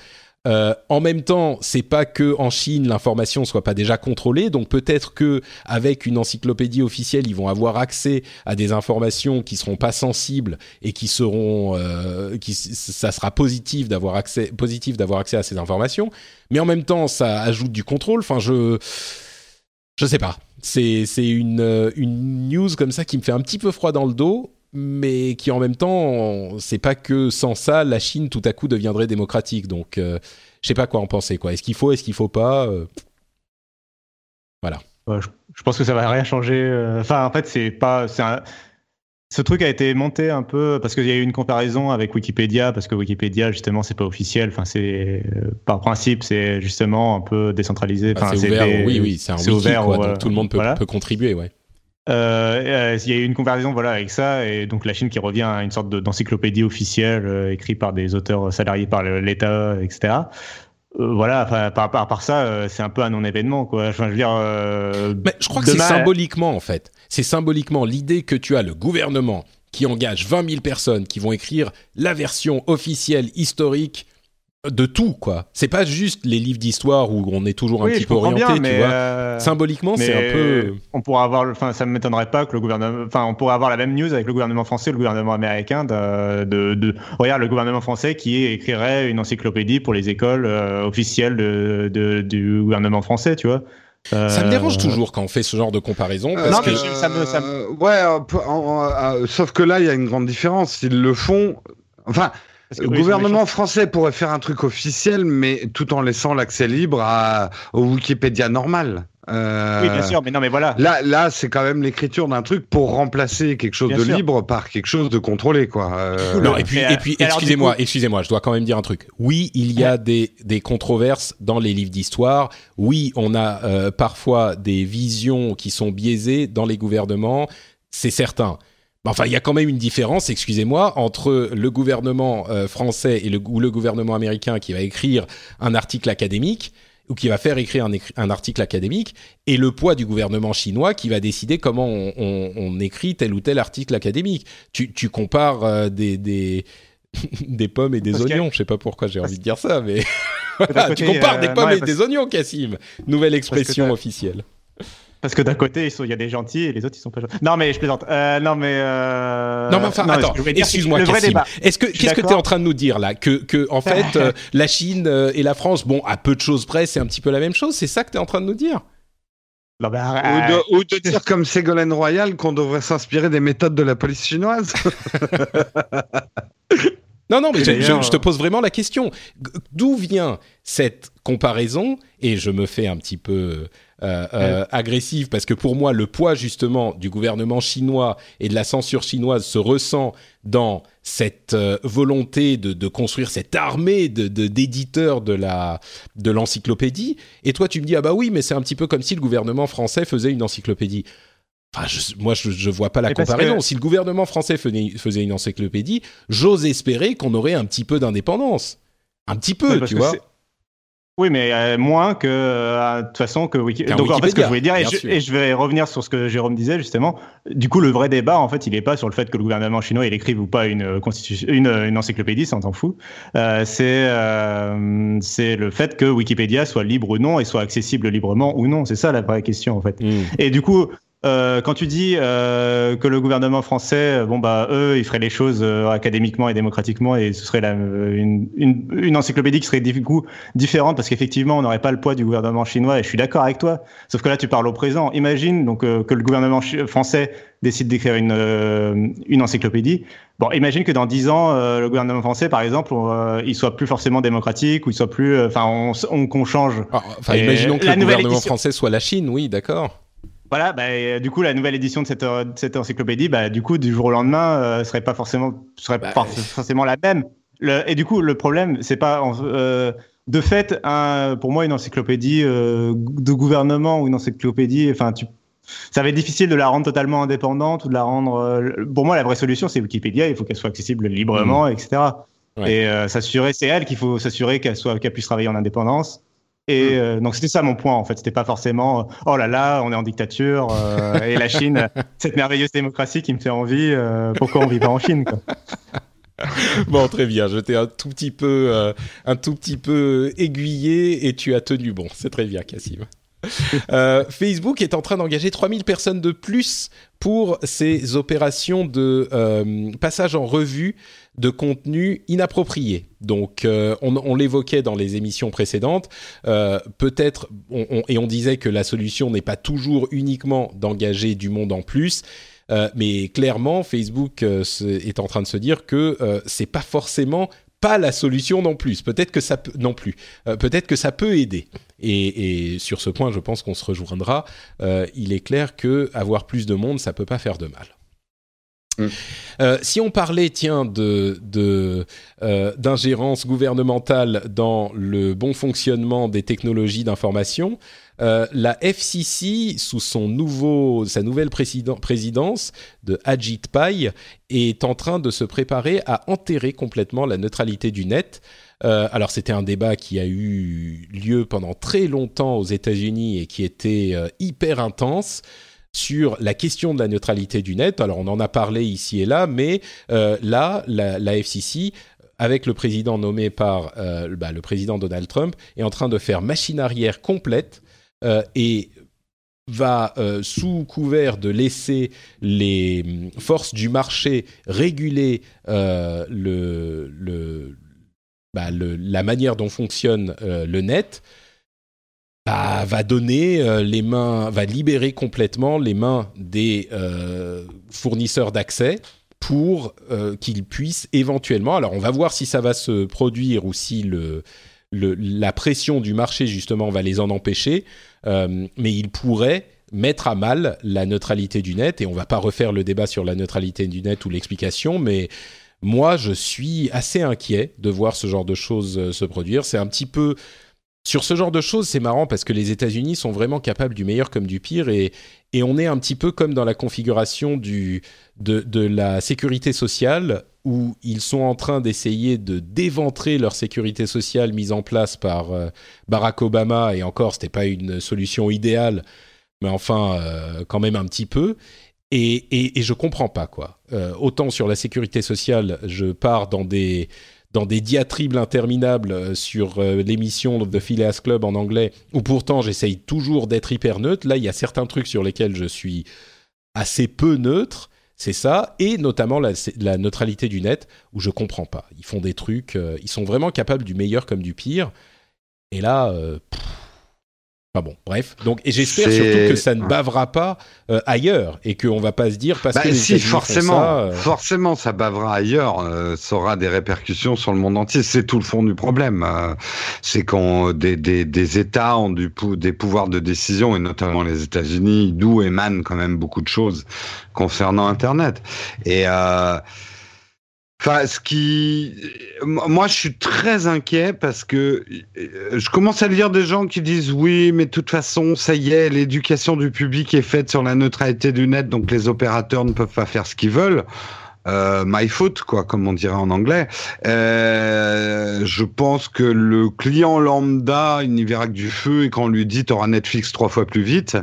Euh, en même temps, c'est pas que en Chine l'information soit pas déjà contrôlée, donc peut-être que avec une encyclopédie officielle, ils vont avoir accès à des informations qui seront pas sensibles et qui seront, euh, qui ça sera positif d'avoir accès, positif d'avoir accès à ces informations. Mais en même temps, ça ajoute du contrôle. Enfin, je, je sais pas. C'est une une news comme ça qui me fait un petit peu froid dans le dos mais qui en même temps, c'est pas que sans ça, la Chine tout à coup deviendrait démocratique. Donc, euh, je sais pas quoi en penser. Quoi. Est-ce qu'il faut, est-ce qu'il faut pas euh, Voilà. je, pense que ça va rien changer. Euh, enfin, en fait, c'est pas. Ce truc a été monté un peu parce qu'il y a eu une comparaison avec Wikipédia, parce que Wikipédia, justement, c'est pas officiel. Enfin, c'est par principe, c'est justement un peu décentralisé. Bah, c'est ouvert. oui, oui, c'est un ouvert, donc tout le monde peut, peut contribuer, ouais. Euh, euh, il y a eu une comparaison voilà avec ça et donc la Chine qui revient à une sorte d'encyclopédie officielle euh, écrite par des auteurs salariés par l'État, etc. voilà, par, par, par, ça, c'est un peu un non-événement, quoi. Enfin, je veux dire. Mais je crois que c'est symboliquement, en fait. C'est symboliquement l'idée que tu as le gouvernement qui engage 20 000 personnes qui vont écrire la version officielle historique de tout quoi. C'est pas juste les livres d'histoire où on est toujours un petit peu orienté, tu vois. Euh, Symboliquement, c'est un peu. On pourrait avoir, enfin, ça ne m'étonnerait pas que le gouvernement, enfin, on pourrait avoir la même news avec le gouvernement français, le gouvernement américain. De, de, regarde, le gouvernement français qui écrirait une encyclopédie pour les écoles euh, officielles de, du gouvernement français, tu vois. Ça me dérange euh, toujours quand on fait ce genre de comparaison. Parce non, que... mais ça me, ça me... ouais, sauf que là, il y a une grande différence. Ils le font. Enfin, le gouvernement français pourrait faire un truc officiel, mais tout en laissant l'accès libre à, au Wikipédia normal. Euh, oui, bien sûr, mais non, mais voilà. Là, là, c'est quand même l'écriture d'un truc pour remplacer quelque chose de libre par quelque chose de contrôlé, quoi. Euh, non, et puis, et puis, excusez-moi, excusez-moi, je dois quand même dire un truc. Oui, il y a des, des controverses dans les livres d'histoire. Oui, on a euh, parfois des visions qui sont biaisées dans les gouvernements. C'est certain. Enfin, il y a quand même une différence, excusez-moi, entre le gouvernement euh, français et le, ou le gouvernement américain qui va écrire un article académique ou qui va faire écrire un, article académique et le poids du gouvernement chinois qui va décider comment on, écrit tel ou tel article académique. Tu, compares euh, des, des, des, pommes et des oignons. Je sais pas pourquoi j'ai envie de dire ça, mais tu compares des euh, pommes et des oignons, Cassim. Nouvelle expression officielle. Parce que d'un côté, il y a des gentils et les autres, ils sont pas gentils. Non, mais je plaisante. Euh, non, mais. Euh... Non, mais enfin, attends, excuse-moi, Cassim. Est-ce que, qu'est-ce que tu es en train de nous dire là? Que, que, en fait, euh, la Chine euh, et la France, bon, à peu de choses près, c'est un petit peu la même chose C'est ça que tu es en train de nous dire? Non, mais ou, de, dire comme Ségolène Royal qu'on devrait s'inspirer des méthodes de la police chinoise. non, non, mais je, je, te pose vraiment la question. D'où vient cette comparaison? Et je me fais un petit peu euh, euh, agressive parce que pour moi le poids justement du gouvernement chinois et de la censure chinoise se ressent dans cette euh, volonté de, construire cette armée de d'éditeurs de, la de l'encyclopédie et toi tu me dis ah bah oui mais c'est un petit peu comme si le gouvernement français faisait une encyclopédie Enfin, moi, je, je vois pas la comparaison. Si le gouvernement français faisait une encyclopédie, j'ose espérer qu'on aurait un petit peu d'indépendance. Un petit peu, tu vois. Oui, mais euh, moins que euh, de toute façon que Wikipédia. Donc en fait, ce que je voulais dire, et je, vais revenir sur ce que Jérôme disait justement. Du coup, le vrai débat, en fait, il n'est pas sur le fait que le gouvernement chinois il écrive ou pas une constitution, une, une encyclopédie, ça on s'en fout. Euh, c'est euh, c'est le fait que Wikipédia soit libre ou non et soit accessible librement ou non. C'est ça la vraie question en fait. Hmm. Et du coup, euh, quand tu dis euh, que le gouvernement français, bon bah eux, ils feraient les choses euh, académiquement et démocratiquement, et ce serait la, une, une, une, encyclopédie qui serait du coup différente parce qu'effectivement, on n'aurait pas le poids du gouvernement chinois. Et je suis d'accord avec toi. Sauf que là, tu parles au présent. Imagine donc que le gouvernement français décide d'écrire une, une encyclopédie. Bon, imagine que dans dix ans, le gouvernement français, par exemple, il soit plus forcément démocratique ou il soit plus, enfin, on, on, qu'on change. Ah, enfin, imaginons que le gouvernement français soit la Chine, oui, d'accord. Voilà, bah, euh, du coup, la nouvelle édition de cette, euh, cette encyclopédie, bah, du coup, du jour au lendemain, euh, serait pas forcément, serait bah, pas forcément la même. Le, et du coup, le problème, c'est pas, euh, de fait, un, pour moi, une encyclopédie euh, de gouvernement ou une encyclopédie, enfin, tu, ça va être difficile de la rendre totalement indépendante ou de la rendre. pour moi, la vraie solution, c'est Wikipédia. Il faut qu'elle soit accessible librement, mmh. etc. Ouais. Et s'assurer, c'est elle qu'il faut s'assurer qu'elle soit, qu'elle puisse travailler en indépendance. Et mm. euh, donc c'était ça mon point en fait. C'était pas forcément euh, oh là là, on est en dictature euh, et la Chine, cette merveilleuse démocratie qui me fait envie. Euh, pourquoi on vit pas en Chine quoi Bon très bien, je t'ai un tout petit peu, euh, un tout petit peu aiguillé et tu as tenu bon. C'est très bien, Cassim. Euh, Facebook est en train d'engager 3000 personnes de plus pour ces opérations de euh, passage en revue de contenu inapproprié. Donc, euh, on, l'évoquait dans les émissions précédentes. Euh, Peut-être, et on disait que la solution n'est pas toujours uniquement d'engager du monde en plus. Euh, mais clairement, Facebook est en train de se dire que c'est pas forcément pas la solution non plus. Peut-être que ça peut, non plus. Peut-être que ça peut aider. Et, sur ce point, je pense qu'on se rejoindra. Il est clair que avoir plus de monde, ça peut pas faire de mal. Mm. Euh, si on parlait, tiens, de, euh, d'ingérence gouvernementale dans le bon fonctionnement des technologies d'information, euh, la FCC, sous son nouveau, sa nouvelle présidence de Ajit Pai, est en train de se préparer à enterrer complètement la neutralité du net. Alors c'était un débat qui a eu lieu pendant très longtemps aux États-Unis et qui était hyper intense sur la question de la neutralité du net. Alors on en a parlé ici et là, mais euh, là, la, FCC, avec le président nommé par euh, bah, le président Donald Trump, est en train de faire machine arrière complète euh, et va, sous couvert de laisser les hum, forces du marché réguler le, le, bah, la manière dont fonctionne le net, bah, va donner euh, les mains, va libérer complètement les mains des euh, fournisseurs d'accès pour euh, qu'ils puissent éventuellement. Alors, on va voir si ça va se produire ou si le, la pression du marché justement va les en empêcher, mais ils pourraient mettre à mal la neutralité du net. Et on va pas refaire le débat sur la neutralité du net ou l'explication, mais moi, je suis assez inquiet de voir ce genre de choses se produire. C'est un petit peu sur ce genre de choses, c'est marrant parce que les États-Unis sont vraiment capables du meilleur comme du pire et, on est un petit peu comme dans la configuration de la sécurité sociale où ils sont en train d'essayer de déventrer leur sécurité sociale mise en place par euh, Barack Obama et encore, c'était pas une solution idéale, mais enfin, euh, quand même un petit peu. Et, et, et je comprends pas quoi. Euh, autant sur la sécurité sociale, je pars dans des dans des diatribes interminables euh, sur euh, l'émission The Phileas Club en anglais, où pourtant j'essaye toujours d'être hyper neutre. Là, il y a certains trucs sur lesquels je suis assez peu neutre, c'est ça, et notamment la, neutralité du net, où je comprends pas. Ils font des trucs, euh, ils sont vraiment capables du meilleur comme du pire. Et là, Enfin bon, bref. Donc, et j'espère surtout que ça ne bavera pas euh, ailleurs et qu'on va pas se dire parce bah, que les si forcément, ça, euh... forcément, ça bavera ailleurs. Euh, ça aura des répercussions sur le monde entier. C'est tout le fond du problème. Euh, c'est quand des, des, des États ont du des pouvoirs de décision et notamment les États-Unis, d'où émanent quand même beaucoup de choses concernant Internet. Et euh, Enfin, ce qui, moi, je suis très inquiet parce que euh, je commence à lire des gens qui disent oui, mais de toute façon, ça y est, l'éducation du public est faite sur la neutralité du net, donc les opérateurs ne peuvent pas faire ce qu'ils veulent. Euh, my faute, quoi, comme on dirait en anglais. Euh, je pense que le client lambda, il n'y verra que du feu et quand on lui dit t'auras Netflix trois fois plus vite,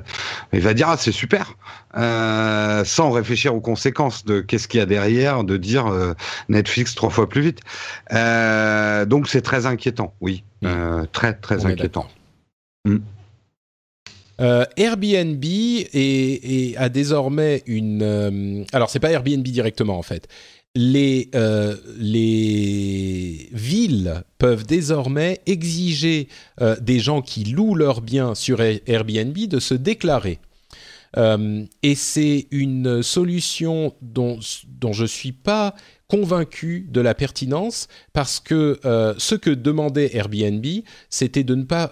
il va dire ah c'est super, euh, sans réfléchir aux conséquences de qu'est-ce qu'il y a derrière, de dire euh, Netflix trois fois plus vite. Euh, donc c'est très inquiétant, oui, mmh. très très on inquiétant. Mmh. Euh, Airbnb a désormais une. Euh, alors, c'est pas Airbnb directement en fait. Les, euh, les villes peuvent désormais exiger des gens qui louent leurs biens sur Airbnb de se déclarer. et c'est une solution dont, dont je suis pas convaincu de la pertinence parce que ce que demandait Airbnb, c'était de ne pas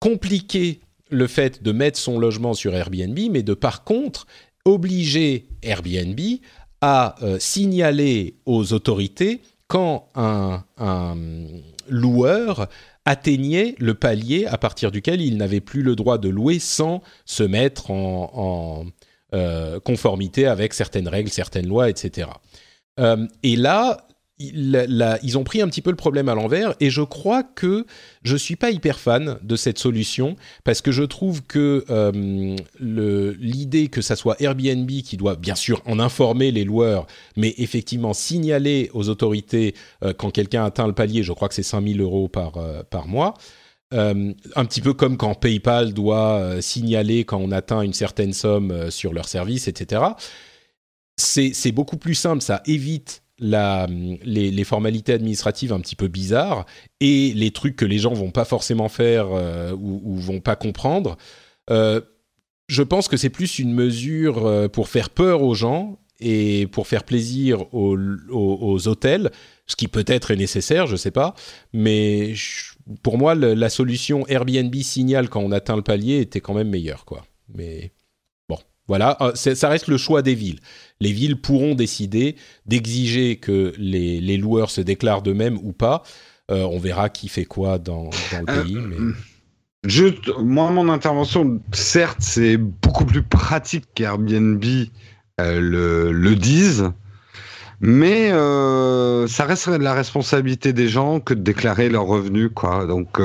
compliquer le fait de mettre son logement sur Airbnb, mais de par contre obliger Airbnb à euh, signaler aux autorités quand un, loueur atteignait le palier à partir duquel il n'avait plus le droit de louer sans se mettre en, euh, conformité avec certaines règles, certaines lois, etc. Euh, et là, ils ont pris un petit peu le problème à l'envers et je crois que je suis pas hyper fan de cette solution parce que je trouve que euh, l'idée que ça soit Airbnb qui doit bien sûr en informer les loueurs mais effectivement signaler aux autorités euh, quand quelqu'un atteint le palier, je crois que c'est 5000 euros par, euh, par mois, un petit peu comme quand PayPal doit signaler quand on atteint une certaine somme sur leur service, etc. C'est beaucoup plus simple, ça évite les, formalités administratives un petit peu bizarres et les trucs que les gens vont pas forcément faire euh, ou, ou, vont pas comprendre. Euh, je pense que c'est plus une mesure euh, pour faire peur aux gens et pour faire plaisir aux, aux, hôtels, ce qui peut-être est nécessaire, je sais pas. Mais pour moi, la solution Airbnb signale quand on atteint le palier était quand même meilleure, quoi. Mais voilà, euh, ça reste le choix des villes. Les villes pourront décider d'exiger que les, loueurs se déclarent d'eux-mêmes ou pas. Euh, on verra qui fait quoi dans, le euh, pays. Juste, moi, mon intervention, certes, c'est beaucoup plus pratique qu'Airbnb le, le disent, mais ça reste la responsabilité des gens que de déclarer leurs revenus, quoi. Donc,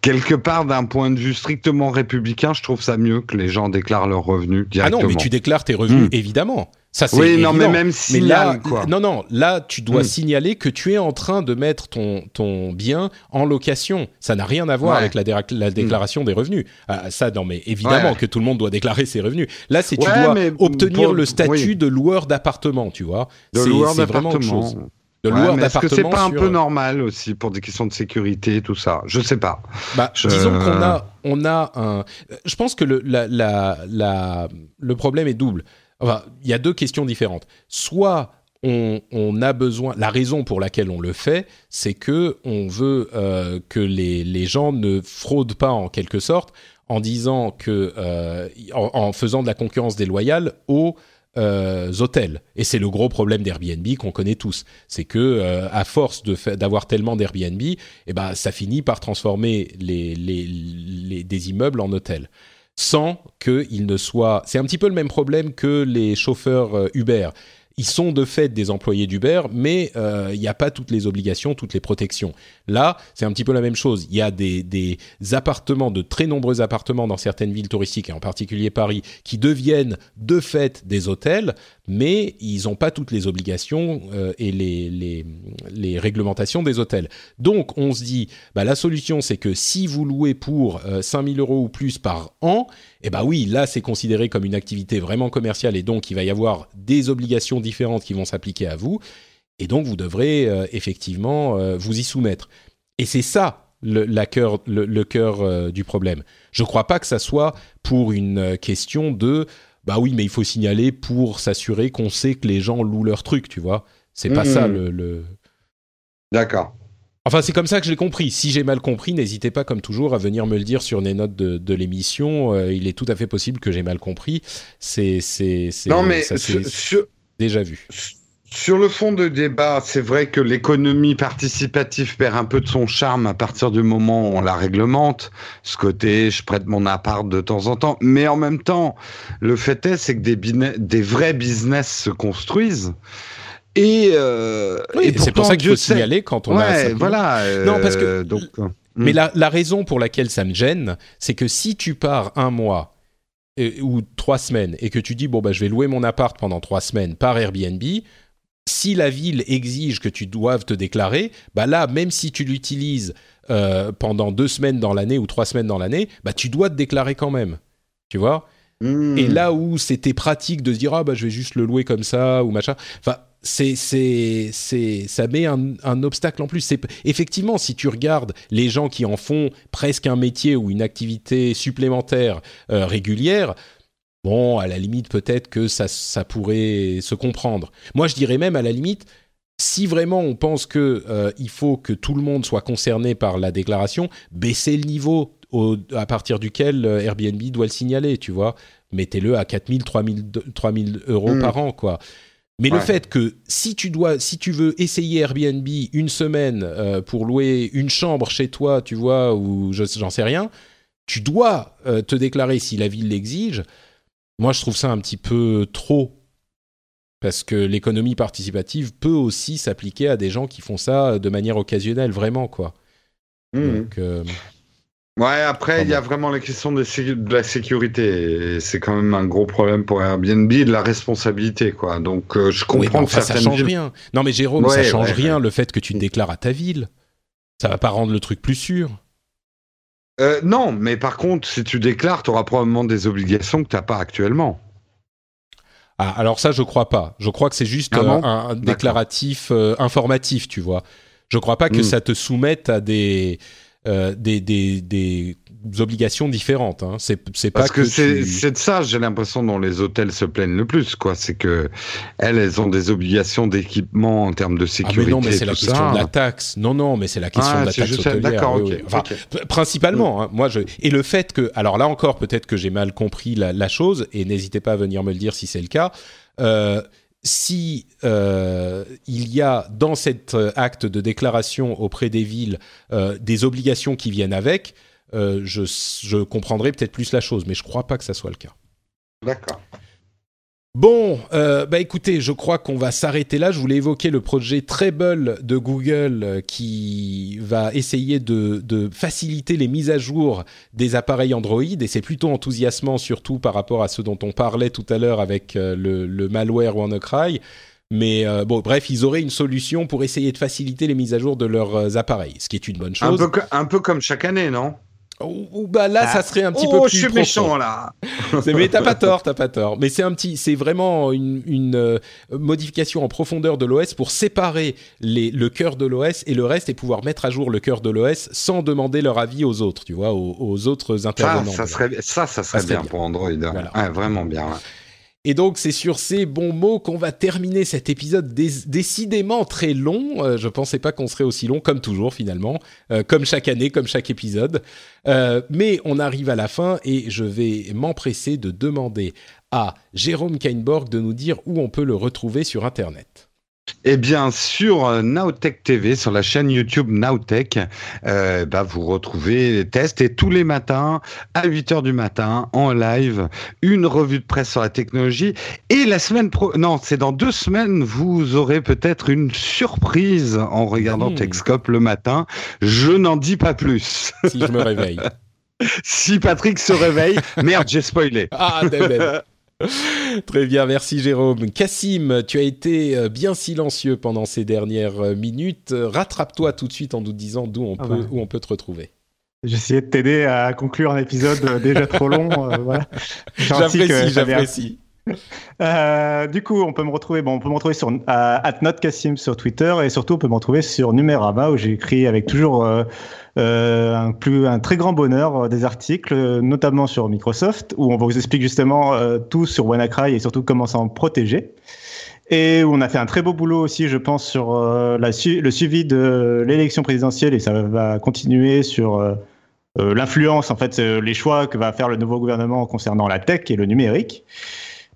quelque part, d'un point de vue strictement républicain, je trouve ça mieux que les gens déclarent leurs revenus directement. Ah non, mais tu déclares tes revenus, hmm. évidemment. Ça, oui, non, mais même signal, quoi. Non, non, là, tu dois hmm. signaler que tu es en train de mettre ton, ton bien en location. Ça n'a rien à voir avec la, la déclaration des revenus. Ah, ça, non, mais évidemment que tout le monde doit déclarer ses revenus. Là, c'est tu dois obtenir le statut de loueur d'appartement, tu vois. De loueur d'appartement est-ce que c'est pas un peu normal aussi pour des questions de sécurité, tout ça? Je sais pas. Bah, Disons qu'on a, on a un. Je pense que le, la, la, le problème est double. Enfin, il y a deux questions différentes. Soit on, on, a besoin. La raison pour laquelle on le fait, c'est que on veut euh, que les, les, gens ne fraudent pas en quelque sorte en disant que euh, en, en, faisant de la concurrence déloyale aux euh, hôtels. Et c'est le gros problème d'Airbnb qu'on connaît tous. C'est que euh, à force d'avoir tellement d'Airbnb, eh ben, ça finit par transformer les, des immeubles en hôtels. Sans qu'ils ne soient... C'est un petit peu le même problème que les chauffeurs euh, Uber ils sont de fait des employés d'Uber, mais euh, il n'y a pas toutes les obligations, toutes les protections. Là, c'est un petit peu la même chose. Il y a des, appartements, de très nombreux appartements dans certaines villes touristiques, et en particulier Paris, qui deviennent de fait des hôtels, mais ils n'ont pas toutes les obligations euh, et les, réglementations des hôtels. Donc, on se dit, bah, la solution, c'est que si vous louez pour euh, 5000 euros ou plus par an, eh ben oui, là c'est considéré comme une activité vraiment commerciale et donc il va y avoir des obligations différentes qui vont s'appliquer à vous et donc vous devrez euh, effectivement euh, vous y soumettre. Et c'est ça le, la cœur, le, cœur euh, du problème. Je ne crois pas que ça soit pour une question de bah oui, mais il faut signaler pour s'assurer qu'on sait que les gens louent leur truc, tu vois. C'est pas ça le... le... D'accord. Enfin, c'est comme ça que je l'ai compris. Si j'ai mal compris, n'hésitez pas, comme toujours, à venir me le dire sur les notes de, l'émission. Euh, il est tout à fait possible que j'ai mal compris. C'est, c'est, non, mais déjà vu. Sur le fond de débat, c'est vrai que l'économie participative perd un peu de son charme à partir du moment où on la réglemente. Ce côté, je prête mon appart de temps en temps. Mais en même temps, le fait est, c'est que des, des vrais business se construisent. Et, euh, c'est pour ça qu'il faut signaler quand on a. voilà. non, parce que. Euh, donc, euh, mais hmm. la, raison pour laquelle ça me gêne, c'est que si tu pars un mois ou trois semaines et que tu dis bon bah je vais louer mon appart pendant trois semaines par Airbnb, si la ville exige que tu doives te déclarer, bah là, même si tu l'utilises euh, pendant deux semaines dans l'année ou trois semaines dans l'année, bah tu dois te déclarer quand même. Tu vois? Hmm. Et là où c'était pratique de se dire ah bah je vais juste le louer comme ça ou machin, enfin c'est c'est c'est ça met un, un obstacle en plus. C'est effectivement si tu regardes les gens qui en font presque un métier ou une activité supplémentaire euh, régulière. Bon, à la limite, peut-être que ça, ça pourrait se comprendre. Moi, je dirais même, à la limite, si vraiment on pense que euh, il faut que tout le monde soit concerné par la déclaration, baisser le niveau au, à partir duquel euh, Airbnb doit le signaler, tu vois. Mettez-le à 4000, 3000, 3000 euros Mm. par an, quoi. Mais le fait que si tu dois, si tu veux essayer Airbnb une semaine euh, pour louer une chambre chez toi, tu vois, ou je- j'en sais rien, tu dois euh, te déclarer si la ville l'exige. Moi, je trouve ça un petit peu trop. Parce que l'économie participative peut aussi s'appliquer à des gens qui font ça de manière occasionnelle, vraiment, quoi. Hmm. Donc, euh, Ouais, après, il y a vraiment la question de la sécurité. C'est quand même un gros problème pour Airbnb, de la responsabilité, quoi. Donc, euh, je oui, mais comprends que enfin, ça certaines change villes- rien. Non, mais Jérôme, ça Ouais, change ouais, rien ouais. le fait que tu te déclares à ta ville. Ça va pas rendre le truc plus sûr. Euh, non, mais par contre, si tu déclares, tu auras probablement des obligations que tu n'as pas actuellement. Ah, alors ça, je crois pas. Je crois que c'est juste Ah euh, un, déclaratif informatif, tu vois. Je crois pas que Hmm. ça te soumette à des euh, des, des, des obligations différentes. Hein. C'est c'est pas Parce que, c'est tu- c'est de ça, j'ai l'impression, dont les hôtels se plaignent le plus, quoi. C'est que elles, elles ont des obligations d'équipement en termes de Ah sécurité. mais non, mais c'est la question ça. de la taxe. Non, non, mais c'est la question Ah, de la taxe juste hôtelière. D'accord, oui. Enfin, principalement, hein, moi je et le fait que alors là encore peut-être que j'ai mal compris la, la chose et n'hésitez pas à venir me le dire si c'est le cas. Euh, si euh, il y a dans cet euh, acte de déclaration auprès des villes euh, des obligations qui viennent avec, je, je comprendrai peut-être plus la chose, mais je crois pas que ça soit le cas. D'accord. Bon, euh, bah écoutez, je crois qu'on va s'arrêter là. Je voulais évoquer le projet Treble de Google euh, qui va essayer de, de faciliter les mises à jour des appareils Android et c'est plutôt enthousiasmant surtout par rapport à ce dont on parlait tout à l'heure avec euh, le, le malware WannaCry. Mais euh, bon, bref, ils auraient une solution pour essayer de faciliter les mises à jour de leurs appareils, ce qui est une bonne Un chose. peu, un peu comme chaque année, non? Ou bah là, ça serait un petit oh, peu plus je suis profond. méchant, là mais t'as pas tort, t'as pas tort. Mais c'est un petit, c'est vraiment une, une, euh, modification en profondeur de l'OS pour séparer les, le cœur de l'OS et le reste et pouvoir mettre à jour le cœur de l'OS sans demander leur avis aux autres, tu vois, aux, aux autres intervenants. ça, serait, ça, ça serait serait bien, bien. pour Android. Voilà. Ouais, vraiment bien. ouais. Et donc c'est sur ces bons mots qu'on va terminer cet épisode dé- décidément très long. Euh, je pensais pas qu'on serait aussi long, comme toujours finalement, Euh, comme chaque année, comme chaque épisode. Euh, mais on arrive à la fin et je vais m'empresser de demander à Jérôme Kainborg de nous dire où on peut le retrouver sur Internet. Et bien sur euh, Nowtech TV, sur la chaîne YouTube Nowtech, euh, bah, vous retrouvez les tests et tous les matins à 8h du matin en live, une revue de presse sur la technologie. Et la semaine pro, non, c'est dans deux semaines, vous aurez peut-être une surprise en regardant Mmh. Techscope le matin. Je n'en dis pas plus. Si je me réveille. si Patrick se réveille, merde, j'ai spoilé. Ah, David. Très bien, merci Jérôme. Cassim, tu as été euh, bien silencieux pendant ces dernières euh, minutes. Rattrape-toi tout de suite en nous disant d'où on, Ah peut, ouais. où on peut te retrouver. Essayé de t'aider à conclure un épisode euh, déjà trop long. euh, voilà. J'apprécie, j'apprécie. Euh, du coup, on peut me retrouver, bon, on peut me retrouver sur euh, @notcassim sur Twitter et surtout on peut me retrouver sur Numérama où j'ai écrit avec toujours euh, un très grand bonheur des articles, notamment sur Microsoft où on vous explique justement tout sur WannaCry et surtout comment s'en protéger. Et où on a fait un très beau boulot aussi, je pense, sur le suivi de l'élection présidentielle et ça va continuer sur l'influence, en fait, les choix que va faire le nouveau gouvernement concernant la tech et le numérique.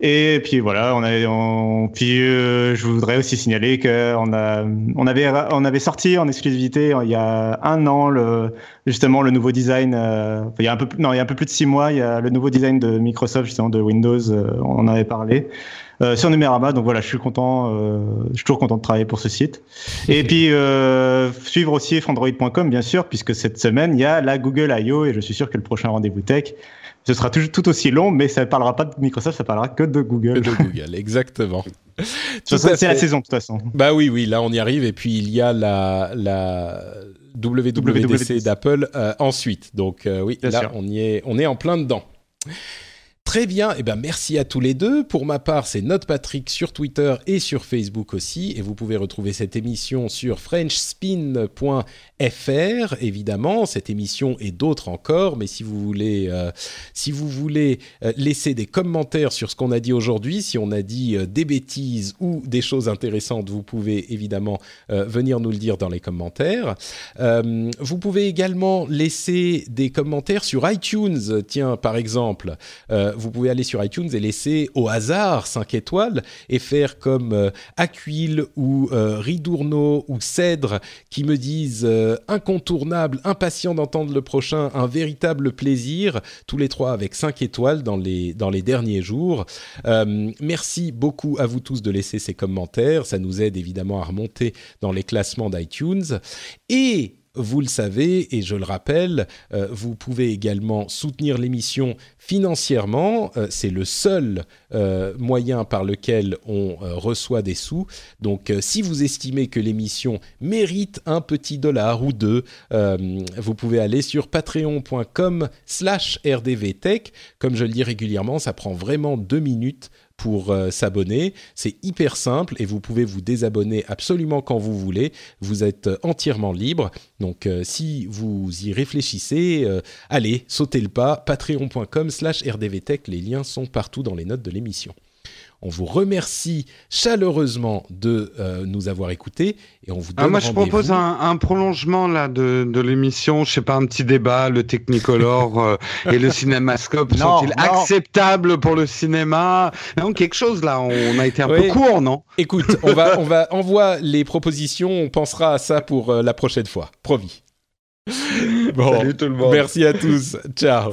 Et puis voilà, on a, on, puis euh, je voudrais aussi signaler qu'on a, on avait, on avait sorti en exclusivité euh, il y a un an le, justement le nouveau design. euh, il y a un peu, non, il y a un peu plus de six mois, il y a le nouveau design de Microsoft justement de Windows. euh, on en avait parlé. Euh, sur Numérama, donc voilà, je suis content, euh, je suis toujours content de travailler pour ce site. Et puis euh, suivre aussi Frandroid.com bien sûr, puisque cette semaine il y a la Google I.O. et je suis sûr que le prochain rendez-vous tech Ce sera tout, tout aussi long, mais ça ne parlera pas de Microsoft, ça parlera que de Google. De Google, exactement. c'est la saison de toute façon. Bah oui, oui, là on y arrive. Et puis il y a la, la WWDC d'Apple euh, ensuite. Donc euh, oui, là on y est, on est en plein dedans. Très bien, et eh ben merci à tous les deux. Pour ma part, c'est Note Patrick sur Twitter et sur Facebook aussi, et vous pouvez retrouver cette émission sur frenchspin.fr, évidemment, cette émission et d'autres encore. Mais si vous voulez, euh, si vous voulez euh, laisser des commentaires sur ce qu'on a dit aujourd'hui, si on a dit euh, des bêtises ou des choses intéressantes, vous pouvez évidemment venir nous le dire dans les commentaires. vous pouvez également laisser des commentaires sur iTunes. Tiens, par exemple vous pouvez aller sur iTunes et laisser au hasard 5 étoiles et faire comme euh, Aquil ou euh, ou Cèdre qui me disent euh, incontournable, impatient d'entendre le prochain, un véritable plaisir, tous les trois avec 5 étoiles dans les, dans les derniers jours. merci beaucoup à vous tous de laisser ces commentaires, ça nous aide évidemment à remonter dans les classements d'iTunes. Et vous le savez, et je le rappelle, euh, vous pouvez également soutenir l'émission financièrement. Euh, c'est le seul euh, moyen par lequel on reçoit des sous. Donc si vous estimez que l'émission mérite un petit dollar ou deux, vous pouvez aller sur patreon.com slash rdvtech. Comme je le dis régulièrement, ça prend vraiment deux minutes pour euh, s'abonner. C'est hyper simple et vous pouvez vous désabonner absolument quand vous voulez. Vous êtes euh, entièrement libre. Donc euh, si vous y réfléchissez, allez, sautez le pas. Patreon.com slash rdvtech. Les liens sont partout dans les notes de l'émission. On vous remercie chaleureusement de euh, nous avoir écoutés et on vous ah, donne Moi, je propose un, prolongement là de, l'émission. Je sais pas, un petit débat. Le Technicolor euh, et le Cinémascope sont-ils acceptables pour le cinéma? Non, quelque chose là. On a été un peu court, non? Écoute, on va, on va envoie les propositions. On pensera à ça pour euh, la prochaine fois. Promis. Bon, Salut tout le monde. Merci à tous. Ciao.